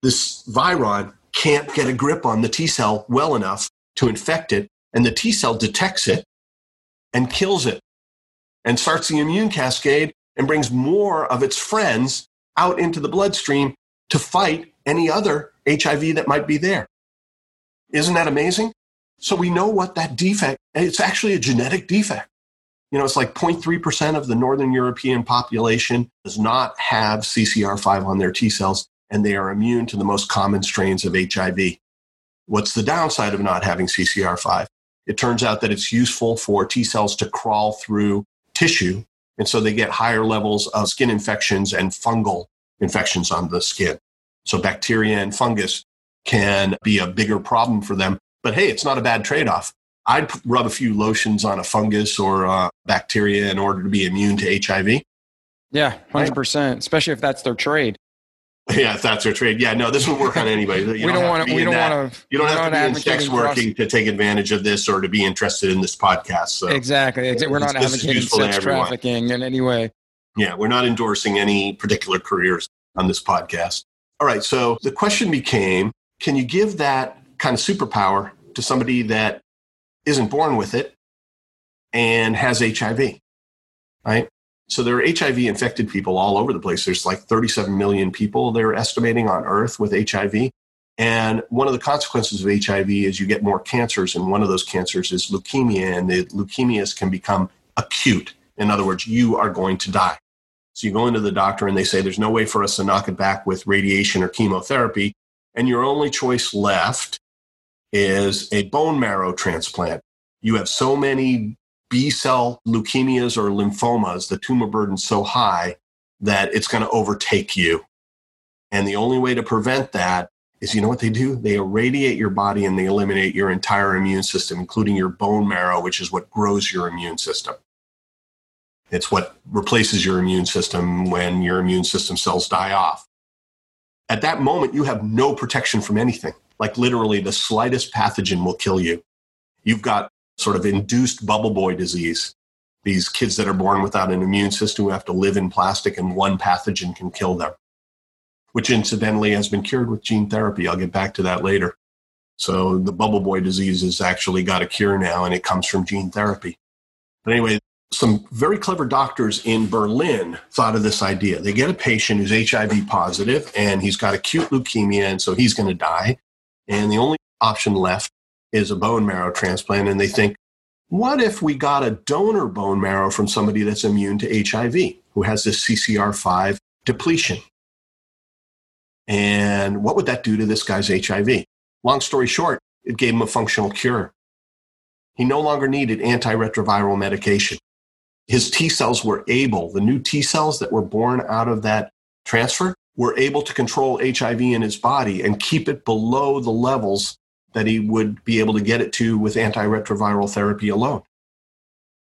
this viron can't get a grip on the T cell well enough to infect it. And the T cell detects it and kills it and starts the immune cascade and brings more of its friends out into the bloodstream to fight any other HIV that might be there. Isn't that amazing? So we know what that defect, it's actually a genetic defect. You know, it's like 0.3% of the Northern European population does not have CCR5 on their T cells, and they are immune to the most common strains of HIV. What's the downside of not having CCR5? It turns out that it's useful for T cells to crawl through tissue, and so they get higher levels of skin infections and fungal infections on the skin. So bacteria and fungus can be a bigger problem for them. But hey, it's not a bad trade off. I'd rub a few lotions on a fungus or a bacteria in order to be immune to HIV. Yeah, 100%, especially if that's their trade. Yeah, if that's their trade. Yeah, no, this would work on anybody. We don't want to. We don't want to. You don't have to be in sex working to take advantage of this or to be interested in this podcast. So exactly, we're not advocating sex trafficking in any way. Yeah, we're not endorsing any particular careers on this podcast. All right, so the question became: can you give that kind of superpower to somebody that isn't born with it and has HIV? Right? So there are HIV infected people all over the place. There's like 37 million people they're estimating on Earth with HIV. And one of the consequences of HIV is you get more cancers, and one of those cancers is leukemia, and the leukemias can become acute. In other words, you are going to die. So you go into the doctor and they say there's no way for us to knock it back with radiation or chemotherapy and your only choice left is a bone marrow transplant. You have so many B cell leukemias or lymphomas, the tumor burden's so high that it's going to overtake you. And the only way to prevent that is you know what they do? They irradiate your body and they eliminate your entire immune system, including your bone marrow, which is what grows your immune system. It's what replaces your immune system when your immune system cells die off. At that moment, you have no protection from anything. Like literally, the slightest pathogen will kill you. You've got sort of induced bubble boy disease. These kids that are born without an immune system who have to live in plastic and one pathogen can kill them. which incidentally has been cured with gene therapy. I'll get back to that later. So the bubble boy disease has actually got a cure now, and it comes from gene therapy. But anyway, some very clever doctors in Berlin thought of this idea. They get a patient who's HIV positive and he's got acute leukemia, and so he's going to die. And the only option left is a bone marrow transplant. And they think, what if we got a donor bone marrow from somebody that's immune to HIV, who has this CCR5 depletion? And what would that do to this guy's HIV? Long story short, it gave him a functional cure. He no longer needed antiretroviral medication. His T cells were able, the new T cells that were born out of that transfer, were able to control HIV in his body and keep it below the levels that he would be able to get it to with antiretroviral therapy alone.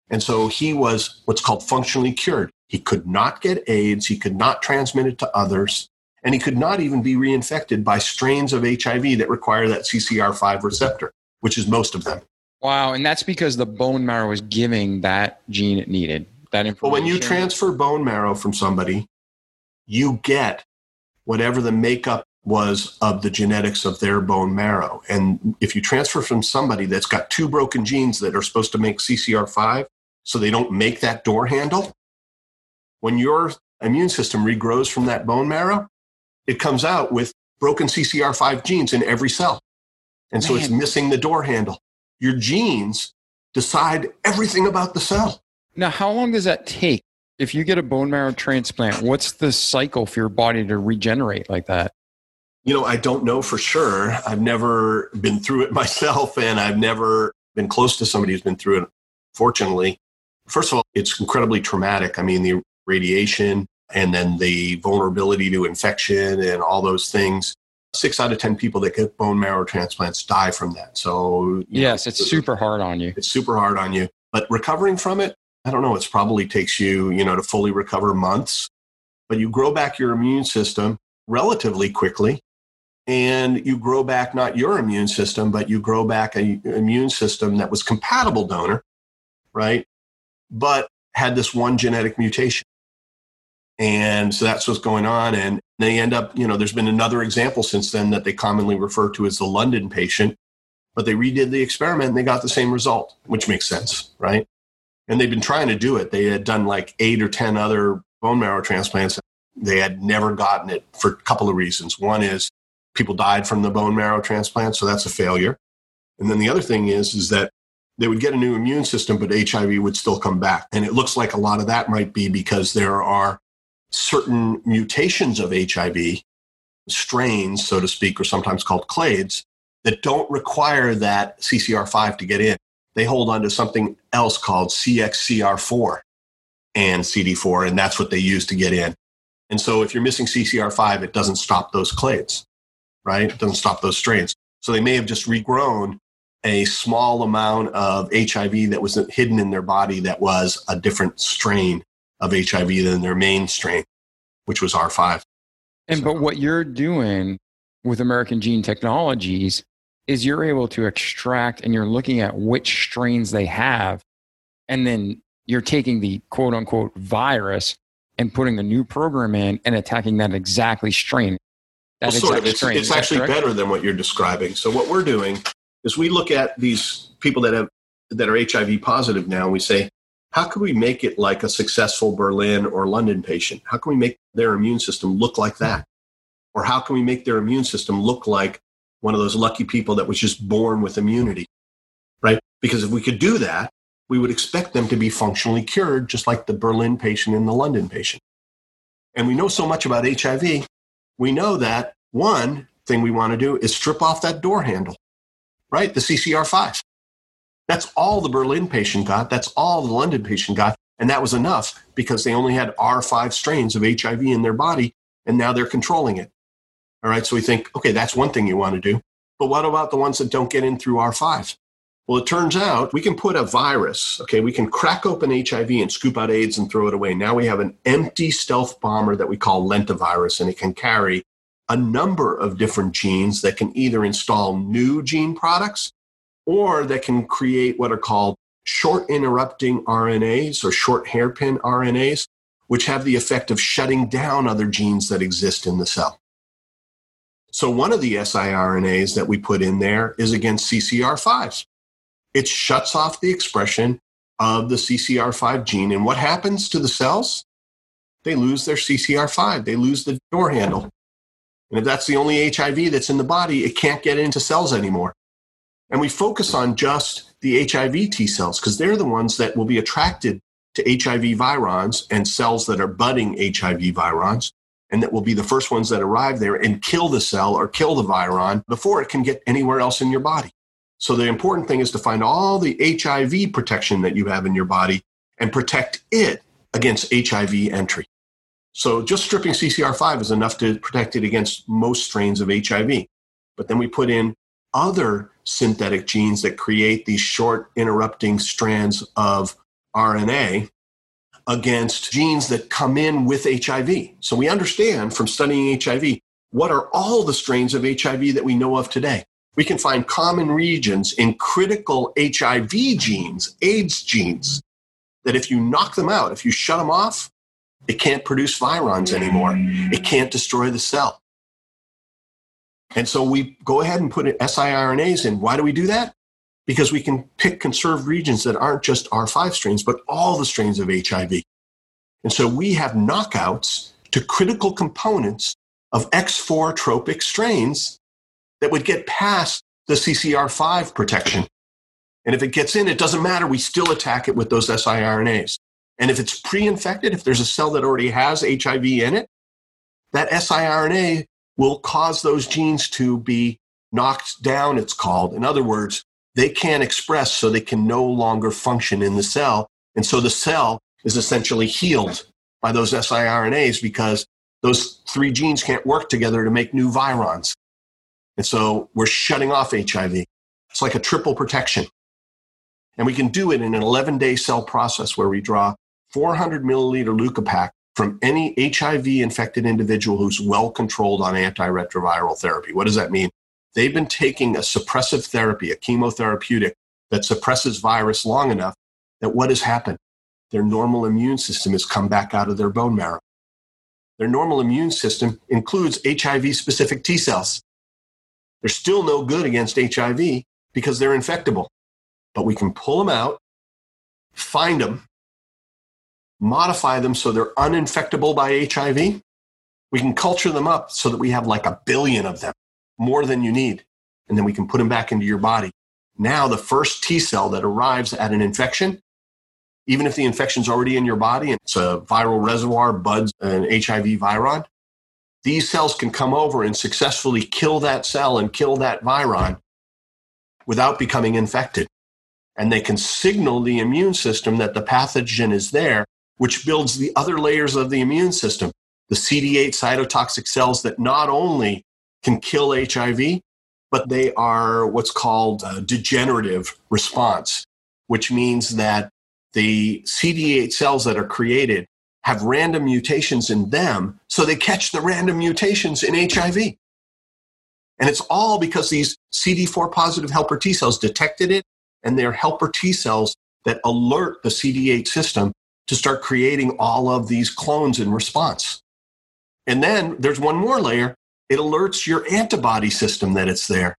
And so he was what's called functionally cured. He could not get AIDS, he could not transmit it to others, and he could not even be reinfected by strains of HIV that require that CCR5 receptor, which is most of them. Wow, and that's because the bone marrow is giving that gene it needed. That information. But when you transfer bone marrow from somebody, you get whatever the makeup was of the genetics of their bone marrow. And if you transfer from somebody that's got two broken genes that are supposed to make CCR5, so they don't make that door handle, when your immune system regrows from that bone marrow, it comes out with broken CCR5 genes in every cell. And so Man. it's missing the door handle. Your genes decide everything about the cell. Now, how long does that take? If you get a bone marrow transplant, what's the cycle for your body to regenerate like that? You know, I don't know for sure. I've never been through it myself, and I've never been close to somebody who's been through it, fortunately. First of all, it's incredibly traumatic. I mean, the radiation and then the vulnerability to infection and all those things. Six out of 10 people that get bone marrow transplants die from that. So, yes, know, it's super hard on you. It's super hard on you. But recovering from it, I don't know, it probably takes you, you know, to fully recover months. But you grow back your immune system relatively quickly and you grow back not your immune system, but you grow back an immune system that was compatible donor, right? But had this one genetic mutation. And so that's what's going on. And they end up, you know, there's been another example since then that they commonly refer to as the London patient, but they redid the experiment and they got the same result, which makes sense, right? And they've been trying to do it. They had done like eight or 10 other bone marrow transplants. They had never gotten it for a couple of reasons. One is people died from the bone marrow transplant, so that's a failure. And then the other thing is, is that they would get a new immune system, but HIV would still come back. And it looks like a lot of that might be because there are certain mutations of HIV, strains, so to speak, or sometimes called clades, that don't require that CCR5 to get in. They hold on to something else called CXCR4 and CD4, and that's what they use to get in. And so if you're missing CCR5, it doesn't stop those clades right? It doesn't stop those strains. So they may have just regrown a small amount of HIV that was hidden in their body that was a different strain of HIV than their main strain, which was R5. And so. but what you're doing with American Gene Technologies is you're able to extract and you're looking at which strains they have and then you're taking the quote unquote virus and putting a new program in and attacking that exactly strain well, sort of. It's, it's actually correct? better than what you're describing. So what we're doing is we look at these people that have that are HIV positive now, and we say, how can we make it like a successful Berlin or London patient? How can we make their immune system look like that? Or how can we make their immune system look like one of those lucky people that was just born with immunity? Right? Because if we could do that, we would expect them to be functionally cured, just like the Berlin patient and the London patient. And we know so much about HIV we know that one thing we want to do is strip off that door handle, right? The CCR5. That's all the Berlin patient got. That's all the London patient got. And that was enough because they only had R5 strains of HIV in their body, and now they're controlling it. All right. So we think, okay, that's one thing you want to do. But what about the ones that don't get in through R5? Well, it turns out we can put a virus, okay, we can crack open HIV and scoop out AIDS and throw it away. Now we have an empty stealth bomber that we call lentivirus, and it can carry a number of different genes that can either install new gene products or that can create what are called short interrupting RNAs or short hairpin RNAs, which have the effect of shutting down other genes that exist in the cell. So one of the siRNAs that we put in there is against CCR5s. It shuts off the expression of the CCR5 gene. And what happens to the cells? They lose their CCR5. They lose the door handle. And if that's the only HIV that's in the body, it can't get into cells anymore. And we focus on just the HIV T cells because they're the ones that will be attracted to HIV virons and cells that are budding HIV virons and that will be the first ones that arrive there and kill the cell or kill the viron before it can get anywhere else in your body. So the important thing is to find all the HIV protection that you have in your body and protect it against HIV entry. So just stripping CCR5 is enough to protect it against most strains of HIV. But then we put in other synthetic genes that create these short interrupting strands of RNA against genes that come in with HIV. So we understand from studying HIV what are all the strains of HIV that we know of today. We can find common regions in critical HIV genes, AIDS genes, that if you knock them out, if you shut them off, it can't produce virons anymore. It can't destroy the cell. And so we go ahead and put siRNAs in. Why do we do that? because we can pick conserved regions that aren't just R5 strains, but all the strains of HIV. And so we have knockouts to critical components of X4 tropic strains that would get past the CCR5 protection. And if it gets in, it doesn't matter. We still attack it with those siRNAs. And if it's pre infected, if there's a cell that already has HIV in it, that siRNA will cause those genes to be knocked down, it's called. In other words, they can't express, so they can no longer function in the cell. And so the cell is essentially healed by those siRNAs because those three genes can't work together to make new virons. And so we're shutting off HIV. It's like a triple protection. And we can do it in an 11 day cell process where we draw 400 milliliter leukopak from any HIV infected individual who's well controlled on antiretroviral therapy. What does that mean? They've been taking a suppressive therapy, a chemotherapeutic that suppresses virus long enough that what has happened? Their normal immune system has come back out of their bone marrow. Their normal immune system includes HIV specific T cells. They're still no good against HIV because they're infectable. But we can pull them out, find them, modify them so they're uninfectable by HIV. We can culture them up so that we have like a billion of them more than you need. And then we can put them back into your body. Now, the first T cell that arrives at an infection, even if the infection's already in your body and it's a viral reservoir, buds an HIV viron, these cells can come over and successfully kill that cell and kill that viron without becoming infected. And they can signal the immune system that the pathogen is there, which builds the other layers of the immune system, the CD8 cytotoxic cells that not only can kill HIV, but they are what's called a degenerative response, which means that the CD8 cells that are created have random mutations in them, so they catch the random mutations in HIV. And it's all because these CD4 positive helper T cells detected it, and they're helper T cells that alert the CD8 system to start creating all of these clones in response. And then there's one more layer it alerts your antibody system that it's there.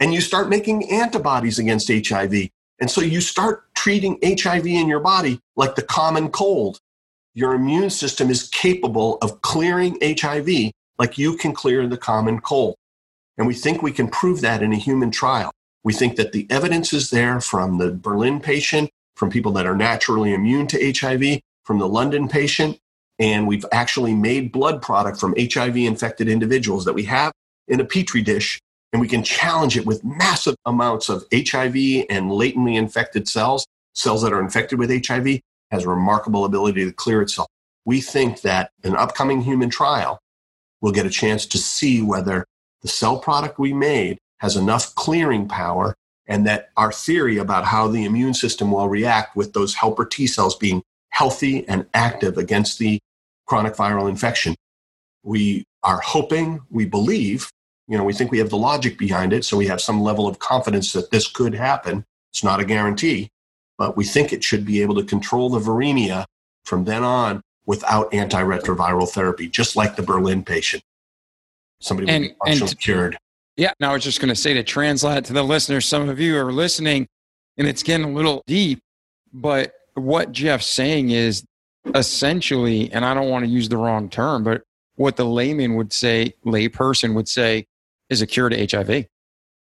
And you start making antibodies against HIV. And so you start treating HIV in your body like the common cold. Your immune system is capable of clearing HIV like you can clear the common cold. And we think we can prove that in a human trial. We think that the evidence is there from the Berlin patient, from people that are naturally immune to HIV, from the London patient, and we've actually made blood product from HIV infected individuals that we have in a petri dish. And we can challenge it with massive amounts of HIV and latently infected cells. Cells that are infected with HIV has a remarkable ability to clear itself. We think that an upcoming human trial will get a chance to see whether the cell product we made has enough clearing power and that our theory about how the immune system will react with those helper T cells being healthy and active against the chronic viral infection. We are hoping, we believe, you know, we think we have the logic behind it, so we have some level of confidence that this could happen. It's not a guarantee, but we think it should be able to control the viremia from then on without antiretroviral therapy, just like the Berlin patient. somebody would be functionally and- cured. Yeah. And I was just going to say to translate to the listeners, some of you are listening and it's getting a little deep, but what Jeff's saying is essentially, and I don't want to use the wrong term, but what the layman would say, layperson would say, is a cure to HIV.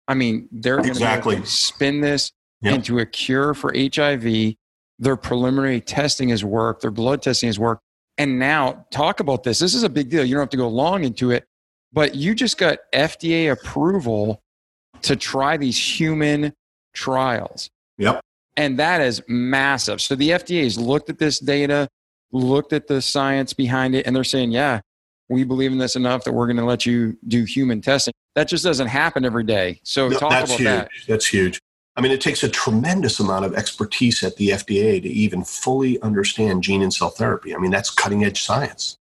I mean, they're going Exactly. to spin this Yep. into a cure for HIV. Their preliminary testing has worked, their blood testing has worked. And now, talk about this. This is a big deal. You don't have to go long into it, but you just got FDA approval to try these human trials. Yep. And that is massive. So the FDA has looked at this data, looked at the science behind it, and they're saying, yeah, we believe in this enough that we're going to let you do human testing. That just doesn't happen every day. So No, talk that's about huge. that. That's huge. I mean, it takes a tremendous amount of expertise at the FDA to even fully understand gene and cell therapy. I mean, that's cutting edge science.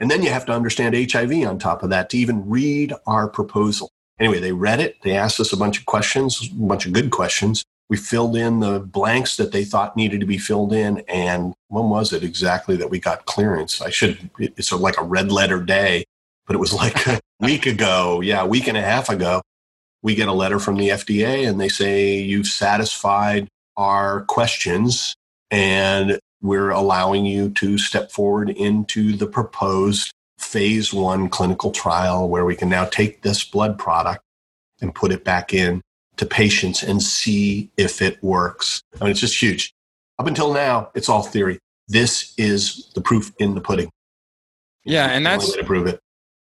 And then you have to understand HIV on top of that to even read our proposal. Anyway, they read it. They asked us a bunch of questions, a bunch of good questions. We filled in the blanks that they thought needed to be filled in. And when was it exactly that we got clearance? I should, it's like a red letter day, but it was like a week ago. Yeah, a week and a half ago we get a letter from the FDA and they say, You've satisfied our questions and we're allowing you to step forward into the proposed phase one clinical trial where we can now take this blood product and put it back in to patients and see if it works. I mean, it's just huge. Up until now, it's all theory. This is the proof in the pudding. Yeah, and The that's way to prove it.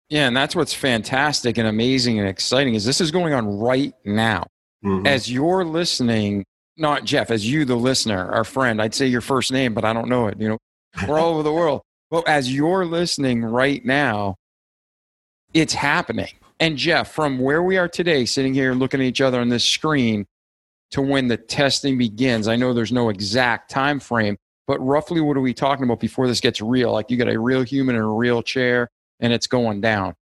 yeah, and that's what's fantastic and amazing and exciting is this is going on right now. Mhm. As you're listening, not Jeff, as you, the listener, our friend, I'd say your first name, but I don't know it. You know, we're all over the world. But as you're listening right now, it's happening. And Jeff, from where we are today, sitting here looking at each other on this screen to when the testing begins, I know there's no exact time frame, but roughly what are we talking about before this gets real? Like you got a real human in a real chair and it's going down.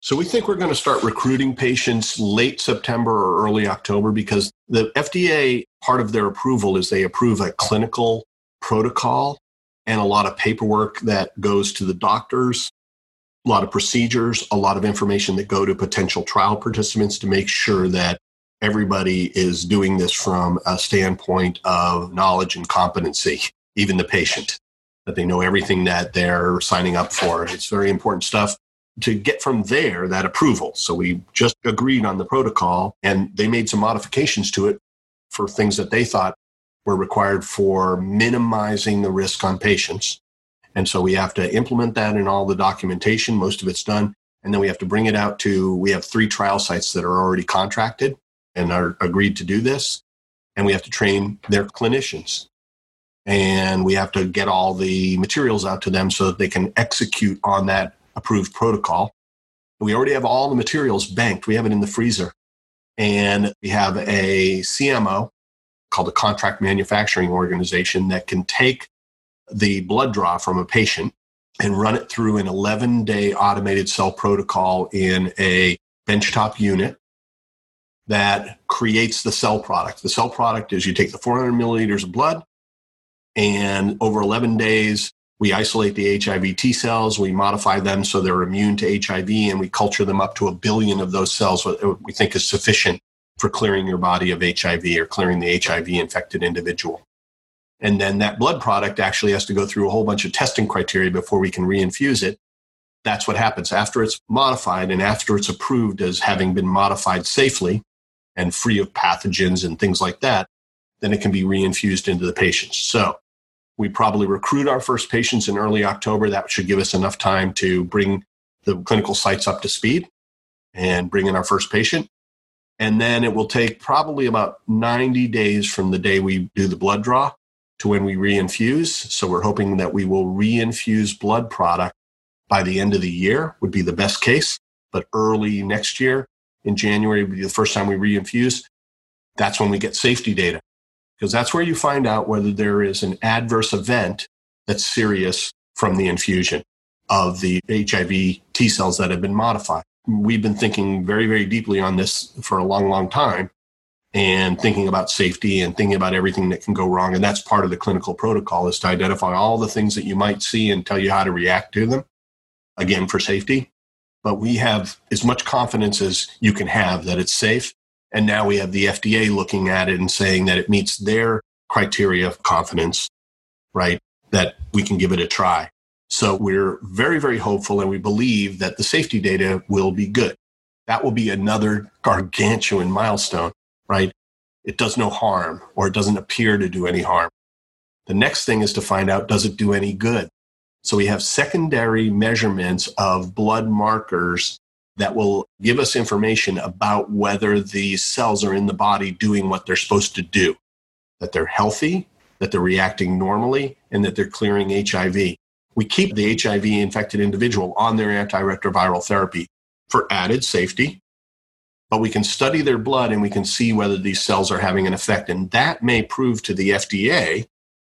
So we think we're going to start recruiting patients late September or early October because the FDA, part of their approval is they approve a clinical protocol and a lot of paperwork that goes to the doctors, a lot of procedures, a lot of information that go to potential trial participants to make sure that everybody is doing this from a standpoint of knowledge and competency, even the patient, that they know everything that they're signing up for. It's very important stuff to get from there that approval. So we just agreed on the protocol and they made some modifications to it for things that they thought were required for minimizing the risk on patients. And so we have to implement that in all the documentation. Most of it's done. And then we have to bring it out to, we have three trial sites that are already contracted and are agreed to do this. And we have to train their clinicians. And we have to get all the materials out to them so that they can execute on that approved protocol. We already have all the materials banked. We have it in the freezer. And we have a CMO called a contract manufacturing organization that can take the blood draw from a patient and run it through an 11 day automated cell protocol in a benchtop unit that creates the cell product. The cell product is you take the 400 milliliters of blood, and over 11 days, we isolate the HIV T cells, we modify them so they're immune to HIV, and we culture them up to a billion of those cells, what uh, we think is sufficient for clearing your body of HIV or clearing the HIV infected individual. And then that blood product actually has to go through a whole bunch of testing criteria before we can reinfuse it. That's what happens after it's modified and after it's approved as having been modified safely and free of pathogens and things like that, then it can be reinfused into the patients. So we probably recruit our first patients in early October. That should give us enough time to bring the clinical sites up to speed and bring in our first patient. And then it will take probably about 90 days from the day we do the blood draw to when we reinfuse. So we're hoping that we will reinfuse blood product by the end of the year, would be the best case. But early next year, in January, would be the first time we reinfuse. That's when we get safety data because that's where you find out whether there is an adverse event that's serious from the infusion of the HIV T cells that have been modified. We've been thinking very, very deeply on this for a long, long time and thinking about safety and thinking about everything that can go wrong. And that's part of the clinical protocol is to identify all the things that you might see and tell you how to react to them, again, for safety. but we have as much confidence as you can have that it's safe. And now we have the FDA looking at it and saying that it meets their criteria of confidence, right? That we can give it a try. So we're very, very hopeful and we believe that the safety data will be good. That will be another gargantuan milestone, right? It does no harm or it doesn't appear to do any harm. The next thing is to find out does it do any good? So we have secondary measurements of blood markers that will give us information about whether the cells are in the body doing what they're supposed to do, that they're healthy, that they're reacting normally, and that they're clearing HIV. We keep the HIV infected individual on their antiretroviral therapy for added safety, but we can study their blood and we can see whether these cells are having an effect. And that may prove to the FDA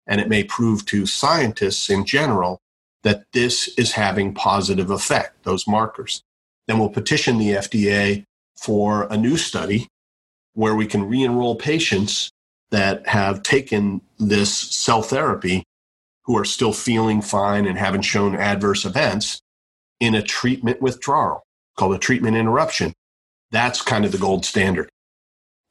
and it may prove to scientists in general that this is having positive effect, those markers. Then we'll petition the FDA for a new study where we can re enroll patients that have taken this cell therapy who are still feeling fine and haven't shown adverse events in a treatment withdrawal called a treatment interruption. That's kind of the gold standard.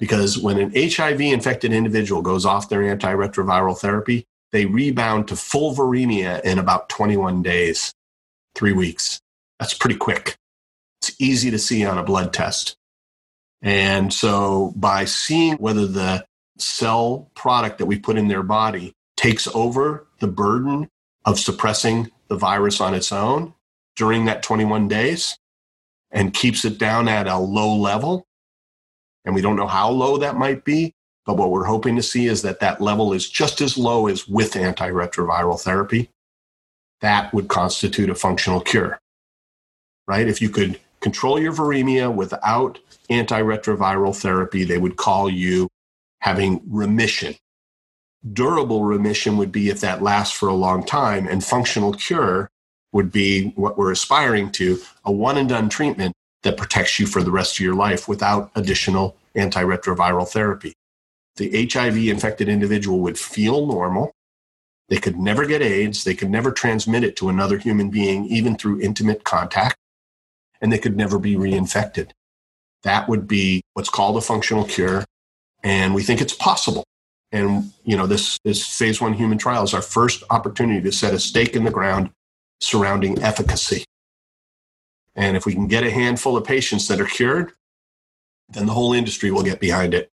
Because when an HIV infected individual goes off their antiretroviral therapy, they rebound to full viremia in about 21 days, three weeks. That's pretty quick. It's easy to see on a blood test. And so by seeing whether the cell product that we put in their body takes over the burden of suppressing the virus on its own during that 21 days and keeps it down at a low level. And we don't know how low that might be, but what we're hoping to see is that that level is just as low as with antiretroviral therapy. That would constitute a functional cure, right? If you could control your viremia without antiretroviral therapy, they would call you having remission Durable remission would be if that lasts for a long time, and functional cure would be what we're aspiring to a one and done treatment that protects you for the rest of your life without additional antiretroviral therapy. The HIV infected individual would feel normal. They could never get AIDS. They could never transmit it to another human being, even through intimate contact, and they could never be reinfected. That would be what's called a functional cure. And we think it's possible. And you know, this this phase one human trial is our first opportunity to set a stake in the ground surrounding efficacy. And if we can get a handful of patients that are cured, then the whole industry will get behind it.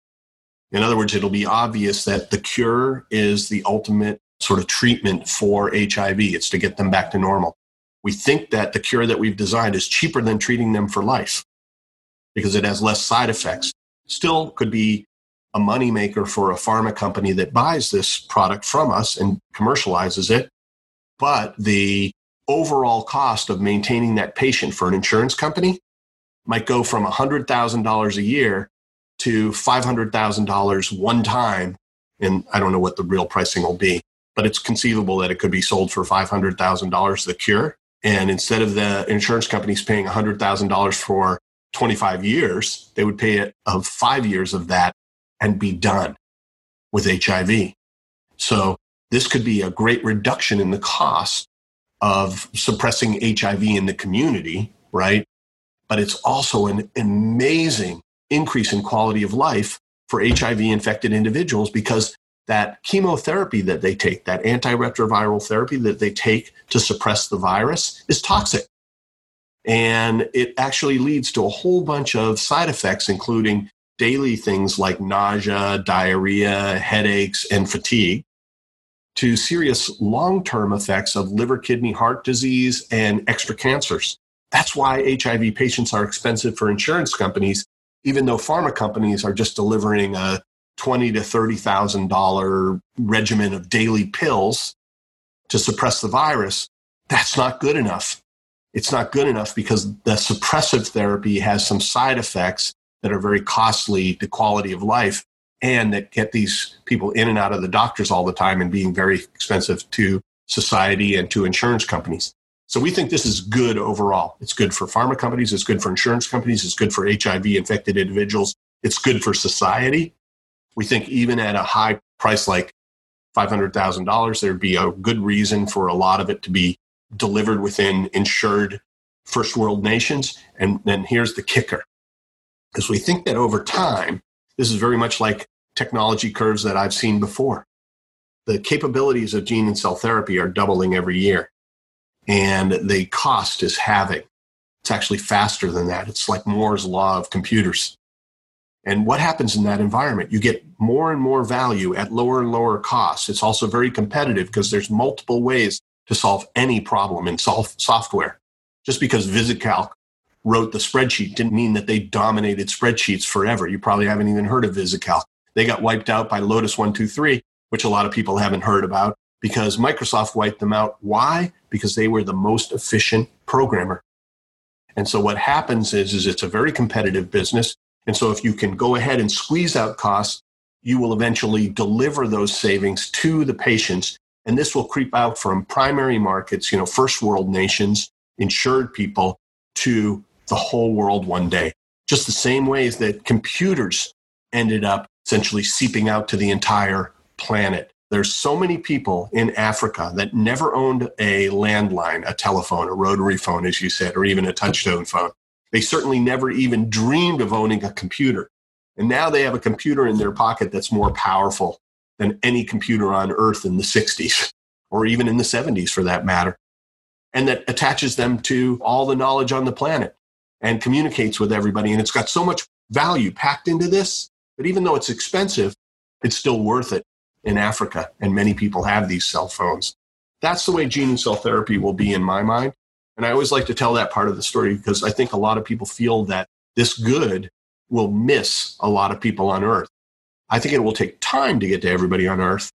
In other words, it'll be obvious that the cure is the ultimate sort of treatment for HIV. It's to get them back to normal. We think that the cure that we've designed is cheaper than treating them for life because it has less side effects. Still could be a moneymaker for a pharma company that buys this product from us and commercializes it. But the overall cost of maintaining that patient for an insurance company might go from $100,000 a year to $500,000 one time. And I don't know what the real pricing will be, but it's conceivable that it could be sold for $500,000 the cure. And instead of the insurance companies paying $100,000 for 25 years, they would pay it of five years of that and be done with HIV. So this could be a great reduction in the cost of suppressing HIV in the community, right? But it's also an amazing increase in quality of life for HIV infected individuals because that chemotherapy that they take, that antiretroviral therapy that they take to suppress the virus, is toxic. And it actually leads to a whole bunch of side effects, including daily things like nausea, diarrhea, headaches, and fatigue, to serious long term effects of liver, kidney, heart disease, and extra cancers. That's why HIV patients are expensive for insurance companies, even though pharma companies are just delivering a twenty to thirty thousand dollar regimen of daily pills to suppress the virus. That's not good enough. It's not good enough because the suppressive therapy has some side effects that are very costly to quality of life and that get these people in and out of the doctors all the time and being very expensive to society and to insurance companies. So we think this is good overall. It's good for pharma companies, it's good for insurance companies, it's good for HIV infected individuals, it's good for society. We think even at a high price like $500,000, there'd be a good reason for a lot of it to be delivered within insured first world nations. And then here's the kicker. Because we think that over time, this is very much like technology curves that I've seen before. The capabilities of gene and cell therapy are doubling every year, and the cost is halving. It's actually faster than that. It's like Moore's law of computers. And what happens in that environment? You get more and more value at lower and lower costs. It's also very competitive because there's multiple ways to solve any problem in software. Just because VisiCalc wrote the spreadsheet didn't mean that they dominated spreadsheets forever. You probably haven't even heard of VisiCalc. They got wiped out by Lotus 123, which a lot of people haven't heard about because Microsoft wiped them out. Why? Because they were the most efficient programmer. And so what happens is, is it's a very competitive business. And so if you can go ahead and squeeze out costs, you will eventually deliver those savings to the patients. And this will creep out from primary markets, you know, first world nations, insured people, to the whole world one day. Just the same ways that computers ended up essentially seeping out to the entire planet. There's so many people in Africa that never owned a landline, a telephone, a rotary phone, as you said, or even a touchtone phone. They certainly never even dreamed of owning a computer. And now they have a computer in their pocket that's more powerful than any computer on earth in the 60s or even in the 70s for that matter. And that attaches them to all the knowledge on the planet and communicates with everybody. And it's got so much value packed into this that even though it's expensive, it's still worth it in Africa. And many people have these cell phones. That's the way gene and cell therapy will be in my mind. And I always like to tell that part of the story because I think a lot of people feel that this good will miss a lot of people on earth. I think it will take time to get to everybody on earth,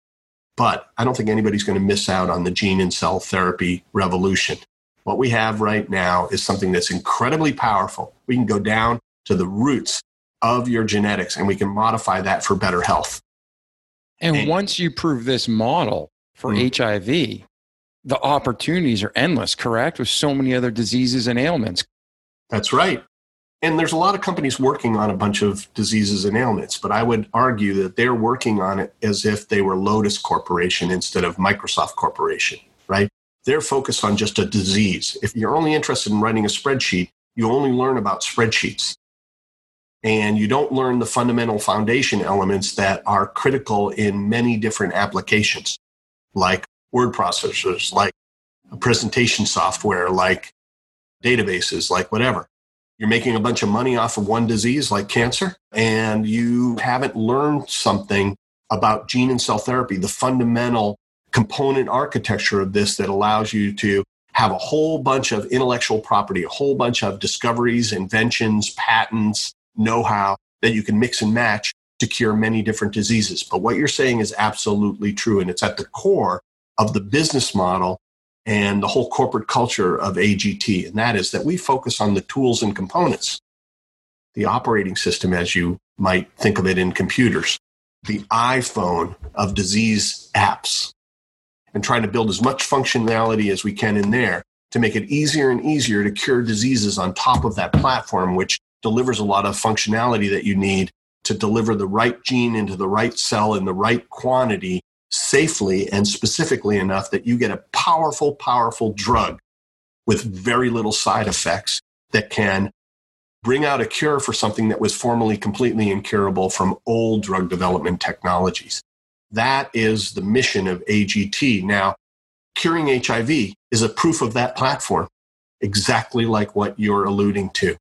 but I don't think anybody's going to miss out on the gene and cell therapy revolution. What we have right now is something that's incredibly powerful. We can go down to the roots of your genetics and we can modify that for better health. And, and once you prove this model for mm-hmm. HIV, the opportunities are endless, correct? With so many other diseases and ailments. That's right. And there's a lot of companies working on a bunch of diseases and ailments, but I would argue that they're working on it as if they were Lotus Corporation instead of Microsoft Corporation, right? They're focused on just a disease. If you're only interested in writing a spreadsheet, you only learn about spreadsheets. And you don't learn the fundamental foundation elements that are critical in many different applications, like word processors, like presentation software, like databases, like whatever. You're making a bunch of money off of one disease like cancer, and you haven't learned something about gene and cell therapy, the fundamental component architecture of this that allows you to have a whole bunch of intellectual property, a whole bunch of discoveries, inventions, patents, know how that you can mix and match to cure many different diseases. But what you're saying is absolutely true, and it's at the core of the business model and the whole corporate culture of AGT. And that is that we focus on the tools and components, the operating system, as you might think of it in computers, the iPhone of disease apps, and trying to build as much functionality as we can in there to make it easier and easier to cure diseases on top of that platform, which delivers a lot of functionality that you need to deliver the right gene into the right cell in the right quantity safely and specifically enough that you get a powerful, powerful drug with very little side effects that can bring out a cure for something that was formerly completely incurable from old drug development technologies. That is the mission of AGT. Now, curing HIV is a proof of that platform, exactly like what you're alluding to.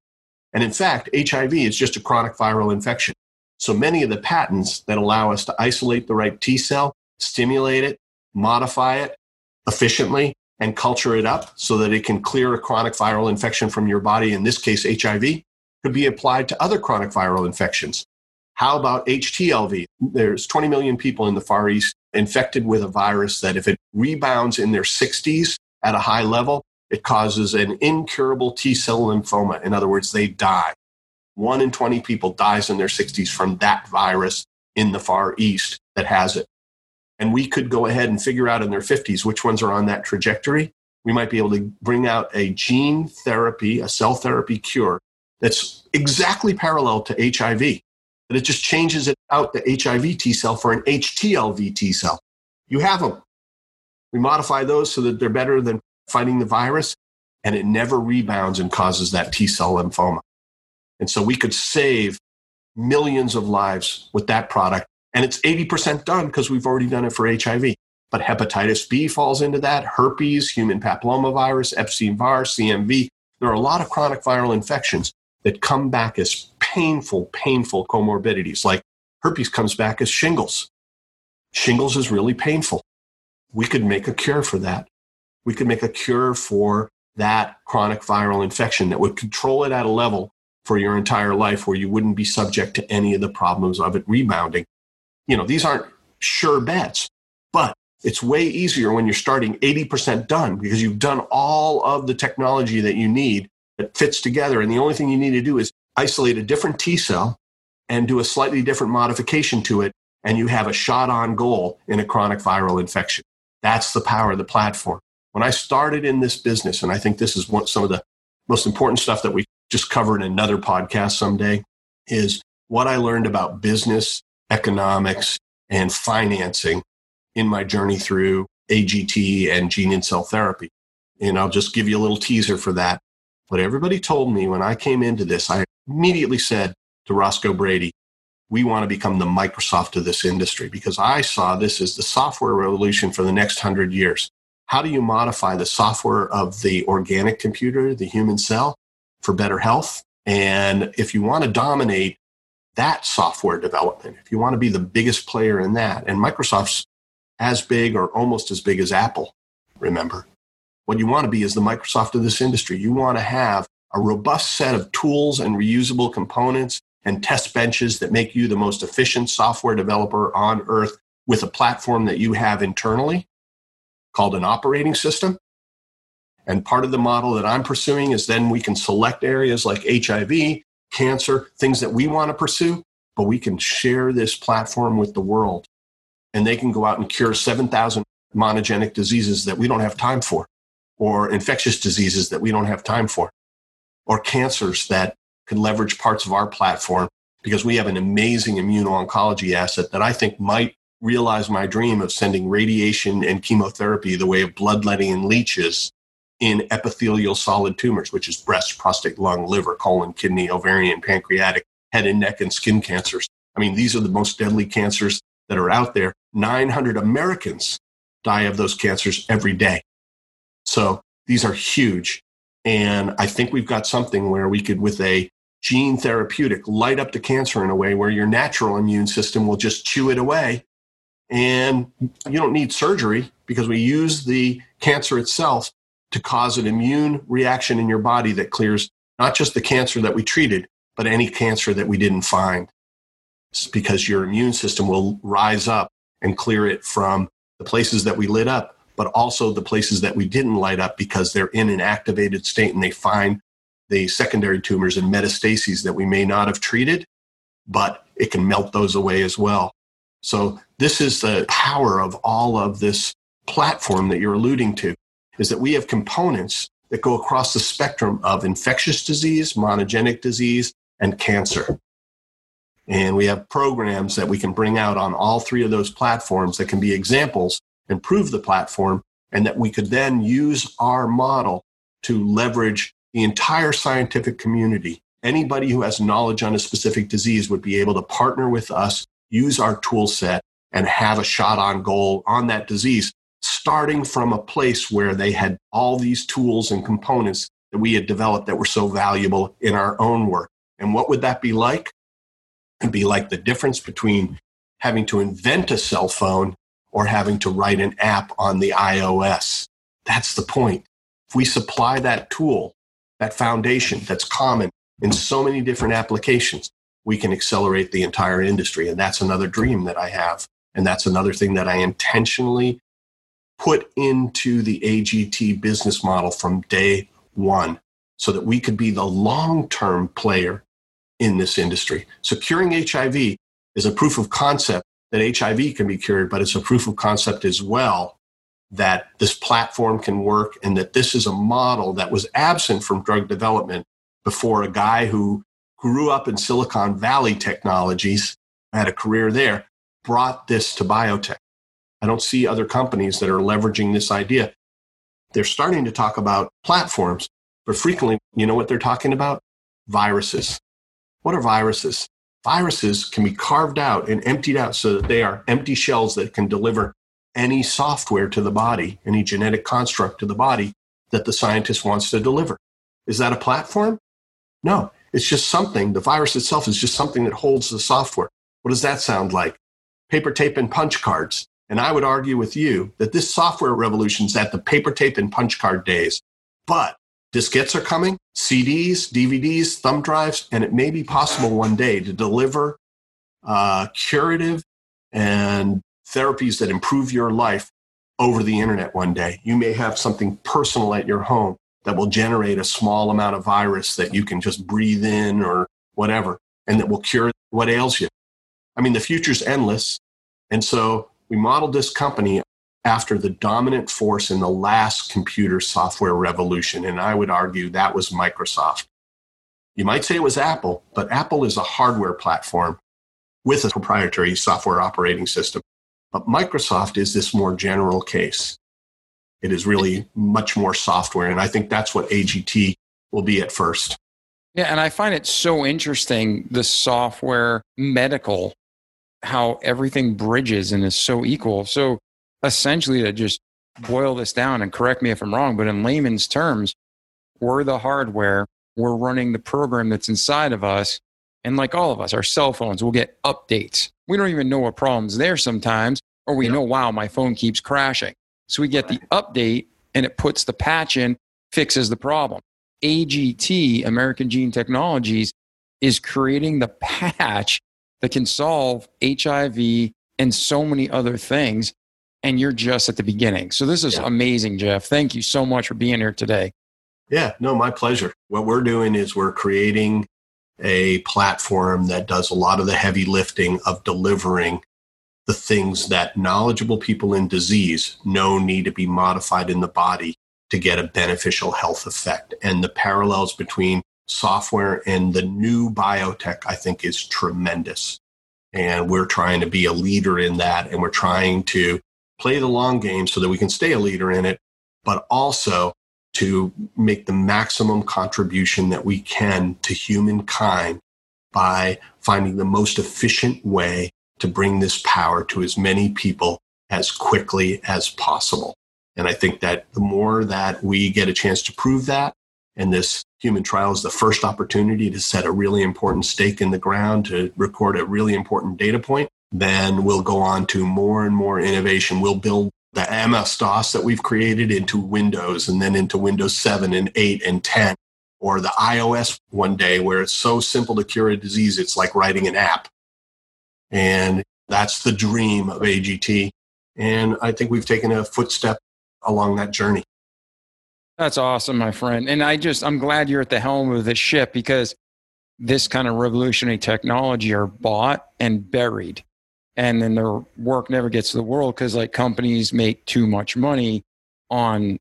And in fact, HIV is just a chronic viral infection. So many of the patents that allow us to isolate the right T cell stimulate it, modify it efficiently, and culture it up so that it can clear a chronic viral infection from your body, in this case, HIV, could be applied to other chronic viral infections. How about HTLV? There's 20 million people in the Far East infected with a virus that if it rebounds in their 60s at a high level, it causes an incurable T cell lymphoma. In other words, they die. One in 20 people dies in their 60s from that virus in the Far East that has it and we could go ahead and figure out in their 50s which ones are on that trajectory, we might be able to bring out a gene therapy, a cell therapy cure that's exactly parallel to HIV. But it just changes it out the HIV T cell for an HTLV T cell. You have them. We modify those so that they're better than fighting the virus. and it never rebounds and causes that T cell lymphoma. And so we could save millions of lives with that product. And it's 80% done because we've already done it for HIV. But hepatitis B falls into that, herpes, human papillomavirus, Epstein Barr, CMV. There are a lot of chronic viral infections that come back as painful, painful comorbidities. Like herpes comes back as shingles. Shingles is really painful. We could make a cure for that. We could make a cure for that chronic viral infection that would control it at a level for your entire life where you wouldn't be subject to any of the problems of it rebounding. You know, these aren't sure bets, but it's way easier when you're starting 80% done because you've done all of the technology that you need that fits together. And the only thing you need to do is isolate a different T cell and do a slightly different modification to it. And you have a shot on goal in a chronic viral infection. That's the power of the platform. When I started in this business, and I think this is one, some of the most important stuff that we just cover in another podcast someday, is what I learned about business, economics, and financing in my journey through AGT and gene and cell therapy. And I'll just give you a little teaser for that. What everybody told me when I came into this, I immediately said to Roscoe Brady, we want to become the Microsoft of this industry because I saw this as the software revolution for the next hundred years. How do you modify the software of the organic computer, the human cell, for better health? And if you want to dominate that software development, if you want to be the biggest player in that, and Microsoft's as big or almost as big as Apple, remember, what you want to be is the Microsoft of this industry. You want to have a robust set of tools and reusable components and test benches that make you the most efficient software developer on earth with a platform that you have internally called an operating system. And part of the model that I'm pursuing is then we can select areas like HIV, cancer, things that we want to pursue, but we can share this platform with the world. And they can go out and cure 7,000 monogenic diseases that we don't have time for or infectious diseases that we don't have time for, or cancers that can leverage parts of our platform because we have an amazing immuno-oncology asset that I think might realize my dream of sending radiation and chemotherapy the way of bloodletting and leeches in epithelial solid tumors, which is breast, prostate, lung, liver, colon, kidney, ovarian, pancreatic, head and neck, and skin cancers. I mean, these are the most deadly cancers that are out there. 900 Americans die of those cancers every day. So these are huge. And I think we've got something where we could, with a gene therapeutic, light up the cancer in a way where your natural immune system will just chew it away. And you don't need surgery because we use the cancer itself to cause an immune reaction in your body that clears not just the cancer that we treated, but any cancer that we didn't find. It's because your immune system will rise up and clear it from the places that we lit up but also the places that we didn't light up because they're in an activated state and they find the secondary tumors and metastases that we may not have treated, but it can melt those away as well. So this is the power of all of this platform that you're alluding to is that we have components that go across the spectrum of infectious disease, monogenic disease, and cancer. And we have programs that we can bring out on all three of those platforms that can be examples improve the platform, and that we could then use our model to leverage the entire scientific community. Anybody who has knowledge on a specific disease would be able to partner with us, use our tool set, and have a shot on goal on that disease, starting from a place where they had all these tools and components that we had developed that were so valuable in our own work. And what would that be like? It'd be like the difference between having to invent a cell phone or having to write an app on the iOS. That's the point. If we supply that tool, that foundation that's common in so many different applications, we can accelerate the entire industry. And that's another dream that I have. And that's another thing that I intentionally put into the AGT business model from day one so that we could be the long term player in this industry. Securing HIV is a proof of concept that HIV can be cured, but it's a proof of concept as well that this platform can work and that this is a model that was absent from drug development before a guy who grew up in Silicon Valley technologies, had a career there, brought this to biotech. I don't see other companies that are leveraging this idea. they're starting to talk about platforms, but frequently, you know what they're talking about? Viruses. What are viruses? Viruses can be carved out and emptied out so that they are empty shells that can deliver any software to the body, any genetic construct to the body that the scientist wants to deliver. Is that a platform? No, it's just something. The virus itself is just something that holds the software. What does that sound like? Paper tape and punch cards. And I would argue with you that this software revolution is at the paper tape and punch card days. But diskettes are coming, CDs, DVDs, thumb drives, and it may be possible one day to deliver uh, curative and therapies that improve your life over the internet one day. You may have something personal at your home that will generate a small amount of virus that you can just breathe in or whatever, and that will cure what ails you. I mean, the future's endless. And so we modeled this company after the dominant force in the last computer software revolution. And I would argue that was Microsoft. You might say it was Apple, but Apple is a hardware platform with a proprietary software operating system. But Microsoft is this more general case. It is really much more software. And I think that's what AGT will be at first. Yeah. And I find it so interesting the software medical, how everything bridges and is so equal. So essentially, to just boil this down and correct me if I'm wrong, but in layman's terms, we're the hardware, we're running the program that's inside of us. And like all of us, our cell phones will get updates. We don't even know what problem's there sometimes, or we know, wow, my phone keeps crashing. So we get the update and it puts the patch in, fixes the problem. AGT, American Gene Technologies, is creating the patch that can solve HIV and so many other things. And you're just at the beginning. So this is yeah. amazing, Jeff. Thank you so much for being here today. Yeah, no, my pleasure. What we're doing is we're creating a platform that does a lot of the heavy lifting of delivering the things that knowledgeable people in disease know need to be modified in the body to get a beneficial health effect. And the parallels between software and the new biotech, I think, is tremendous. And we're trying to be a leader in that. And we're trying to play the long game so that we can stay a leader in it, but also to make the maximum contribution that we can to humankind by finding the most efficient way to bring this power to as many people as quickly as possible. And I think that the more that we get a chance to prove that, and this human trial is the first opportunity to set a really important stake in the ground, to record a really important data point, then we'll go on to more and more innovation. We'll build the MS DOS that we've created into Windows and then into Windows 7 and 8 and 10 or the iOS one day where it's so simple to cure a disease, it's like writing an app. And that's the dream of AGT. And I think we've taken a footstep along that journey. That's awesome, my friend. And I just, I'm glad you're at the helm of this ship because this kind of revolutionary technology are bought and buried. And then their work never gets to the world because like companies make too much money on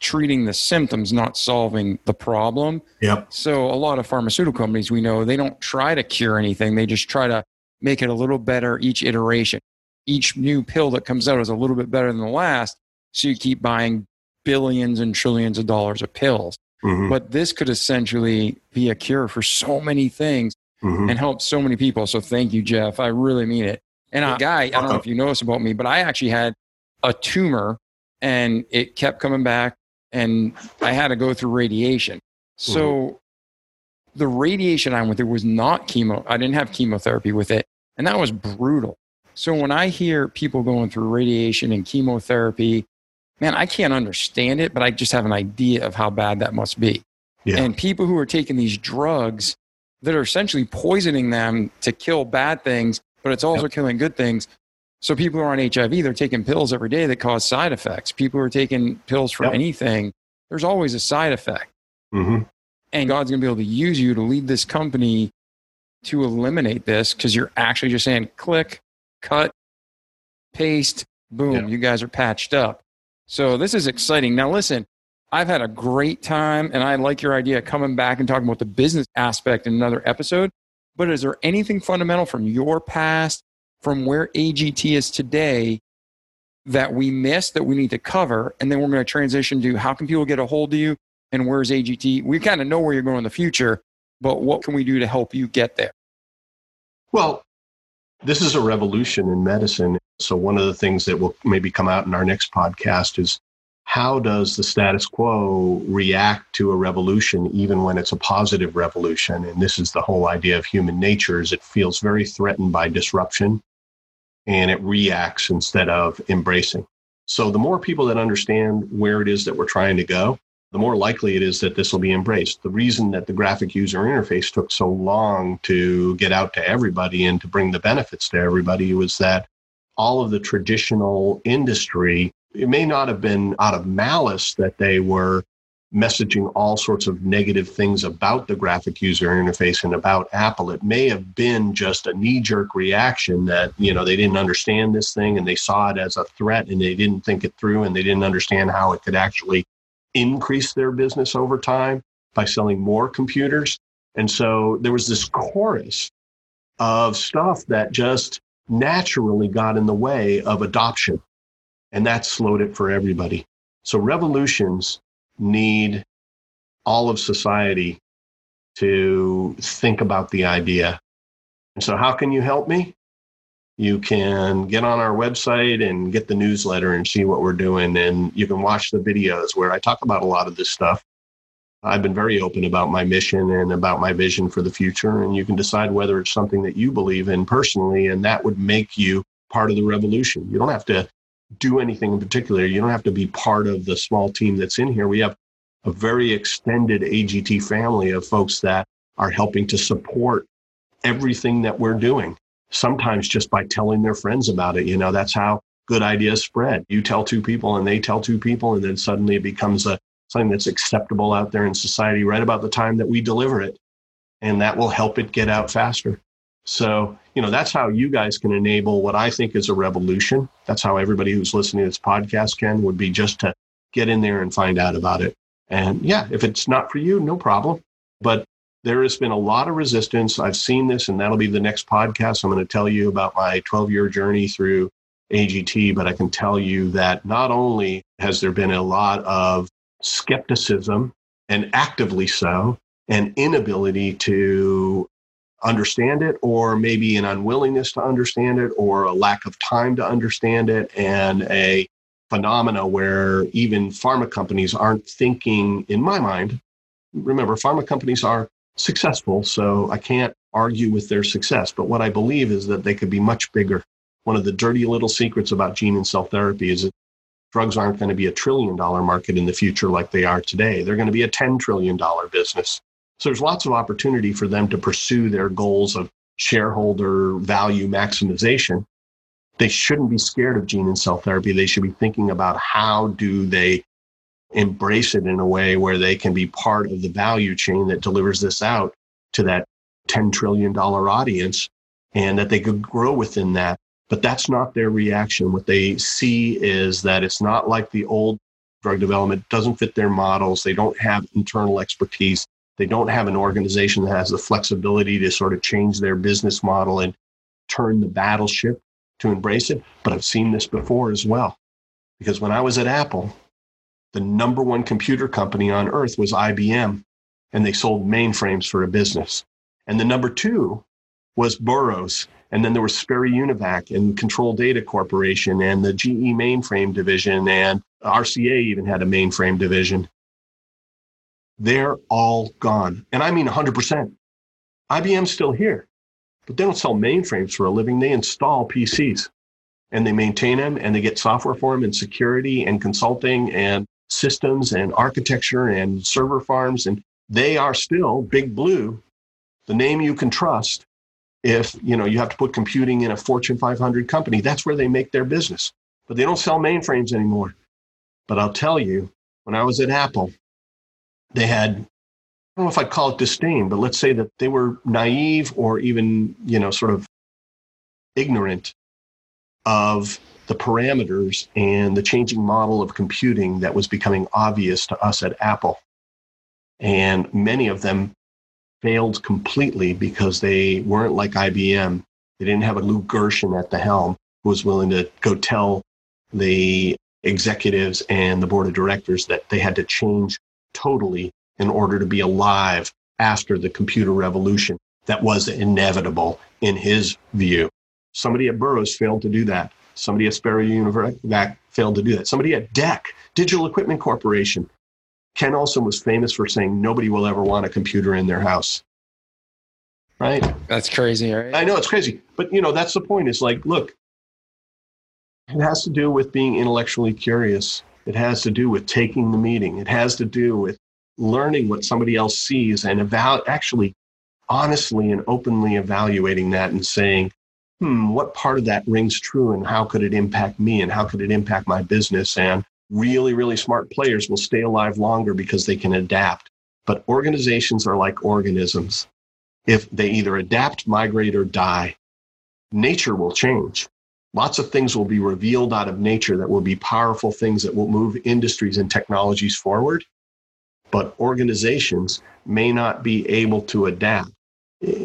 treating the symptoms, not solving the problem. Yep. So a lot of pharmaceutical companies we know, they don't try to cure anything. They just try to make it a little better each iteration. Each new pill that comes out is a little bit better than the last. So you keep buying billions and trillions of dollars of pills. Mm-hmm. But this could essentially be a cure for so many things mm-hmm. and help so many people. So thank you, Jeff. I really mean it. And a guy, I don't know if you know this about me, but I actually had a tumor and it kept coming back and I had to go through radiation. So mm-hmm. the radiation I went through was not chemo. I didn't have chemotherapy with it. And that was brutal. So when I hear people going through radiation and chemotherapy, man, I can't understand it, but I just have an idea of how bad that must be. Yeah. And people who are taking these drugs that are essentially poisoning them to kill bad things, but it's also yep. killing good things. So people who are on HIV, they're taking pills every day that cause side effects. People who are taking pills for yep. anything, there's always a side effect. Mm-hmm. And God's going to be able to use you to lead this company to eliminate this because you're actually just saying click, cut, paste, boom, yeah. you guys are patched up. So this is exciting. Now, listen, I've had a great time and I like your idea coming back and talking about the business aspect in another episode. But is there anything fundamental from your past, from where AGT is today, that we missed that we need to cover. And then we're going to transition to how can people get a hold of you and where's AGT? We kind of know where you're going in the future, but what can we do to help you get there? Well, this is a revolution in medicine. So, one of the things that will maybe come out in our next podcast is how does the status quo react to a revolution, even when it's a positive revolution? And this is the whole idea of human nature is it feels very threatened by disruption and it reacts instead of embracing. So the more people that understand where it is that we're trying to go, the more likely it is that this will be embraced. The reason that the graphic user interface took so long to get out to everybody and to bring the benefits to everybody was that all of the traditional industry, it may not have been out of malice that they were messaging all sorts of negative things about the graphic user interface and about Apple. It may have been just a knee jerk reaction that, you know, they didn't understand this thing and they saw it as a threat and they didn't think it through and they didn't understand how it could actually increase their business over time by selling more computers. And so there was this chorus of stuff that just naturally got in the way of adoption. And that slowed it for everybody. So revolutions need all of society to think about the idea. And so, how can you help me? You can get on our website and get the newsletter and see what we're doing. And you can watch the videos where I talk about a lot of this stuff. I've been very open about my mission and about my vision for the future. And you can decide whether it's something that you believe in personally, and that would make you part of the revolution. You don't have to do anything in particular. You don't have to be part of the small team that's in here. We have a very extended AGT family of folks that are helping to support everything that we're doing. Sometimes just by telling their friends about it. You know, that's how good ideas spread. You tell two people and they tell two people, and then suddenly it becomes a something that's acceptable out there in society right about the time that we deliver it. And that will help it get out faster. So, you know, that's how you guys can enable what I think is a revolution. That's how everybody who's listening to this podcast can would be just to get in there and find out about it. And yeah, if it's not for you, no problem. But there has been a lot of resistance. I've seen this, and that'll be the next podcast. I'm going to tell you about my 12 year journey through AGT, but I can tell you that not only has there been a lot of skepticism, and actively so, and inability to understand it, or maybe an unwillingness to understand it, or a lack of time to understand it, and a phenomena where even pharma companies aren't thinking, in my mind, remember, pharma companies are successful, so I can't argue with their success. But what I believe is that they could be much bigger. One of the dirty little secrets about gene and cell therapy is that drugs aren't going to be a trillion dollar market in the future like they are today. They're going to be a $10 trillion business. So there's lots of opportunity for them to pursue their goals of shareholder value maximization. They shouldn't be scared of gene and cell therapy. They should be thinking about how do they embrace it in a way where they can be part of the value chain that delivers this out to that $10 trillion audience and that they could grow within that. But that's not their reaction. What they see is that it's not like the old drug development, doesn't fit their models. They don't have internal expertise. They don't have an organization that has the flexibility to sort of change their business model and turn the battleship to embrace it. But I've seen this before as well. Because when I was at Apple, the number one computer company on earth was IBM, and they sold mainframes for a business. And the number two was Burroughs. And then there was Sperry Univac and Control Data Corporation and the GE mainframe division, and RCA even had a mainframe division. They're all gone. And I mean 100%. IBM's still here, but they don't sell mainframes for a living. They install PCs and they maintain them and they get software for them and security and consulting and systems and architecture and server farms. And they are still big blue, the name you can trust. If you know you have to put computing in a Fortune 500 company, that's where they make their business. But they don't sell mainframes anymore. But I'll tell you, when I was at Apple, they had I don't know if I'd call it disdain, but let's say that they were naive or even, you know, sort of ignorant of the parameters and the changing model of computing that was becoming obvious to us at Apple. And many of them failed completely because they weren't like IBM. They didn't have a Lou Gerstner at the helm who was willing to go tell the executives and the board of directors that they had to change totally in order to be alive after the computer revolution that was inevitable in his view. Somebody at Burroughs failed to do that. Somebody at Sperry Univac failed to do that. Somebody at DEC, Digital Equipment Corporation. Ken Olsen was famous for saying nobody will ever want a computer in their house. Right? That's crazy, right? I know it's crazy. But you know, that's the point. Is like, look, it has to do with being intellectually curious. It has to do with taking the meeting. It has to do with learning what somebody else sees and about actually honestly and openly evaluating that and saying, hmm, what part of that rings true and how could it impact me and how could it impact my business? And really, really smart players will stay alive longer because they can adapt. But organizations are like organisms. If they either adapt, migrate, or die, nature will change. Lots of things will be revealed out of nature that will be powerful things that will move industries and technologies forward. But organizations may not be able to adapt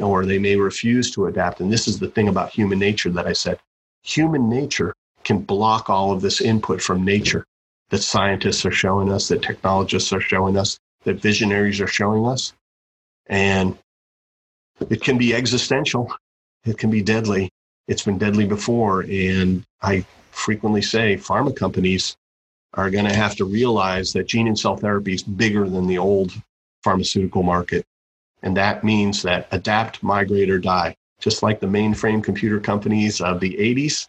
or they may refuse to adapt. And this is the thing about human nature that I said human nature can block all of this input from nature that scientists are showing us, that technologists are showing us, that visionaries are showing us. And it can be existential, it can be deadly. It's been deadly before. And I frequently say pharma companies are going to have to realize that gene and cell therapy is bigger than the old pharmaceutical market. And that means that adapt, migrate, or die. Just like the mainframe computer companies of the 80s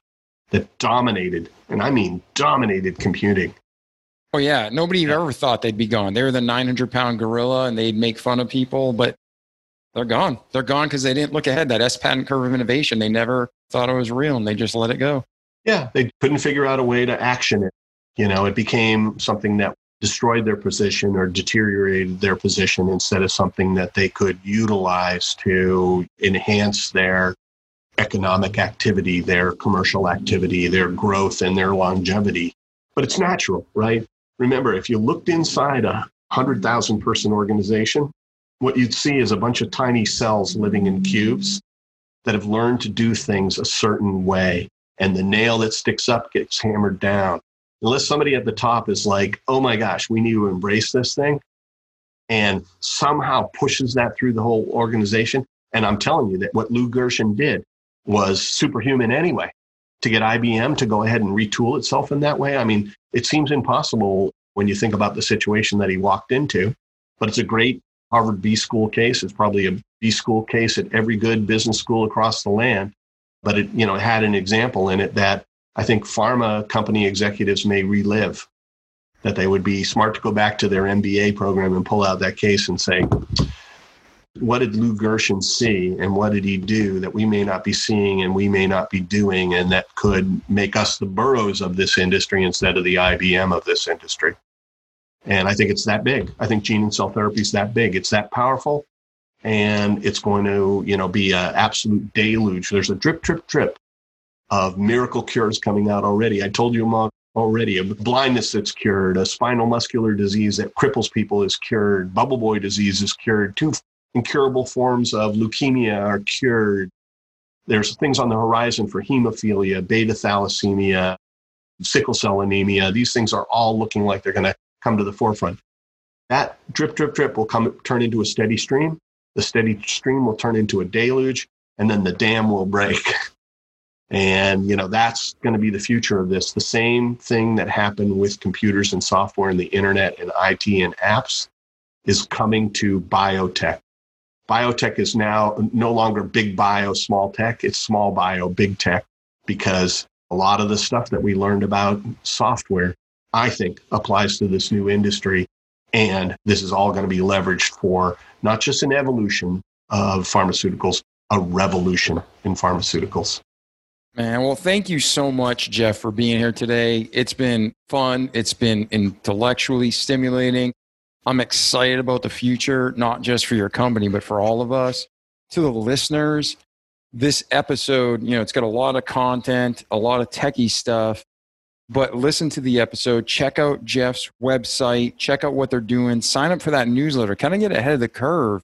that dominated, and I mean dominated computing. Oh, yeah. Nobody yeah. ever thought they'd be gone. They were the 900 pound gorilla and they'd make fun of people, but they're gone. They're gone because they didn't look ahead. That S patent curve of innovation, they never thought it was real and they just let it go. Yeah. They couldn't figure out a way to action it. You know, it became something that destroyed their position or deteriorated their position instead of something that they could utilize to enhance their economic activity, their commercial activity, their growth, and their longevity. But it's natural, right? Remember, if you looked inside a 100,000 person organization, what you'd see is a bunch of tiny cells living in cubes that have learned to do things a certain way. And the nail that sticks up gets hammered down unless somebody at the top is like, oh my gosh, we need to embrace this thing and somehow pushes that through the whole organization. And I'm telling you that what Lou Gerstner did was superhuman anyway. To get IBM to go ahead and retool itself in that way, I mean, it seems impossible when you think about the situation that he walked into, but it's a great Harvard B school case. It's probably a B school case at every good business school across the land. But it, you know, had an example in it that I think pharma company executives may relive that they would be smart to go back to their MBA program and pull out that case and say, what did Lou Gerstner see and what did he do that we may not be seeing and we may not be doing and that could make us the Burroughs of this industry instead of the IBM of this industry? And I think it's that big. I think gene and cell therapy is that big. It's that powerful and it's going to, you know, be an absolute deluge. There's a drip, drip, drip of miracle cures coming out already. I told you about already a blindness that's cured, a spinal muscular disease that cripples people is cured, bubble boy disease is cured, two incurable forms of leukemia are cured. There's things on the horizon for hemophilia, beta thalassemia, sickle cell anemia. These things are all looking like they're going to come to the forefront. That drip, drip, drip will come turn into a steady stream. The steady stream will turn into a deluge, and then the dam will break. And, you know, that's going to be the future of this. The same thing that happened with computers and software and the internet and IT and apps is coming to biotech. Biotech is now no longer big bio, small tech. It's small bio, big tech, because a lot of the stuff that we learned about software, I think, applies to this new industry. And this is all going to be leveraged for not just an evolution of pharmaceuticals, a revolution in pharmaceuticals. Man, well, thank you so much, Jeff, for being here today. It's been fun. It's been intellectually stimulating. I'm excited about the future, not just for your company, but for all of us. To the listeners, this episode, you know, it's got a lot of content, a lot of techie stuff, but listen to the episode, check out Jeff's website, check out what they're doing, sign up for that newsletter, kind of get ahead of the curve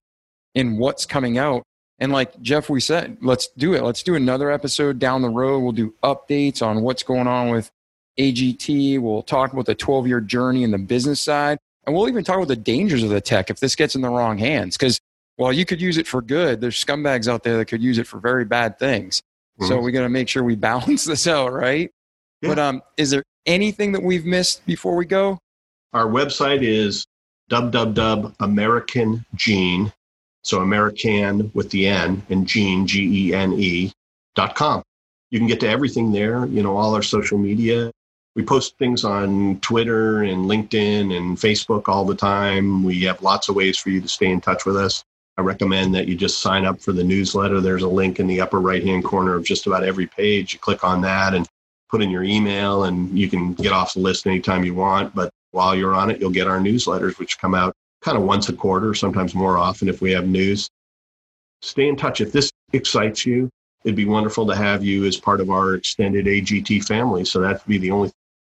in what's coming out and like Jeff, we said, let's do it. Let's do another episode down the road. We'll do updates on what's going on with AGT. We'll talk about the 12 year journey and the business side. And we'll even talk about the dangers of the tech if this gets in the wrong hands. Because while you could use it for good, there's scumbags out there that could use it for very bad things. Mm-hmm. So we got to make sure we balance this out, right? Yeah. But um, is there anything that we've missed before we go? Our website is www.americangene, so American with the N and gene, G E N E, dot com. You can get to everything there, you know, all our social media. We post things on Twitter and LinkedIn and Facebook all the time. We have lots of ways for you to stay in touch with us. I recommend that you just sign up for the newsletter. There's a link in the upper right hand corner of just about every page. You click on that and put in your email, and you can get off the list anytime you want. But while you're on it, you'll get our newsletters, which come out kind of once a quarter, sometimes more often if we have news. Stay in touch. If this excites you, it'd be wonderful to have you as part of our extended AGT family. So that'd be the only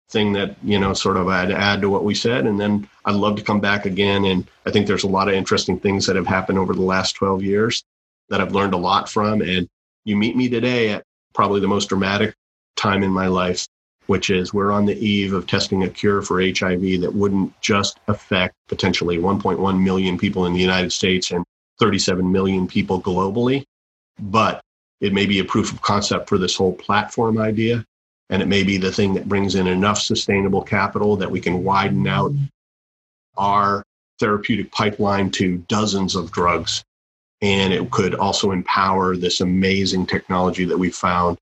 thing that, you know, sort of I'd add to what we said. And then I'd love to come back again. And I think there's a lot of interesting things that have happened over the last 12 years that I've learned a lot from. And you meet me today at probably the most dramatic time in my life which is we're on the eve of testing a cure for HIV that wouldn't just affect potentially 1.1 million people in the United States and 37 million people globally, but it may be a proof of concept for this whole platform idea. And it may be the thing that brings in enough sustainable capital that we can widen out our therapeutic pipeline to dozens of drugs. And it could also empower this amazing technology that we found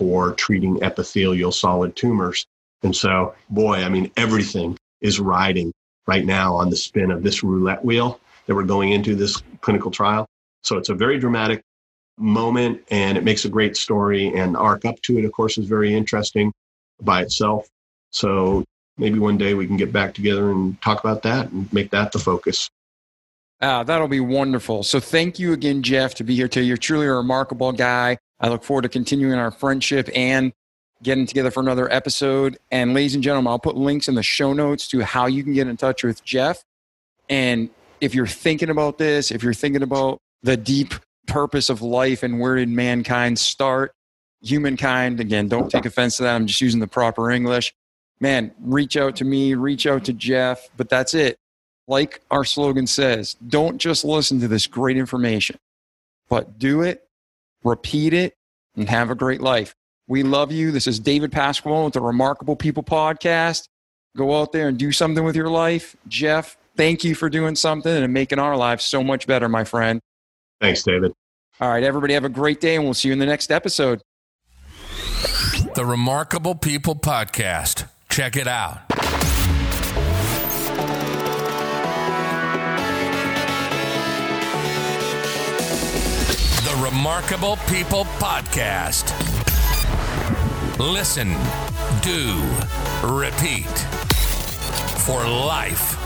for treating epithelial solid tumors. And so, boy, I mean, everything is riding right now on the spin of this roulette wheel that we're going into this clinical trial. So it's a very dramatic moment and it makes a great story. And arc up to it, of course, is very interesting by itself. So maybe one day we can get back together and talk about that and make that the focus. Ah, that'll be wonderful. So thank you again, Jeff, to be here today. You're truly a remarkable guy. I look forward to continuing our friendship and getting together for another episode. And ladies and gentlemen, I'll put links in the show notes to how you can get in touch with Jeff. And if you're thinking about this, if you're thinking about the deep purpose of life and where did mankind start, humankind, again, don't take offense to that. I'm just using the proper English. Man, reach out to me, reach out to Jeff, but that's it. Like our slogan says, don't just listen to this great information, but do it repeat it, and have a great life. We love you. This is David Pasquale with the Remarkable People Podcast. Go out there and do something with your life. Jeff, thank you for doing something and making our lives so much better, my friend. Thanks, David. All right, everybody, have a great day, and we'll see you in the next episode. The Remarkable People Podcast. Check it out. Remarkable People Podcast. Listen, do, repeat for life.